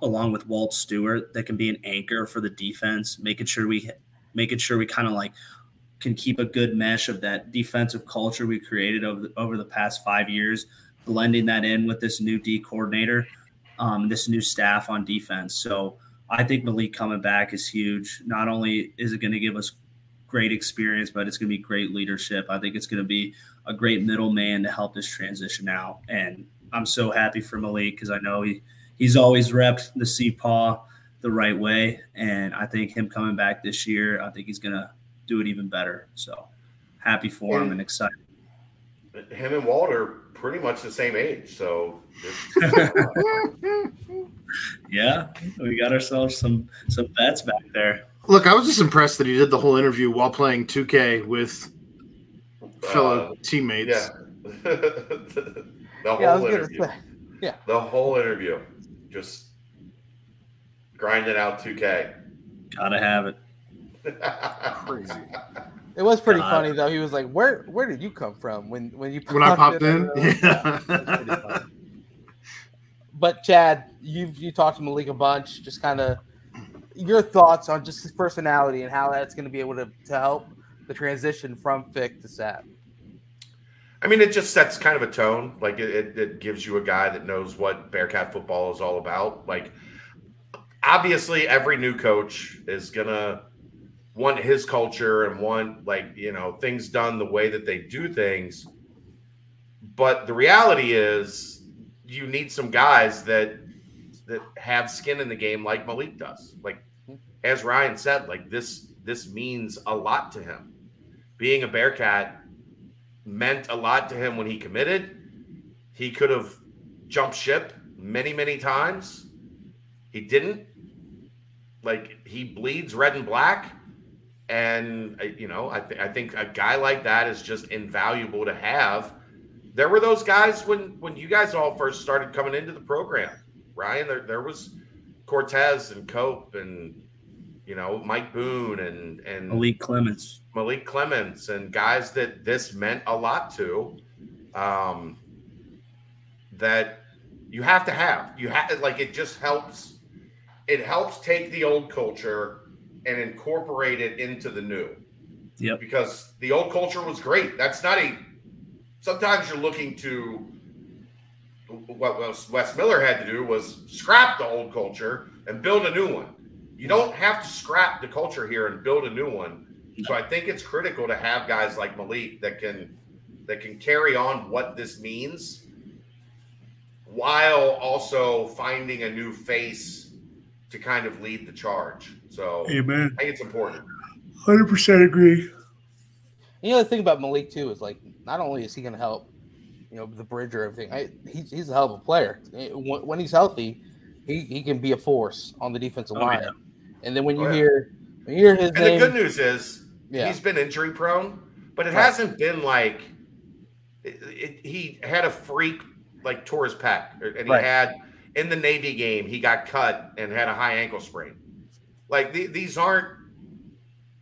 along with Walt Stewart, that can be an anchor for the defense, making sure we making sure we kind of like can keep a good mesh of that defensive culture we created over the, over the past five years, blending that in with this new D coordinator, um, this new staff on defense. So I think Malik coming back is huge. Not only is it going to give us great experience, but it's going to be great leadership. I think it's going to be a great middleman to help this transition out. And I'm so happy for Malik because I know he he's always repped the CPAW the right way, and I think him coming back this year, I think he's going to do it even better. So happy for him and excited. Him and Walter pretty much the same age, so yeah, we got ourselves some some bets back there. Look, I was just impressed that he did the whole interview while playing 2K with fellow uh, teammates. Yeah. the whole yeah, interview. Yeah. The whole interview. Just grinding out 2K. Gotta have it. Crazy. It was pretty God. funny though. He was like, "Where where did you come from when when you when I popped in?" in? Yeah. but Chad, you you talked to Malik a bunch. Just kind of your thoughts on just his personality and how that's going to be able to, to help the transition from Fick to Sap. I mean, it just sets kind of a tone. Like it, it gives you a guy that knows what Bearcat football is all about. Like obviously, every new coach is gonna want his culture and want like you know things done the way that they do things. But the reality is, you need some guys that that have skin in the game like Malik does. Like as Ryan said, like this this means a lot to him. Being a Bearcat meant a lot to him when he committed. He could have jumped ship many, many times. He didn't. Like he bleeds red and black. And, you know, I, th- I think a guy like that is just invaluable to have. There were those guys when when you guys all first started coming into the program, Ryan. There, there was Cortez and Cope and you know Mike Boone and and Malik Clements, Malik Clements, and guys that this meant a lot to. Um, that you have to have you have like it just helps. It helps take the old culture and incorporate it into the new. Yep. Because the old culture was great. That's not a. Sometimes you're looking to. What Wes Miller had to do was scrap the old culture and build a new one. You don't have to scrap the culture here and build a new one. So I think it's critical to have guys like Malik that can that can carry on what this means while also finding a new face to kind of lead the charge. So Amen. I think it's important. Hundred percent agree. You know the thing about Malik too is like not only is he going to help, you know, the bridge or everything. I, he's he's a hell of a player. Eh, when he's healthy, he, he can be a force on the defensive oh, line. Yeah. And then when you oh, yeah. hear when you hear his and name, the good news is yeah. he's been injury prone, but it right. hasn't been like it, it, he had a freak like tore his pec, and he right. had in the Navy game he got cut and had a high ankle sprain. Like the, these aren't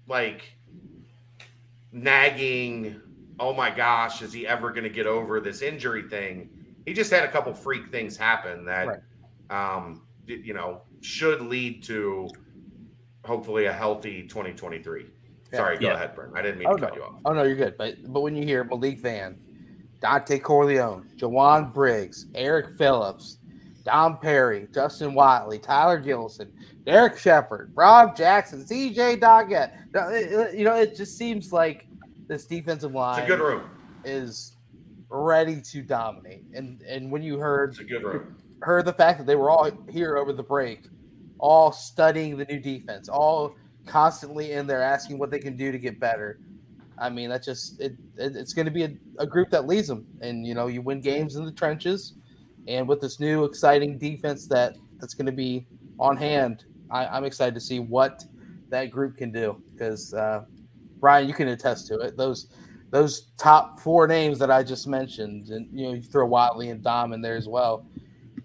like nagging. Oh my gosh, is he ever going to get over this injury thing? He just had a couple freak things happen that, right. um, you know, should lead to hopefully a healthy 2023. Yeah. Sorry, go yeah. ahead, Brent. I didn't mean oh, to cut no. you off. Oh no, you're good. But but when you hear Malik Vann, Dante Corleone, Jowon Briggs, Eric Phillips, Dom Perry, Justin Watley, Tyler Gilson, Derek Shepard, Rob Jackson, CJ Doggett. You know, it just seems like this defensive line it's a good room. is ready to dominate. And and when you heard it's a good room. heard the fact that they were all here over the break all studying the new defense, all constantly in there asking what they can do to get better. I mean, that's just it, it it's going to be a, a, group that leads them, and you know, you win games in the trenches, and with this new exciting defense that that's going to be on hand, I, am excited to see what that group can do. Because uh, Brian, you can attest to it. Those those top four names that I just mentioned, and you know, you throw Watley and Dom in there as well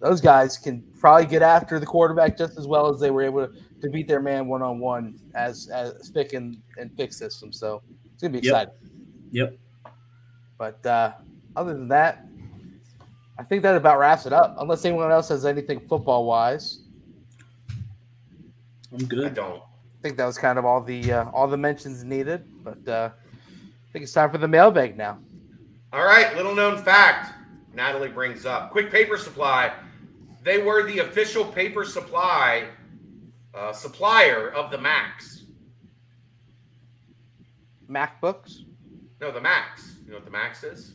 those guys can probably get after the quarterback just as well as they were able to, to beat their man one on one as as Fick and, and Fick system. So it's gonna be exciting. Yep. But uh, other than that, I think that about wraps it up. Unless anyone else has anything football wise, I'm good. I good. don't. I think that was kind of all the uh, all the mentions needed. But uh, I think it's time for the mailbag now. All right, little known fact Natalie brings up Quick Paper Supply. They were the official paper supply uh, supplier of the Max. MacBooks. No, the Max. You know what the Max is?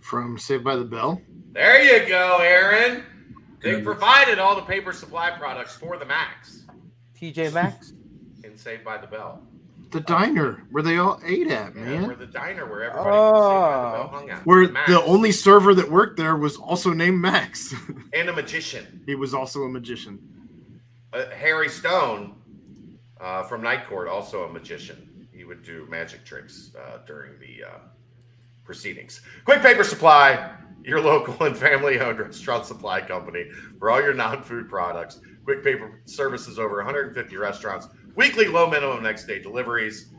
From Saved by the Bell. There you go, Aaron. They Goodness. provided all the paper supply products for the Max TJ Maxx. In Saved by the Bell. The diner where they all ate at, Yeah, man. we're the diner where everybody in Saved by the Bell Oh. hung out. Where Max. the only server that worked there was also named Max. and a magician. he was also a magician. Uh, Harry Stone uh, from Night Court, also a magician. He would do magic tricks uh, during the uh, proceedings. Quick Paper Supply, your local and family owned restaurant supply company for all your non food products. Quick Paper services over 150 restaurants, weekly low minimum next day deliveries.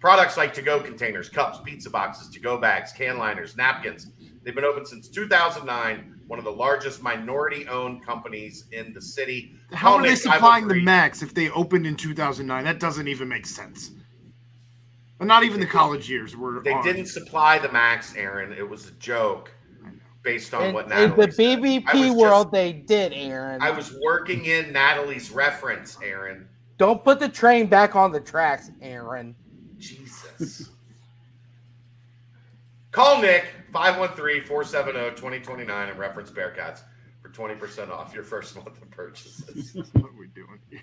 Products like to go containers, cups, pizza boxes, to go bags, can liners, napkins. They've been open since 2009, one of the largest minority owned companies in the city. How Call are they supplying the Max if they opened in 2009? That doesn't even make sense. And not even the college years were. They on. didn't supply the max, Aaron. It was a joke based on In, what in the BBP was world, just- they did, Aaron. I was working in Natalie's reference, Aaron. Don't put the train back on the tracks, Aaron. Jesus. Call Nick 513-470-2029 and reference Bearcats for 20% off your first month of purchases. What are we doing here?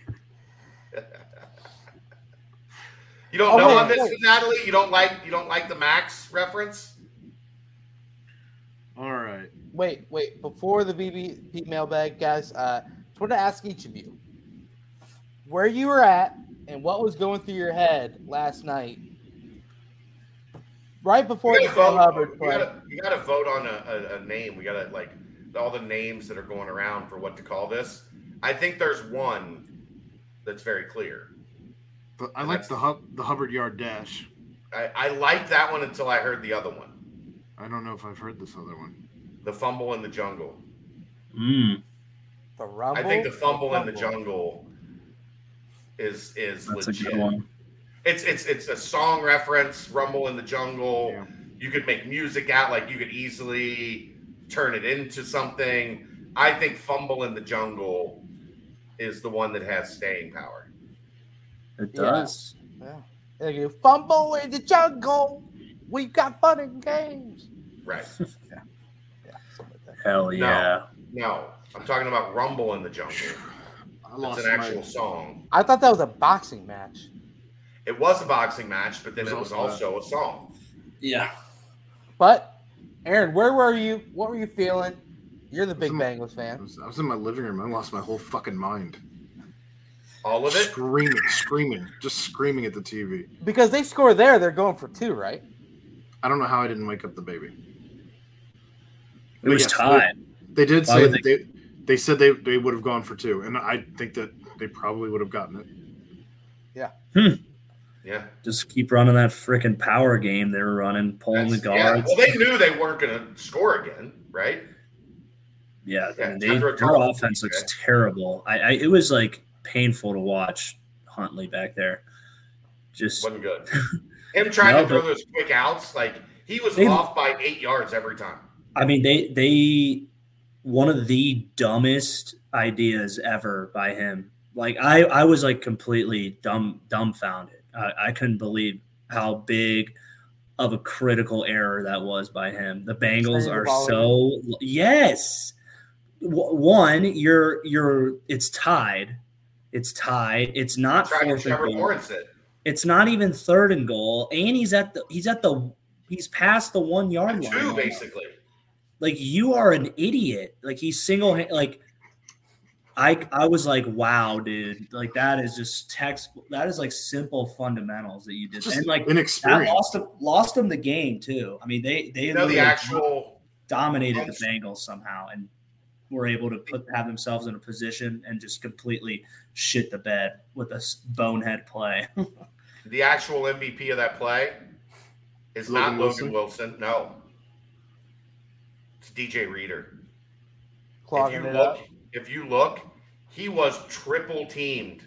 You don't Oh, know wait, on this wait. Natalie? You don't like you don't like the Max reference? All right. Wait, wait. Before the BBP mailbag, guys, uh, just want to ask each of you where you were at and what was going through your head last night, right before We the gotta, vote, Hubbard we, play. gotta, we gotta vote on a, a, a name. We gotta like all the names that are going around for what to call this. I think there's one that's very clear. The, I like the hub, the Hubbard Yard Dash. I, I liked that one until I heard the other one, I don't know if I've heard this other one. the fumble in the jungle. Mm, The rumble. I think the fumble in the jungle is is that's a legit. good one. It's it's it's a song reference. Rumble in the jungle. Yeah. You could make music out like you could easily turn it into something. I think fumble in the jungle is the one that has staying power. It does. Yeah. They go, fumble in the jungle. We've got fun and games. Right. Yeah, something like that. Hell No. yeah. No, I'm talking about Rumble in the Jungle. I It's an actual my. song. I thought that was a boxing match. It was a boxing match, but then It it was was also also a song. Yeah. But Aaron, where were you? What were you feeling? You're the big Some- Bengals I fan. was, I was in my living room. I lost my whole fucking mind. All of it. Screaming, screaming, just screaming at the TV. Because they score there, they're going for two, right? I don't know how I didn't wake up the baby. It was Yes, tied. They did Why say would that they, they said they, they would have gone for two, and I think that they probably would have gotten it. Yeah. Hmm. Yeah. Just keep running that freaking power game they were running, pulling the That's- yeah. guards. Well, they knew they weren't going to score again, right? Yeah, Yeah, I mean, they, Tundra their Tunnel. offense looks terrible. I, I it was like painful to watch Huntley back there. Just Wasn't good. Him trying No, to throw those quick outs, like he was They- off by eight yards every time. I mean, they they one of the dumbest ideas ever by him. Like I I was like completely dumb dumbfounded. I, I couldn't believe how big of a critical error that was by him. The Bengals are so yes. One, you're you're it's tied. It's tied. It's not fourth and goal. It. It's not even third and goal, and he's at the he's at the he's past the one yard line. Two, basically. Like you are an idiot. Like he's single hand. Like I I was like, wow, dude. Like that is just text. That is like simple fundamentals that you did, Just and like that inexperience. lost them lost them the game too. I mean, they they You know the actual. dominated the Bengals somehow, and were able to put have themselves in a position and just completely shit the bed with a bonehead play. The actual MVP of that play is Logan not Logan Wilson. No, it's DJ Reader. If you it look, up. if you look, he was triple teamed,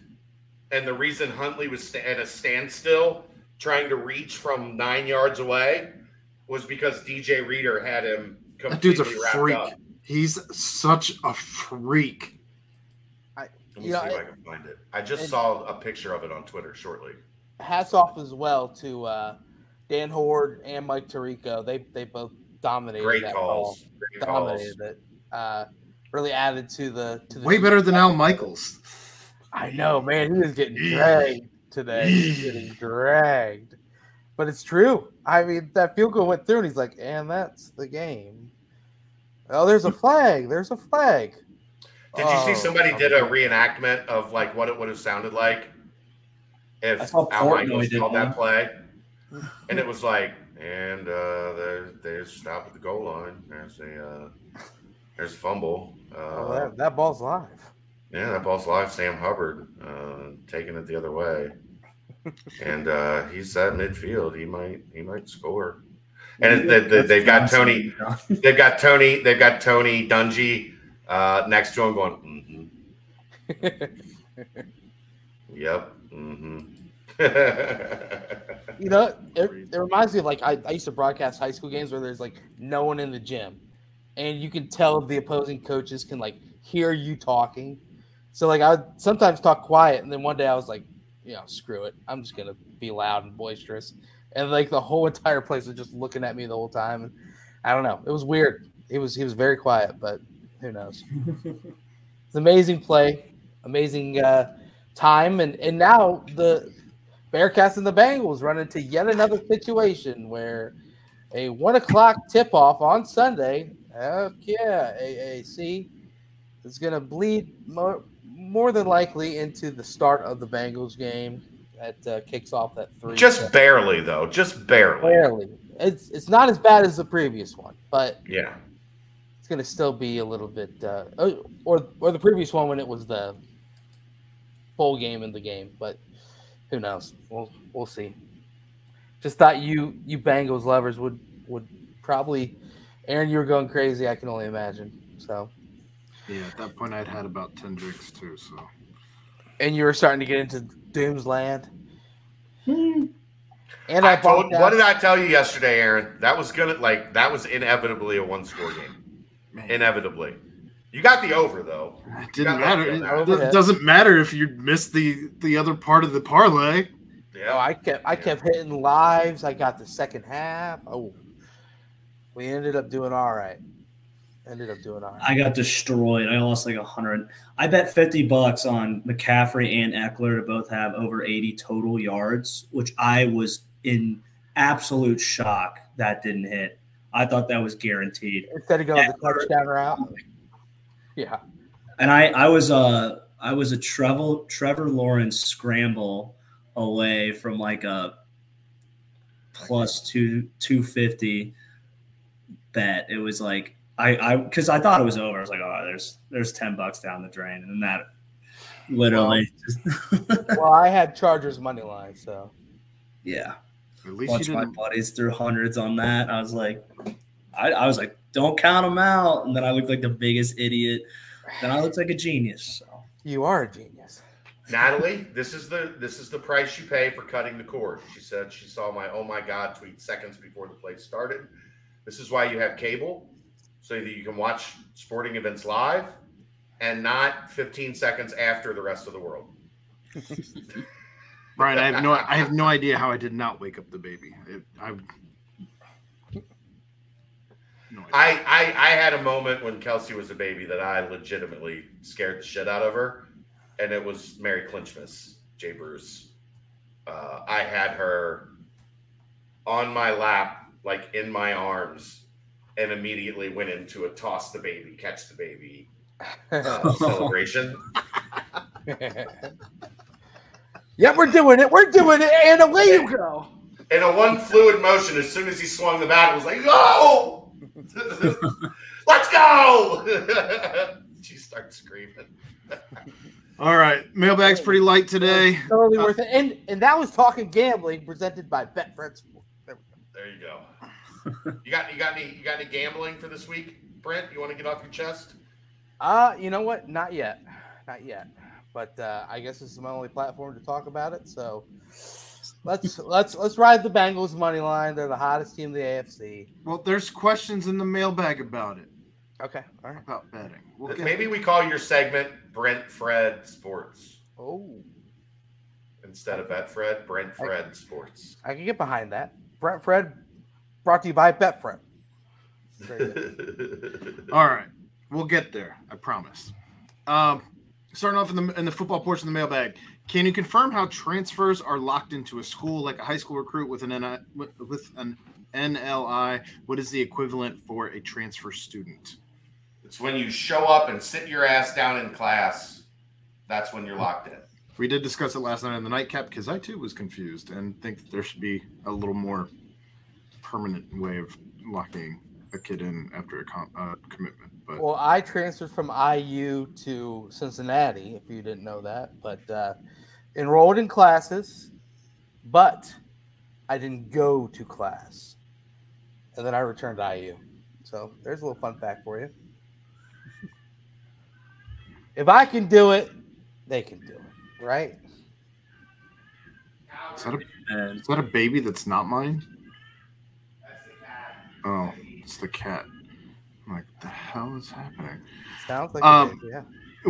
and the reason Huntley was sta- at a standstill trying to reach from nine yards away was because DJ Reader had him completely That dude's a wrapped freak. up. He's such a freak. Let me You know, see if I- I can find it. I just and- saw a picture of it on Twitter shortly. Hats off as well to uh, Dan Horde and Mike Tirico. They they both dominated Great that calls. Great call. calls. Dominated it. Uh, really added to the to the Way better than Al Michaels. I know, man. He was getting dragged today. He's getting dragged. But it's true. I mean, that field goal went through, and he's like, and that's the game. Oh, there's a flag. There's a flag. Did you see Oh, somebody did a reenactment of like what it would have sounded like if saw Al Portnoy Michaels did called one. that play? And it was like, and uh, they they stop at the goal line. There's a uh, there's a fumble. Uh, Oh, that, that ball's live. yeah, that ball's live. Sam Hubbard uh, taking it the other way, and uh, he's at midfield. He might he might score. And they, they, they've got Tony. They've got Tony. They've got Tony Dungy uh, next to him, going. Mm-hmm. Yep. Mm-hmm. You know, it, it reminds me of like I, I used to broadcast high school games where there's like no one in the gym, and you can tell the opposing coaches can like hear you talking. So like I would sometimes talk quiet, and then one day I was like, you know, screw it, I'm just gonna be loud and boisterous, and like the whole entire place was just looking at me the whole time, and I don't know, it was weird. He was he was very quiet, but who knows? It's an amazing play, amazing uh, time, and and now the Bearcats and the Bengals run into yet another situation where a one o'clock tip off on Sunday. Heck yeah, AAC is going to bleed more, more than likely into the start of the Bengals game that uh, kicks off at three. Just barely, though. Just barely. barely. It's it's not as bad as the previous one, but Yeah. it's going to still be a little bit, uh, oh, or or the previous one when it was the bowl game in the game. But who knows? We'll we'll see. Just thought you you Bengals lovers would would probably, Aaron, you were going crazy. I can only imagine. So, Yeah, at that point I'd had about ten drinks too. So and you were starting to get into Doom's land. Hmm. And I, I told, bought what did I tell you yesterday, Aaron? That was gonna like that was inevitably a one score game. man, Inevitably. You got the over though. it didn't matter. It, on doesn't matter if you missed the the other part of the parlay. Yeah. Oh, I kept I kept hitting lives. I got the second half. Oh, we ended up doing all right. Ended up doing all right. I got destroyed. I lost like a hundred. I bet fifty bucks on McCaffrey and Ekeler to both have over eighty total yards, which I was in absolute shock that didn't hit. I thought that was guaranteed. Instead of going the touchdown route. Yeah. And I, I was a, I was a Trevor Trevor Lawrence scramble away from like a plus two two fifty bet. It was like I, I, because I thought it was over. I was like, oh, there's there's ten bucks down the drain, and that literally, just, Well, I had Chargers money line, so yeah. At least Bunch you my didn't. buddies threw hundreds on that. I was like, I, I was like, don't count them out. And then I looked like the biggest idiot. Then I looked like a genius. So. you are a genius. Natalie, this is the this is the price you pay for cutting the cord. She said she saw my oh my god tweet seconds before the play started. This is why you have cable, so that you can watch sporting events live and not 15 seconds after the rest of the world. Brian, I have no I have no idea how I did not wake up the baby. It, I no idea. I, I I had a moment when Kelsey was a baby that I legitimately scared the shit out of her, and it was Mary Clinchmas, Jay Bruce. Uh, I had her on my lap, like in my arms, and immediately went into a toss the baby, catch the baby uh, celebration. yeah, we're doing it. We're doing it. And away you go. In a one fluid motion, as soon as he swung the bat, it was like, oh! Let's go! she starts screaming. All right, mailbag's pretty light today. Totally Uh, worth it. And and that was talking gambling presented by Betfred Sports. There. There you go. You got you got any you got any gambling for this week, Brent? You want to get off your chest? Uh, you know what? Not yet. Not yet. But uh, I guess this is my only platform to talk about it. So let's let's let's ride the Bengals money line. They're the hottest team in the AFC. Well, there's questions in the mailbag about it, Okay. All right. about betting. We'll get Maybe we call your segment Brent Fred Sports Oh, instead of Bet Fred, Brent Fred Sports. I can get behind that. Brent Fred brought to you by Betfred. Very good. All right, we'll get there. I promise. Um, starting off in the in the football portion of the mailbag, can you confirm how transfers are locked into a school like a high school recruit with an NI, with an NLI? What is the equivalent for a transfer student? it's when you show up and sit your ass down in class. That's when you're locked in. We did discuss it last night in the nightcap because I too was confused and think that there should be a little more permanent way of locking a kid in after a com- uh, commitment. But Well, I transferred from IU to Cincinnati, if you didn't know that, but uh, enrolled in classes, but I didn't go to class. And then I returned to IU. So there's a little fun fact for you. If I can do it, they can do it, right? is that a is that a baby that's not mine? Oh, it's the cat. I'm like, the hell is happening? Sounds like Um, it did, yeah.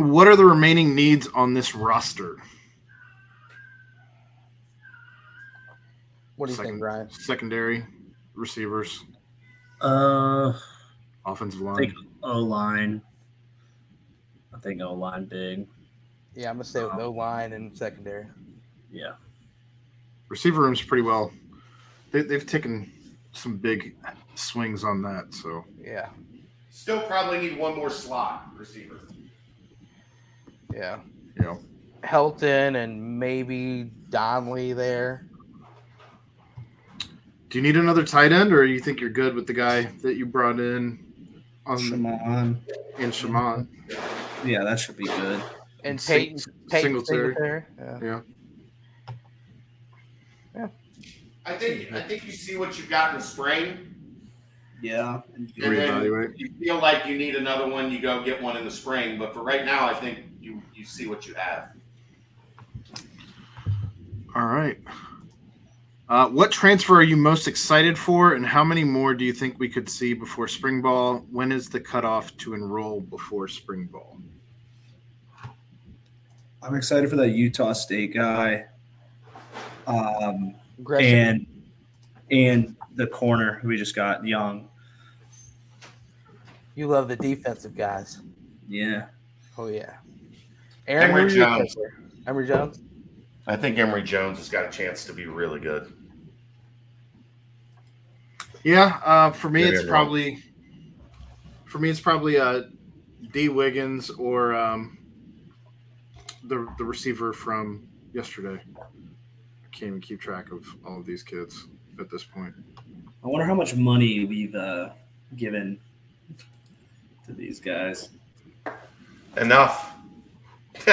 What are the remaining needs on this roster? What do you second- think, Ryan? Secondary, receivers, uh, offensive I line. think O line. I think O line big. Yeah, I'm gonna say with no line and secondary. Yeah. Receiver room's pretty well. They, they've taken some big swings on that. So Yeah, Still probably need one more slot receiver. yeah. you know, Helton and maybe Donley there. do you need another tight end, or you think you're good with the guy that you brought in on Shimon. in Shaman? Yeah, that should be good. And Sing- Peyton, Peyton Singletary. Singletary. Yeah. Yeah. I think I think you see what you've got in the spring, Yeah. and Reevaluate. then you feel like you need another one. You go get one in the spring, but for right now, I think you you see what you have. All right. Uh, what transfer are you most excited for, and how many more do you think we could see before spring ball? When is the cutoff to enroll before spring ball? I'm excited for that Utah State guy. Um, and and the corner we just got, Young. You love the defensive guys. Yeah. Oh yeah. Emory who do you Jones. think? Emory Jones. I think Emory Jones has got a chance to be really good. Yeah, uh, for me, Maybe it's I'm wrong. probably for me, it's probably uh, D Wiggins or um, the the receiver from yesterday. I can't even keep track of all of these kids at this point. I wonder how much money we've uh, given to these guys. Enough.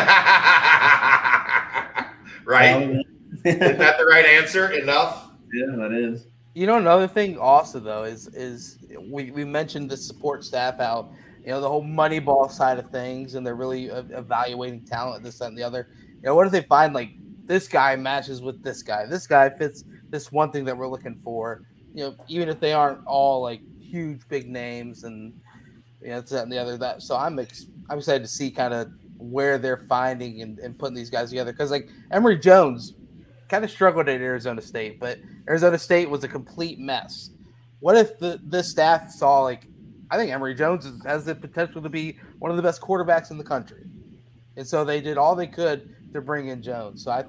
right? Isn't that the right answer? Enough. Yeah, that is. You know, another thing also though is is we, we mentioned the support staff out. you know the whole money ball side of things, and they're really uh, evaluating talent, this that, and the other. You know, what if they find like this guy matches with this guy, this guy fits this one thing that we're looking for. You know, even if they aren't all like huge big names and you know that and the other. That so I'm ex- I'm excited to see kind of where they're finding and, and putting these guys together because like Emory Jones kind of struggled at Arizona State, but Arizona State was a complete mess. What if the this staff saw like I think Emory Jones has the potential to be one of the best quarterbacks in the country, and so they did all they could to bring in Jones. So I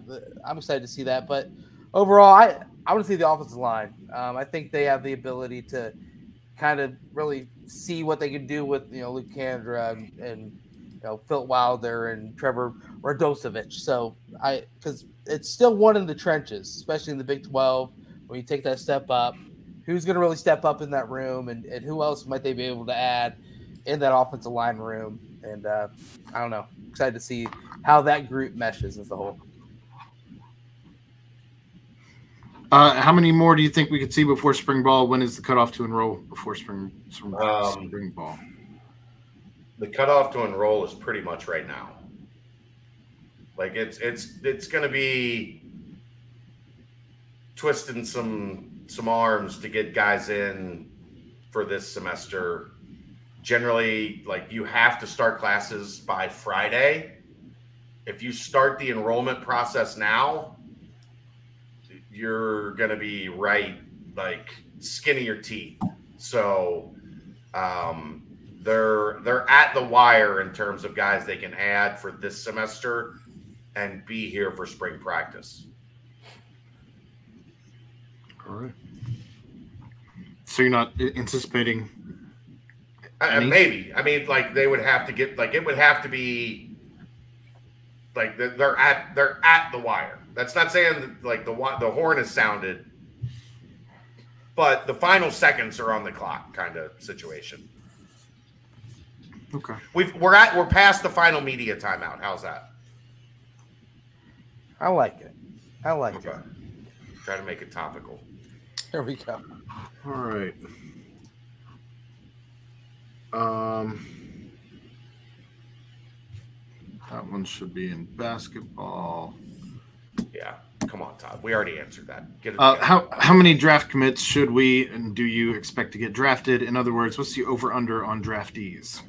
I'm excited to see that. But overall, I I want to see the offensive line. Um, I think they have the ability to kind of really see what they can do with you know Luke Kandra and, and you know Phil Wilder and Trevor Radosevich. So I because it's still one in the trenches, especially in the Big Twelve. When you take that step up, who's going to really step up in that room, and, and who else might they be able to add? in that offensive line room, and uh, I don't know. Excited to see how that group meshes as a whole. Uh, how many more do you think we could see before spring ball? When is the cutoff to enroll before spring spring, Um, spring ball? The cutoff to enroll is pretty much right now. Like it's it's it's going to be twisting some some arms to get guys in for this semester. Generally, like you have to start classes by Friday. If you start the enrollment process now, you're going to be right like skin of your teeth. So um, they're they're at the wire in terms of guys they can add for this semester and be here for spring practice. All right. So you're not anticipating? Uh, maybe. I mean, like they would have to get like it would have to be like they're at they're at the wire. That's not saying that, like the wa- the horn is sounded, but the final seconds are on the clock, kind of situation. Okay. We've we're at we're past the final media timeout. How's that? I like it. I like Okay. it. Try to make it topical. Here we go. All right. Um, that one should be in basketball. Yeah, come on, Todd. We already answered that. Get it. Uh, how how many draft commits should we and do you expect to get drafted? In other words, what's the over under on draftees?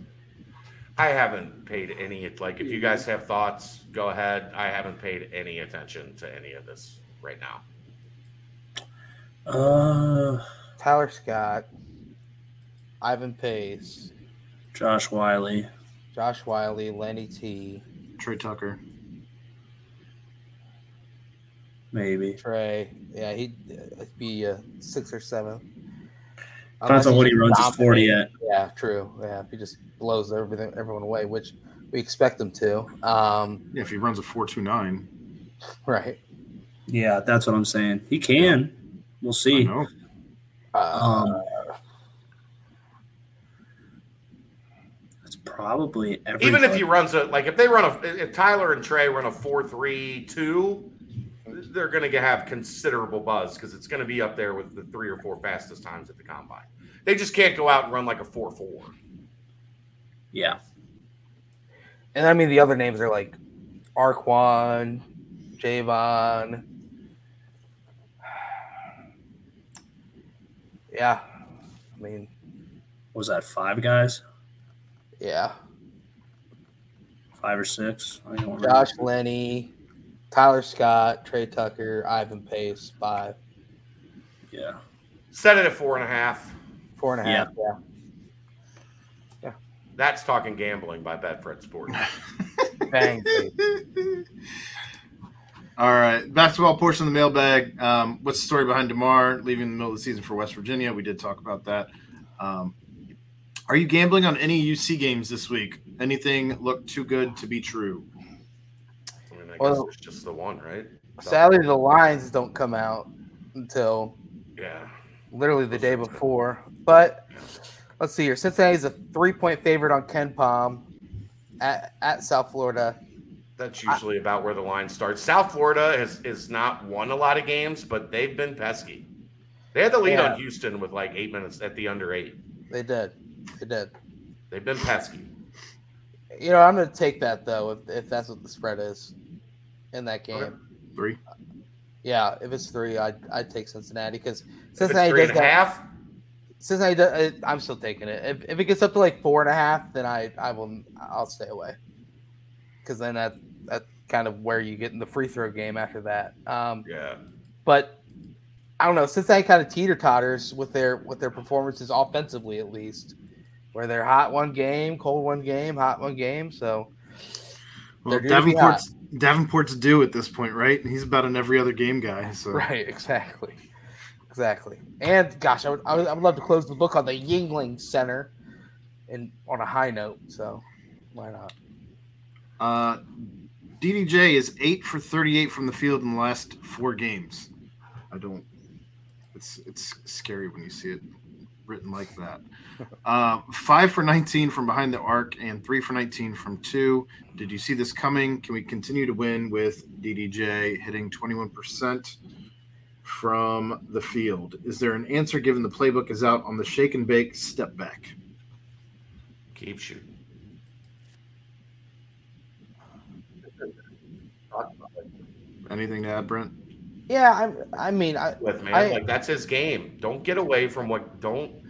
I haven't paid any. Like, if you guys have thoughts, go ahead. I haven't paid any attention to any of this right now. Uh, Tyler Scott, Ivan Pace, Josh Wiley. Josh Wiley, Lenny T, Tre Tucker. Maybe. Tre. Yeah, he'd uh, be uh, six or seven. Depends Unless on what he runs his 40 at. Yeah, true. Yeah, if he just blows everything everyone away, which we expect him to. Um, Yeah, if he runs a four two nine. right. Yeah, that's what I'm saying. He can. We'll see. know. Uh, Um, That's probably every. Even if he runs a like, if they run a, if Tyler and Tre run a four-three-two, they're going to have considerable buzz because it's going to be up there with the three or four fastest times at the combine. They just can't go out and run like a four-four. Yeah. and I mean the other names are like Arquon, Ja'von. Yeah, I mean, was that five guys? yeah. Five or six? I don't remember. Josh Lenny, Tyler Scott, Tre Tucker, Ivan Pace, five, Yeah. Set it at four and a half. four and a half. Yeah. Yeah. That's talking gambling by Betfred Sports. Bang. All right, basketball portion of the mailbag. Um, what's the story behind Demar leaving in the middle of the season for West Virginia? We did talk about that. Um, are you gambling on any UC games this week? Anything look too good to be true? I guess Well- it's just the one, right? Sadly, the lines don't come out until Yeah. literally the day before. But let's see here. Cincinnati's a three-point favorite on KenPom at, at South Florida. That's usually about where the line starts. South Florida has is not won a lot of games, but they've been pesky. They had the lead Yeah. on Houston with like eight minutes at the under eight. They did. They did. They've been pesky. You know, I'm going to take that though if, if that's what the spread is in that game. Okay. Three. Yeah, if it's three, I'd, I'd take Cincinnati because If it's Cincinnati three does and a that- half, Cincinnati, does, I'm still taking it. If, if it gets up to like four and a half, then I I will I'll stay away because then that that's kind of where you get in the free throw game after that. Um, yeah. but I don't know. Cincinnati kind of teeter totters with their with their performances offensively, at least, where they're hot one game, cold one game, hot one game. So Well, They're due to Davenport's Davenport's due at this point, right? And He's about an every other game guy. So right, exactly, exactly. And gosh, I would, I would I would love to close the book on the Yuengling Center, and on a high note. So why not? Uh, DDJ is eight for thirty-eight from the field in the last four games. I don't. It's it's scary when you see it written like that. Uh, five for 19 from behind the arc and three for 19 from two. Did you see this coming? Can we continue to win with DDJ hitting 21% from the field? Is there an answer given the playbook is out on the shake and bake step back? Keep shooting. Anything to add, Brent? Yeah, I, I mean, I, With man, I- like that's his game. Don't get away from what. Don't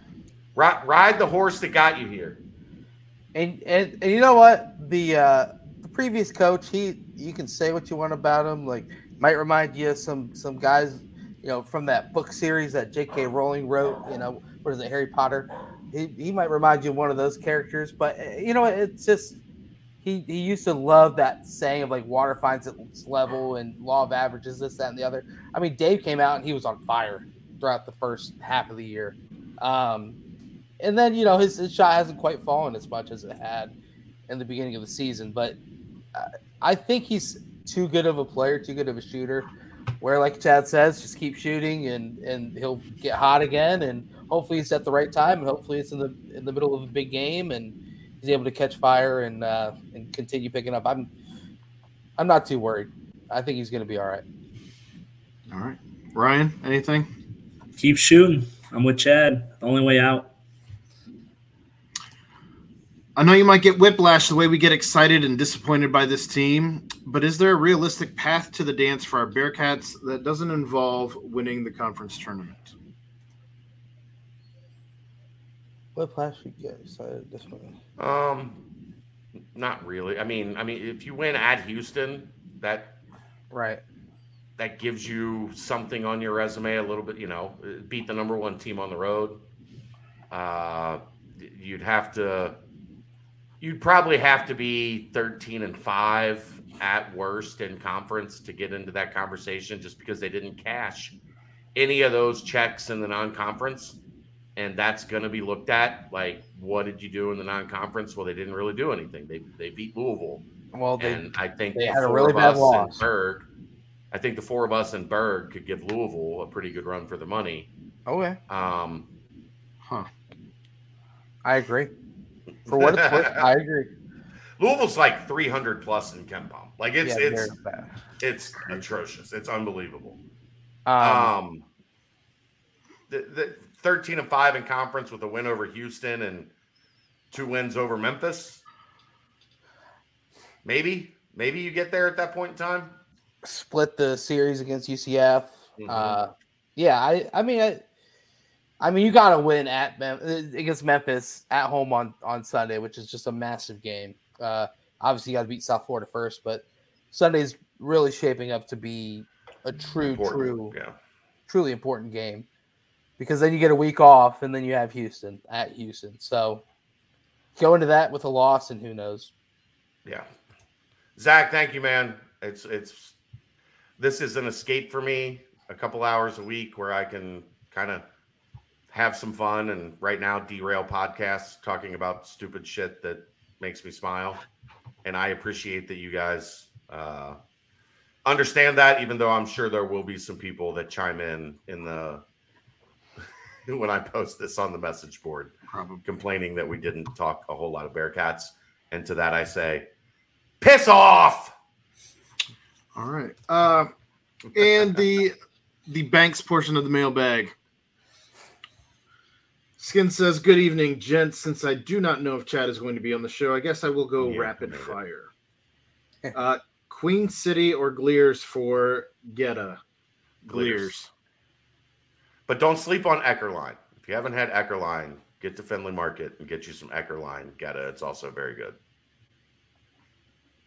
ride, ride the horse that got you here. and, and and you know what? The uh the previous coach, he you can say what you want about him. Like, might remind you of some some guys, you know, from that book series that J.K. Rowling wrote. You know, what is it, Harry Potter? He he might remind you of one of those characters. But uh, you know, it's just he he used to love that saying of like water finds its level and law of averages, this, that, and the other. I mean, Dave came out and he was on fire throughout the first half of the year. Um, and then you know his, his shot hasn't quite fallen as much as it had in the beginning of the season. But uh, I think he's too good of a player, too good of a shooter. Where, like Chad says, just keep shooting and and he'll get hot again. And hopefully it's at the right time. And hopefully it's in the in the middle of a big game and he's able to catch fire and uh, and continue picking up. I'm I'm not too worried. I think he's going to be all right. All right. Ryan, anything? Keep shooting. I'm with Chad. The only way out. I know you might get whiplash the way we get excited and disappointed by this team, but is there a realistic path to the dance for our Bearcats that doesn't involve winning the conference tournament? What flash we get excited this one? Um, not really. I mean, I mean, if you win at Houston, that Right. that gives you something on your resume. A little bit, you know, beat the number one team on the road. Uh, you'd have to. You'd probably have to be thirteen and five at worst in conference to get into that conversation, just because they didn't cash any of those checks in the non-conference, and that's going to be looked at. Like, what did you do in the non-conference? Well, they didn't really do anything. They they beat Louisville. Well, they and I think they the had a really bad loss. Berg, I think the four of us and Berg could give Louisville a pretty good run for the money. okay. Um, Huh. I agree. For what it's worth, I agree. Louisville's like 300 plus in KenPom. Like it's yeah, it's it's atrocious. It's unbelievable. Um, Um, the, the 13 and five in conference with a win over Houston and two wins over Memphis. Maybe, maybe you get there at that point in time. split the series against UCF. Mhm. Uh, yeah, I, I mean, I, I mean, you got to win at Mem- uh, against Memphis at home on on Sunday, which is just a massive game. Uh, obviously, you got to beat South Florida first, but Sunday's really shaping up to be a true, Important. true, Yeah. truly important game because then you get a week off and then you have Houston at Houston. So go into that with a loss, and who knows? Yeah. Zach, thank you, man. It's it's this is an escape for me. A couple hours a week where I can kind of have some fun and right now derail podcasts talking about stupid shit that makes me smile. And I appreciate that you guys uh, understand that, even though I'm sure there will be some people that chime in in the when I post this on the message board Probably. complaining that we didn't talk a whole lot of Bearcats. And to that I say, piss off. All right. Uh, and the the banks portion of the mailbag. Skin says, "Good evening, gents. Since I do not know if Chad is going to be on the show, I guess I will go Yeah, rapid fire. Uh, Queen City or Glier's for Goetta? Glier's. But don't sleep on Eckerlin. If you haven't had Eckerlin, get to Findlay Market and get you some Eckerlin. Get it. It's also very good.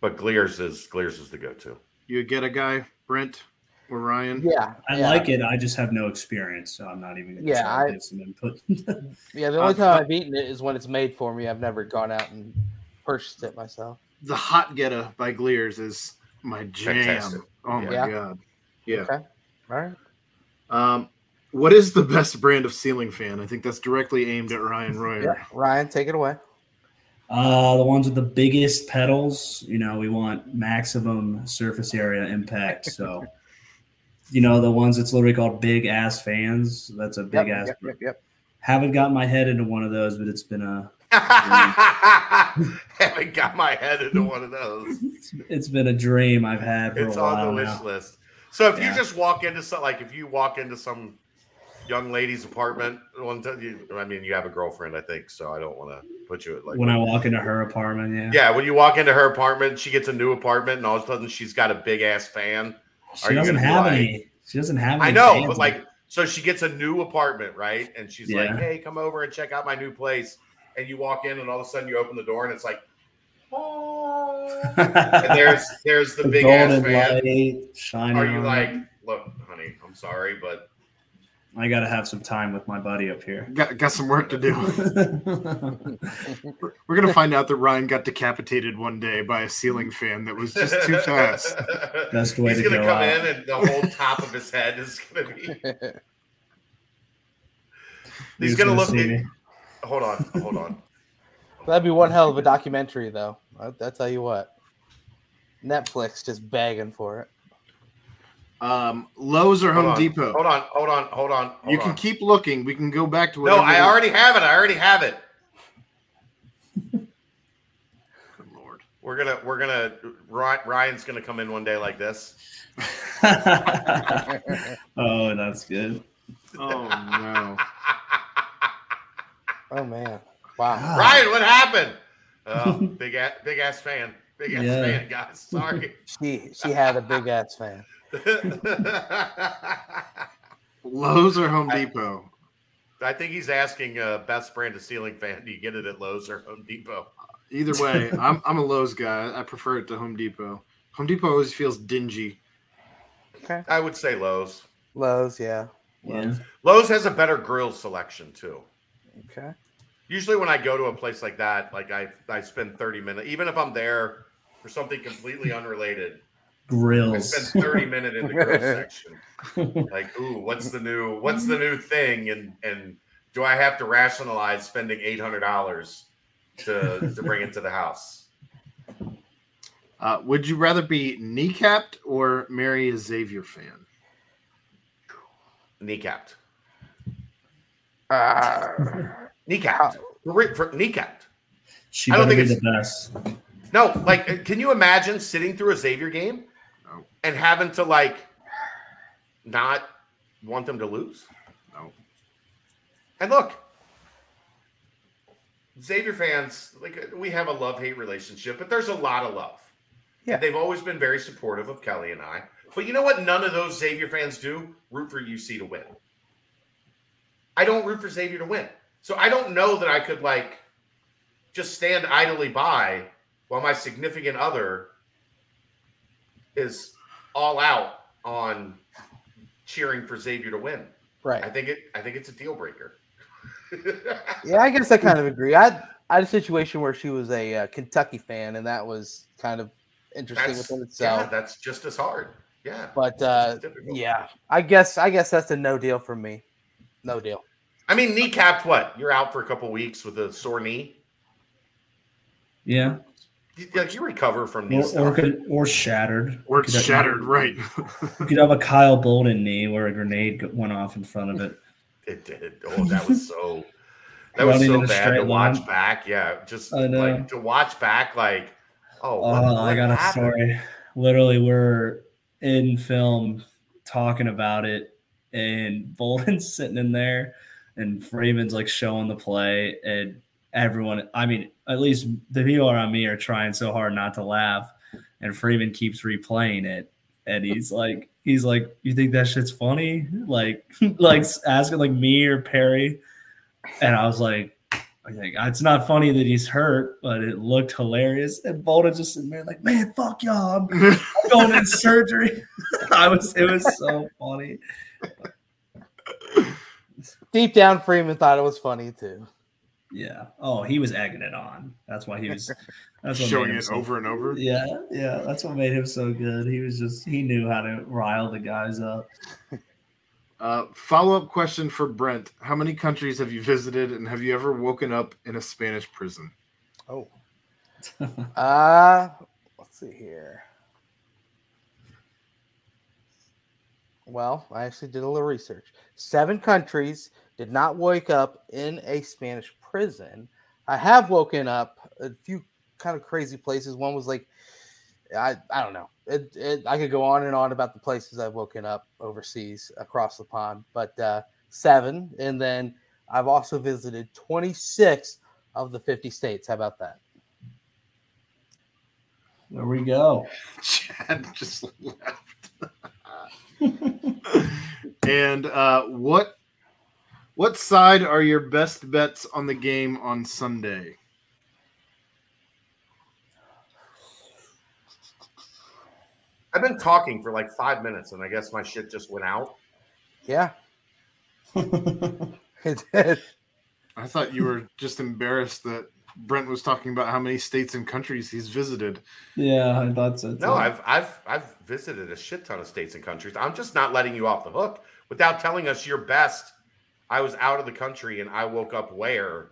But Glier's is Glier's is the go-to. You get a Goetta guy, Brent or Ryan? Yeah, I yeah. like it. I just have no experience, so I'm not even going to Yeah, try to I- give some input. Yeah, the only Uh, time I've eaten it is when it's made for me. I've never gone out and purchased it myself. The Hot Goetta by Glier's is my jam. Fantastic. Oh my Yeah. god. Yeah. Okay. All right. Um, what is the best brand of ceiling fan? I think that's directly aimed at Ryan Royer. Yeah. Ryan, take it away. Uh, the ones with the biggest pedals, you know, we want maximum surface area impact. So, you know, the ones that's literally called big ass fans. That's a big Yep, ass. Yep, yep, yep. Haven't gotten my head into one of those, but it's been a Haven't got my head into one of those. it's, it's been a dream I've had for It's a while on the wish now. list. So if Yeah. you just walk into some, like if you walk into some young lady's apartment, one time, I mean, you have a girlfriend, I think, so I don't want to put you at like. When I walk into her apartment, yeah, yeah, when you walk into her apartment, she gets a new apartment, and all of a sudden she's got a big ass fan. She doesn't have like- any. She doesn't have. Any I know, but like, so she gets a new apartment, right? And she's like, "Hey, come over and check out my new place." And you walk in, and all of a sudden you open the door, and it's like, "Oh!" and there's there's the, the big ass fan. light shining. Are you on like, look, honey, I'm sorry, but I got to have some time with my buddy up here. Got, got some work to do. We're gonna find out that Ryan got decapitated one day by a ceiling fan that was just too fast. Best way to go. He's to gonna go come out. in, and the whole top of his head is gonna be. He's, He's gonna, gonna look. At, me. hold on, hold on. That'd be one hell of a documentary, though. I, I tell you what. Netflix just begging for it. Um, Lowe's or Hold Home on, Depot. Hold on, hold on, hold on. hold you can keep looking. We can go back to No, whatever. I already have it. I already have it. Good Lord. We're gonna, we're gonna. Ryan's gonna come in one day like this. oh, that's good. Oh no. Oh man! Wow. God. Ryan, what happened? Oh, big ass, big ass fan, big ass Yeah. fan, guys. Sorry. She she had a big ass fan. Lowe's or Home Depot. I think he's asking uh, best brand of ceiling fan. Do you get it at Lowe's or Home Depot? Either way, I'm I'm a Lowe's guy. I prefer it to Home Depot. Home Depot always feels dingy. Okay. I would say Lowe's. Lowe's, yeah. Yeah. Lowe's has a better grill selection too. Okay. Usually, when I go to a place like that, like I I spend thirty minutes, even if I'm there for something completely unrelated, I Grills. spend thirty minutes in the grill section. Like, ooh, what's the new what's the new thing? And and do I have to rationalize spending eight hundred dollars to to bring it to the house? Uh, would you rather be kneecapped or marry a Xavier fan? Kneecapped. Uh, Kneecapped. For, re- for, kneecapped. she I don't think it's- the best. No, like, uh, can you imagine sitting through a Xavier game No. and having to like not want them to lose? No. And look, Xavier fans, like we have a love hate relationship, but there's a lot of love. Yeah. They've always been very supportive of Kelly and I. But you know what? None of those Xavier fans do root for UC to win. I don't root for Xavier to win. So I don't know that I could like just stand idly by while my significant other is all out on cheering for Xavier to win. Right. I think it I think it's a deal breaker. Yeah, I guess I kind of agree. I I had a situation where she was a uh, Kentucky fan, and that was kind of interesting That's, within yeah, itself. that's just as hard. Yeah. But uh, yeah, I guess I guess that's a no deal for me. No deal. I mean, kneecapped what? You're out for a couple weeks with a sore knee. Yeah. Like you recover from knee Or, or, could, or shattered. Or it's Could have- shattered, right? You could have a Kyle Bolden knee where a grenade went off in front of it. It did. Oh, that was so. That was so bad to watch line. back. Yeah, just like to watch back. Like, oh, what, Oh, I got a story. Literally, we're in film talking about it, and Bolden's sitting in there, and Freeman's like showing the play, and everyone, I mean, at least the people around me are trying so hard not to laugh, and Freeman keeps replaying it, and he's like, he's like, you think that shit's funny? Like, like asking like me or Perry, and I was like. I think ah, it's not funny that he's hurt, but it looked hilarious. And Bolden just sitting there like, man, fuck y'all. I'm I'm going in surgery. I was it was so funny. Deep down, Freeman thought it was funny too. Yeah. Oh, he was egging it on. That's why he was that's what Showing made it so- over and over. Yeah, yeah. That's what made him so good. He was just he knew how to rile the guys up. Uh, Follow up question for Brent: How many countries have you visited, and have you ever woken up in a Spanish prison? Oh. Uh let's see here. Well, I actually did a little research. Seven countries did not wake up in a Spanish prison. I have woken up a few kind of crazy places. One was like, I, I don't know. It, it, I could go on and on about the places I've woken up overseas across the pond, but uh, seven. And then I've also visited 26 of the 50 states. How about that? There we go. Chad just left. and uh, what what side are your best bets on the game on Sunday? I've been talking for like five minutes, and I guess my shit just went out. Yeah. It did. I thought you were just embarrassed that Brent was talking about how many states and countries he's visited. yeah, I thought so. No, I've I've I've visited a shit ton of states and countries. I'm just not letting you off the hook without telling us your best. I was out of the country and I woke up where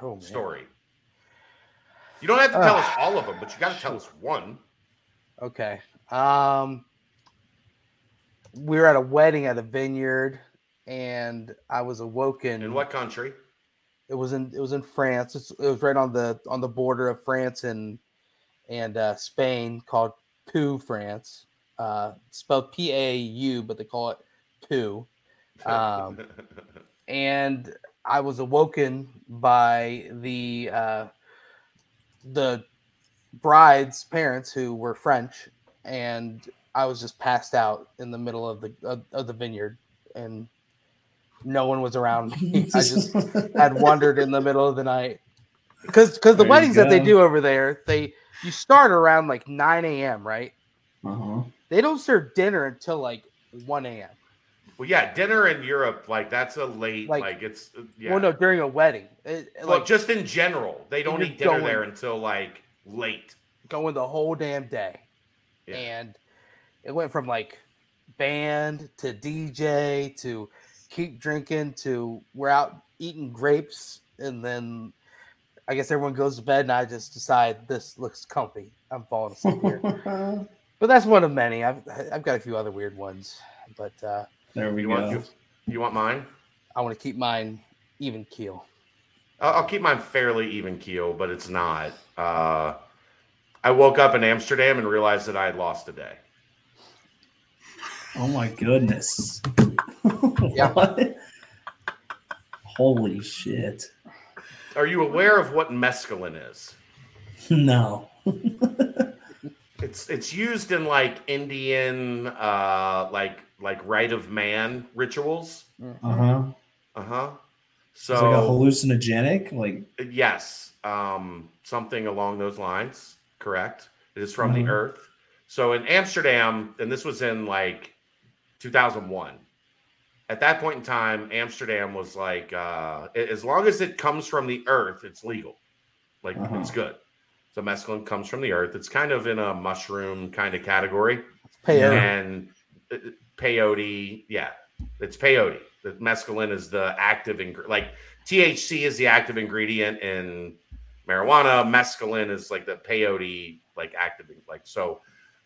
Oh, story. You don't have to tell us Ah. all of them, but you got to tell us one. Okay. Um, we were at a wedding at a vineyard, and I was awoken. In what country? It was in it was in France. It's, it was right on the on the border of France and and uh, Spain, called Pau, France. Uh, spelled P A U, but they call it Pau. Um, and I was awoken by the uh, the bride's parents who were French, and I was just passed out in the middle of the of, of the vineyard, and no one was around me. I just had wandered in the middle of the night because because the weddings that they do over there, they you start around like nine a.m. Right? Uh-huh. They don't serve dinner until like one a.m. well, yeah, dinner in Europe, like that's a late, like, Like- it's uh, yeah. Well, no, during a wedding, It- Well, like just in general, they don't eat dinner going- there until like late. going the whole damn day. Yeah. And it went from like band to DJ to keep drinking to we're out eating grapes and then I guess everyone goes to bed and I just decide this looks comfy. I'm falling asleep here. but that's one of many. I've I've got a few other weird ones, but uh, there we You go. want you, you want mine? I want to keep mine even keel. I'll, I'll keep mine fairly even keel, but it's not. Uh, I woke up in Amsterdam and realized that I had lost a day. Oh my goodness. Yeah. Holy shit. Are you aware of what mescaline is? No. It's it's used in like Indian uh like like rite of man rituals. Uh-huh. Uh-huh. It's like a hallucinogenic, like yes, um something along those lines, correct? It is from Mhm. the earth. So in Amsterdam, and this was in like 2001. At that point in time, Amsterdam was like uh as long as it comes from the earth, it's legal. Like Uh-huh. it's good. So mescaline comes from the earth. It's kind of in a mushroom kind of category. Peyote. and uh, peyote yeah it's peyote. The mescaline is the active ing- like thc is the active ingredient in marijuana. Mescaline is like the peyote like active like so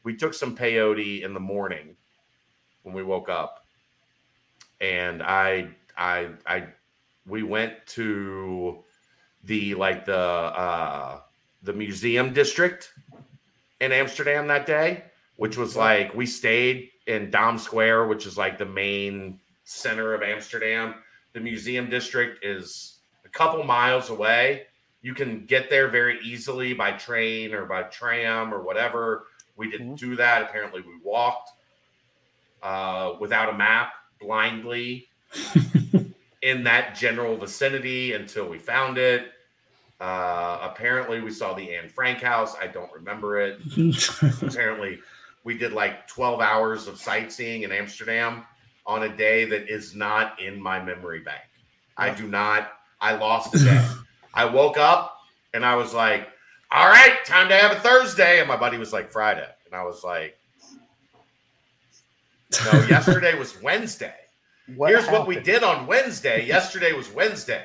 we took some peyote in the morning when we woke up and i i i we went to the like the uh the museum district in amsterdam that day which was like we stayed in Dam Square, which is like the main center of Amsterdam. The museum district is a couple miles away. You can get there very easily by train or by tram or whatever. We didn't do that. Apparently, we walked uh, without a map blindly in that general vicinity until we found it. Uh, apparently, we saw the Anne Frank house. I don't remember it apparently we did like 12 hours of sightseeing in Amsterdam on a day that is not in my memory bank. I do not, I lost a day. I woke up and I was like, all right, time to have a Thursday. And my buddy was like, Friday. And I was like, no, yesterday was Wednesday. What Here's what we did on Wednesday. Yesterday was Wednesday.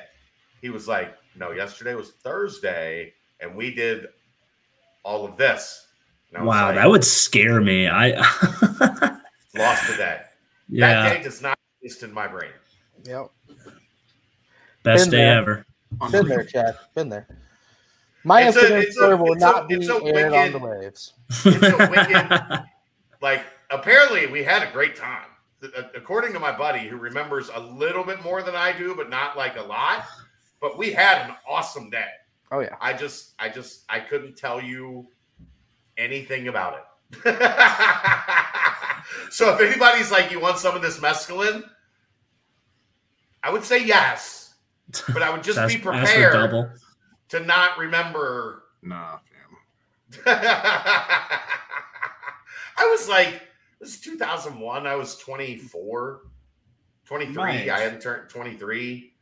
He was like, no, yesterday was Thursday. And we did all of this. And I was wow, like, that would scare me. I lost the day. Yeah, That day does not exist in my brain. Yep. best Been day there. ever. Been there, Chad. Been there. My It's a- Instagram it's a- will it's a- not be it's a aired on the waves. It's a wicked. like apparently we had a great time. Uh, According to my buddy, who remembers a little bit more than I do, but not like a lot. But we had an awesome day. Oh yeah. I just, I just, I couldn't tell you anything about it. so if anybody's like, you want some of this mescaline, I would say yes, but I would just Ask- be prepared to not remember Nah, fam. I was like, this is 2001. I was 24, 23. Right. I hadn't turned 23.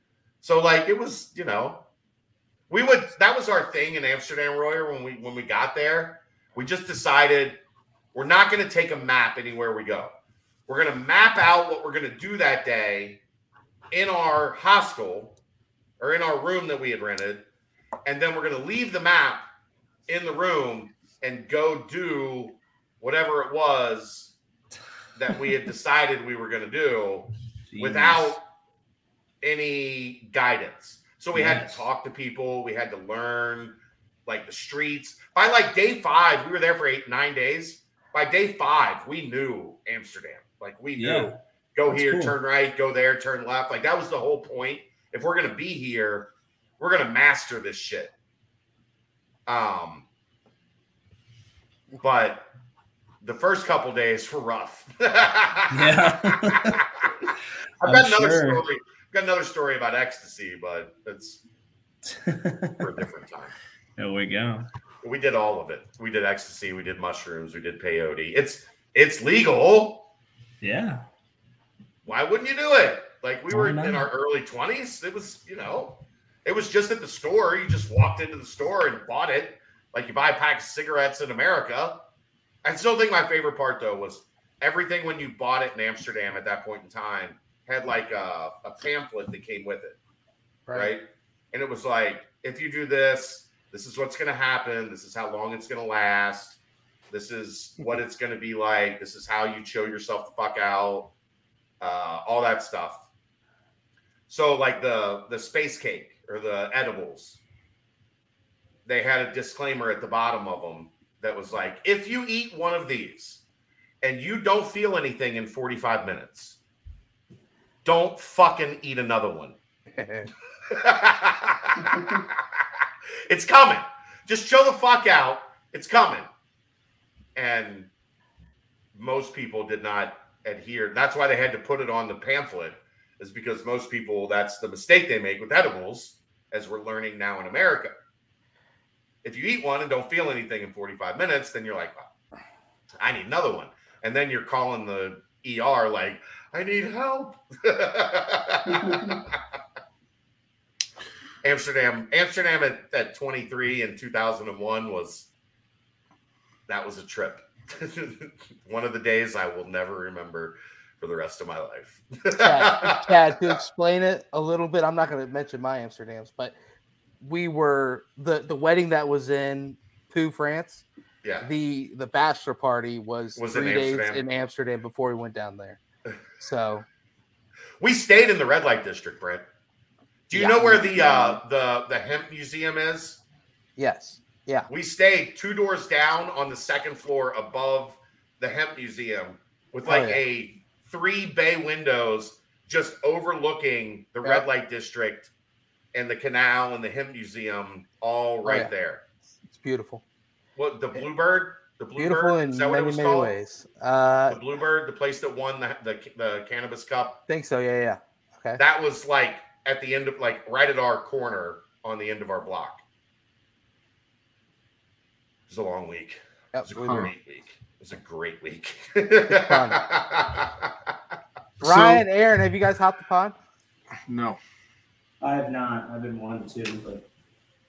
So like it was, you know, we would that was our thing in Amsterdam Royer when we when we got there. We just decided we're not going to take a map anywhere we go. We're going to map out what we're going to do that day in our hostel or in our room that we had rented. And then we're going to leave the map in the room and go do whatever it was that we had decided we were going to do without any guidance. So we had to talk to people, we had to learn like the streets. By like day five, we were there for eight, nine days. By day five, we knew Amsterdam. Like we knew Yeah. go That's here, cool. turn right, go there, turn left. Like that was the whole point. If we're gonna be here, we're gonna master this shit. Um, but the first couple days were rough. Yeah. I've I'm got another sure. story. I've got another story about ecstasy, but it's for a different time. There we go. We did all of it. We did ecstasy. We did mushrooms. We did peyote. It's it's legal. Yeah. Why wouldn't you do it? Like we were not? in our early twenties. It was you know, it was just at the store. You just walked into the store and bought it. Like you buy a pack of cigarettes in America. I still think my favorite part though was everything when you bought it in Amsterdam at that point in time had like a, a pamphlet that came with it. right? And it was like, if you do this, this is what's going to happen. This is how long it's going to last. This is what it's going to be like. This is how you chill yourself the fuck out. Uh, all that stuff. So, like the the space cake or the edibles, they had a disclaimer at the bottom of them that was like, if you eat one of these and you don't feel anything in 45 minutes, don't fucking eat another one. it's coming. Just chill the fuck out. It's coming. And most people did not adhere. That's why they had to put it on the pamphlet, is because most people, that's the mistake they make with edibles, as we're learning now in America. If you eat one and don't feel anything in 45 minutes, then you're like, "Wow, I need another one. And then you're calling the ER like, I need help. Amsterdam, Amsterdam at, at 23 in 2001 was that was a trip. One of the days I will never remember for the rest of my life. Chad, Chad, to explain it a little bit, I'm not going to mention my Amsterdam's, but we were the the wedding that was in Pau, France. yeah. The the bachelor party was, Was in three days Amsterdam. in Amsterdam before we went down there. So We stayed in the red light district, Brent. Do you Yeah. know where the uh the the hemp museum is? yes, yeah, We stayed two doors down on the second floor above the hemp museum with Oh, like yeah. a three bay windows just overlooking the red light district and the canal and the hemp museum all right Oh, yeah. there. it's beautiful, What the bluebird? The bluebird beautiful in is that what it many many called? ways. Uh, The bluebird, the place that won the, the the cannabis cup. think so. Yeah, yeah. Okay. That was like at the end of like right at our corner on the end of our block. It was a long week. It was a we Huh. were- great week. It was a great week. Ryan, Aaron, have you guys hopped the pod? No. I have not. I've been wanting to, but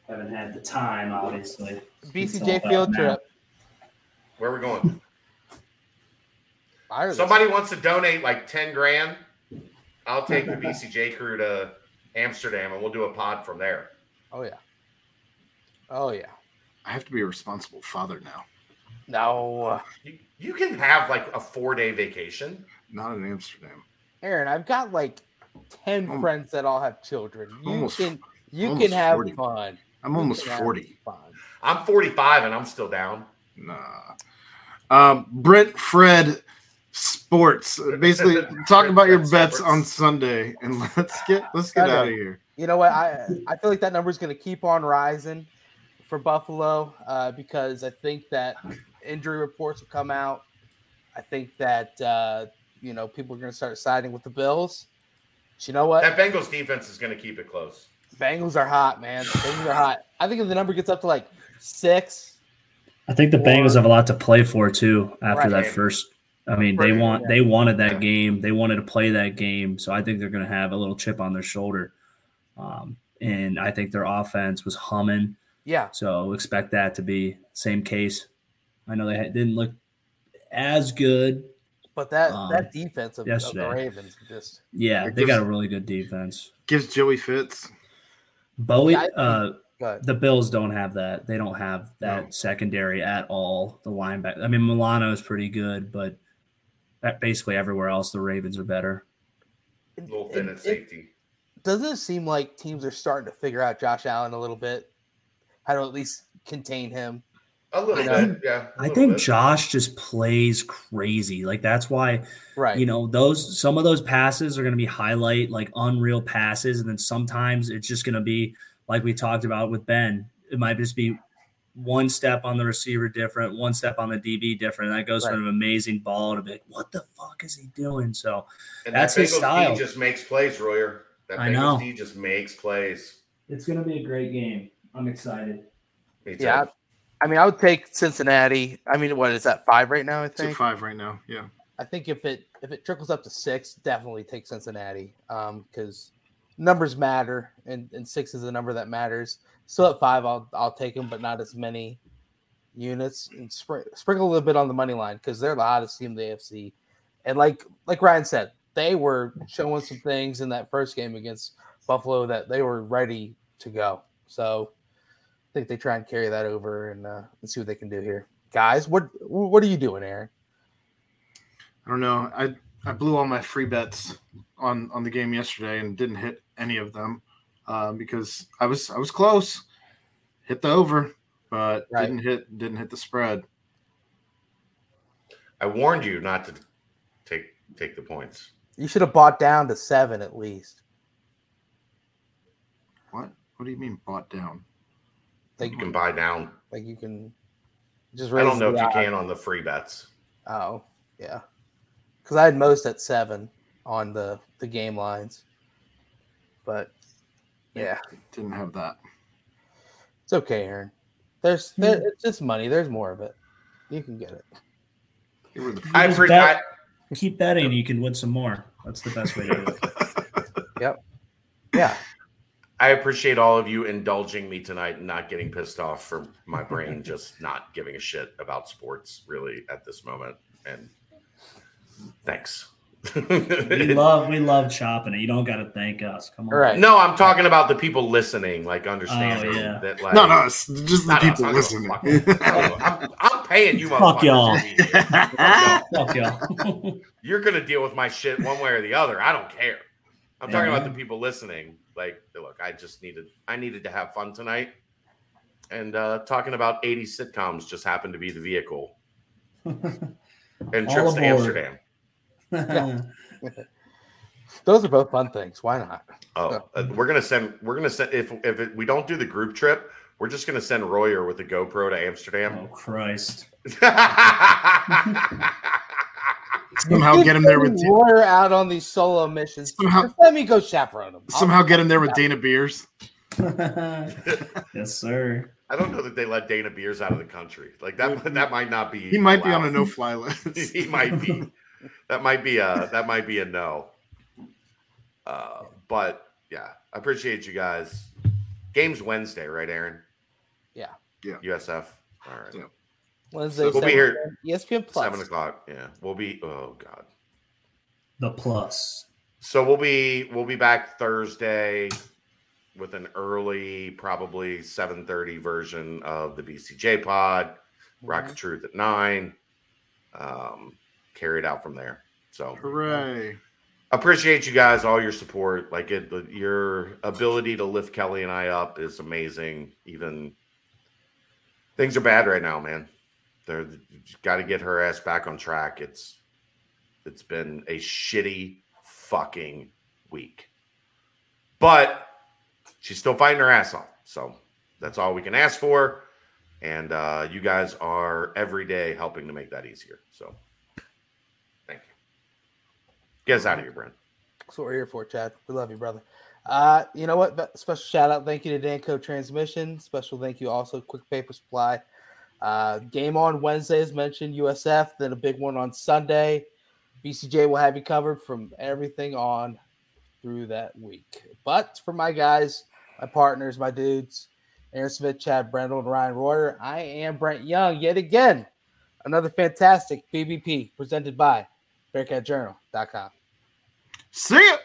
haven't had the time, obviously. BCJ field trip. Where are we going? Ireland. Somebody wants to donate like 10 grand. I'll take the BCJ crew to Amsterdam and we'll do a pod from there. Oh yeah. Oh yeah. I have to be a responsible father now. No, You, you can have like a four day vacation. Not in Amsterdam. Aaron, I've got like ten I'm- friends that all have children. You Almost- can you can have 40. fun. I'm You almost can 40. I'm 45 and I'm still down. Nah. Um, Brent Fred Sports. Basically, talk about your bets on Sunday, and let's get let's get Sunday. out of here. You know what? I I feel like that number is going to keep on rising for Buffalo uh, because I think that injury reports will come out. I think that uh, you know people are going to start siding with the Bills. But you know what? That Bengals defense is going to keep it close. Bengals are hot, man. Bengals are hot. I think if the number gets up to like six, I think the Bengals have a lot to play for too after Right. that first. I mean, they want they wanted that game. They wanted to play that game, so I think they're going to have a little chip on their shoulder. Um, and I think their offense was humming, yeah, so expect that to be same case. I know they had, didn't look as good. but that Um, that defense of, of the. Ravens just Yeah, It they got a really good defense. Gives Joey fits. Bowie, Yeah, I uh, the Bills don't have that. They don't have that No. secondary at all. The linebacker. I mean, Milano is pretty good, but that basically everywhere else, the Ravens are better. A little thin It- at it- safety. doesn't it seem like teams are starting to figure out Josh Allen a little bit, how to at least contain him? A little you know, bit, yeah. a I little think bit. Josh just plays crazy. Like that's why Right. you know those some of those passes are going to be highlight like unreal passes, and then sometimes it's just going to be like we talked about with Ben. It might just be one step on the receiver different, one step on the DB different. And that goes Right. from an amazing ball to be like, what the fuck is he doing? So And that's that his style. D just makes plays, Royer. That I know. D just makes plays. It's gonna be a great game. I'm excited. Me. Yeah. I mean, I would take Cincinnati. I mean, what is that five right now? I It's at think. five right now. Yeah. I think if it if it trickles up to six, definitely take Cincinnati. Um, because numbers matter, and, and six is the number that matters. Still at five, I'll I'll take them, but not as many units. And spr- sprinkle a little bit on the money line because they're the hottest team in the AFC. And like like Ryan said, they were showing some things in that first game against Buffalo that they were ready to go. So I think they try and carry that over and uh, and see what they can do here, guys. What what are you doing, Aaron? I don't know. I I blew all my free bets on on the game yesterday and didn't hit any of them uh, because I was I was close. Hit the over, but Right. didn't hit didn't hit the spread. I warned you not to take take the points. You should have bought down to seven at least. What? What do you mean bought down? Like You can buy down. like you can just I don't know if you odds. can on the free bets. Oh, yeah. Because I had most at seven on the the game lines, but yeah, Didn't have that. it's okay, Aaron. There's hmm. there, it's just money. There's more of it. You can get it. They were the I just pre- bet- keep betting, you can win some more. That's the best way to do it. Yep. Yeah, I appreciate all of you indulging me tonight and not getting pissed off for my brain just not giving a shit about sports really at this moment. And thanks. We love we love chopping it. You don't got to thank us. Come on. all right. no, I'm talking about the people listening, like understanding Oh, yeah. that like not us, just the Not us, people I listening. give a fuck. I'm, I'm paying you, Fuck y'all. to be here. Fuck y'all. You're gonna deal with my shit one way or the other. I don't care. I'm talking Yeah. about the people listening. Like, look, I just needed, I needed to have fun tonight, and uh, talking about 80 sitcoms just happened to be the vehicle. And trips to aboard. Amsterdam. Those are both fun things. Why not? Oh, uh, we're gonna send, we're gonna send. If if it, we don't do the group trip, we're just gonna send Royer with a GoPro to Amsterdam. oh Christ. Somehow get him there with Royer out on these solo missions. Somehow- Just let me go chaperone him. I'll- somehow get him there with Dana Beers. yes, sir. I don't know that they let Dana Beers out of the country. Like that, that might not be. He might be on a no-fly list. he might be. That might be a that might be a no. Uh, but yeah, I appreciate you guys. Games Wednesday, right, Aaron? Yeah. Yeah. USF. All right. Yeah. Wednesday, We'll be 7 here- ESPN Plus. Seven o'clock. Yeah, we'll be. Oh God. The plus. So we'll be we'll be back Thursday with an early, probably seven thirty version of the BCJ pod. Rock of Truth at nine. Um, carry it out from there. So Hooray. appreciate you guys, all your support. Like it, the- your ability to lift Kelly and I up is amazing. Even things are bad right now, man. They're got to get her ass back on track. It's it's been a shitty fucking week, but she's still fighting her ass off. So that's all we can ask for. And uh, you guys are every day helping to make that easier. So. Get us out of here, Brent. That's what we're here for, Chad. We love you, brother. Uh, you know what? Special shout out, thank you to Danco Transmission. Special thank you also, Quick Paper Supply. Uh, game on Wednesday, as mentioned, USF. Then a big one on Sunday. BCJ will have you covered from everything on through that week. But for my guys, my partners, my dudes, Aaron Smith, Chad Brendel, and Ryan Royer, I am Brent Young yet again. Another fantastic BBP presented by Tá cá. See ya!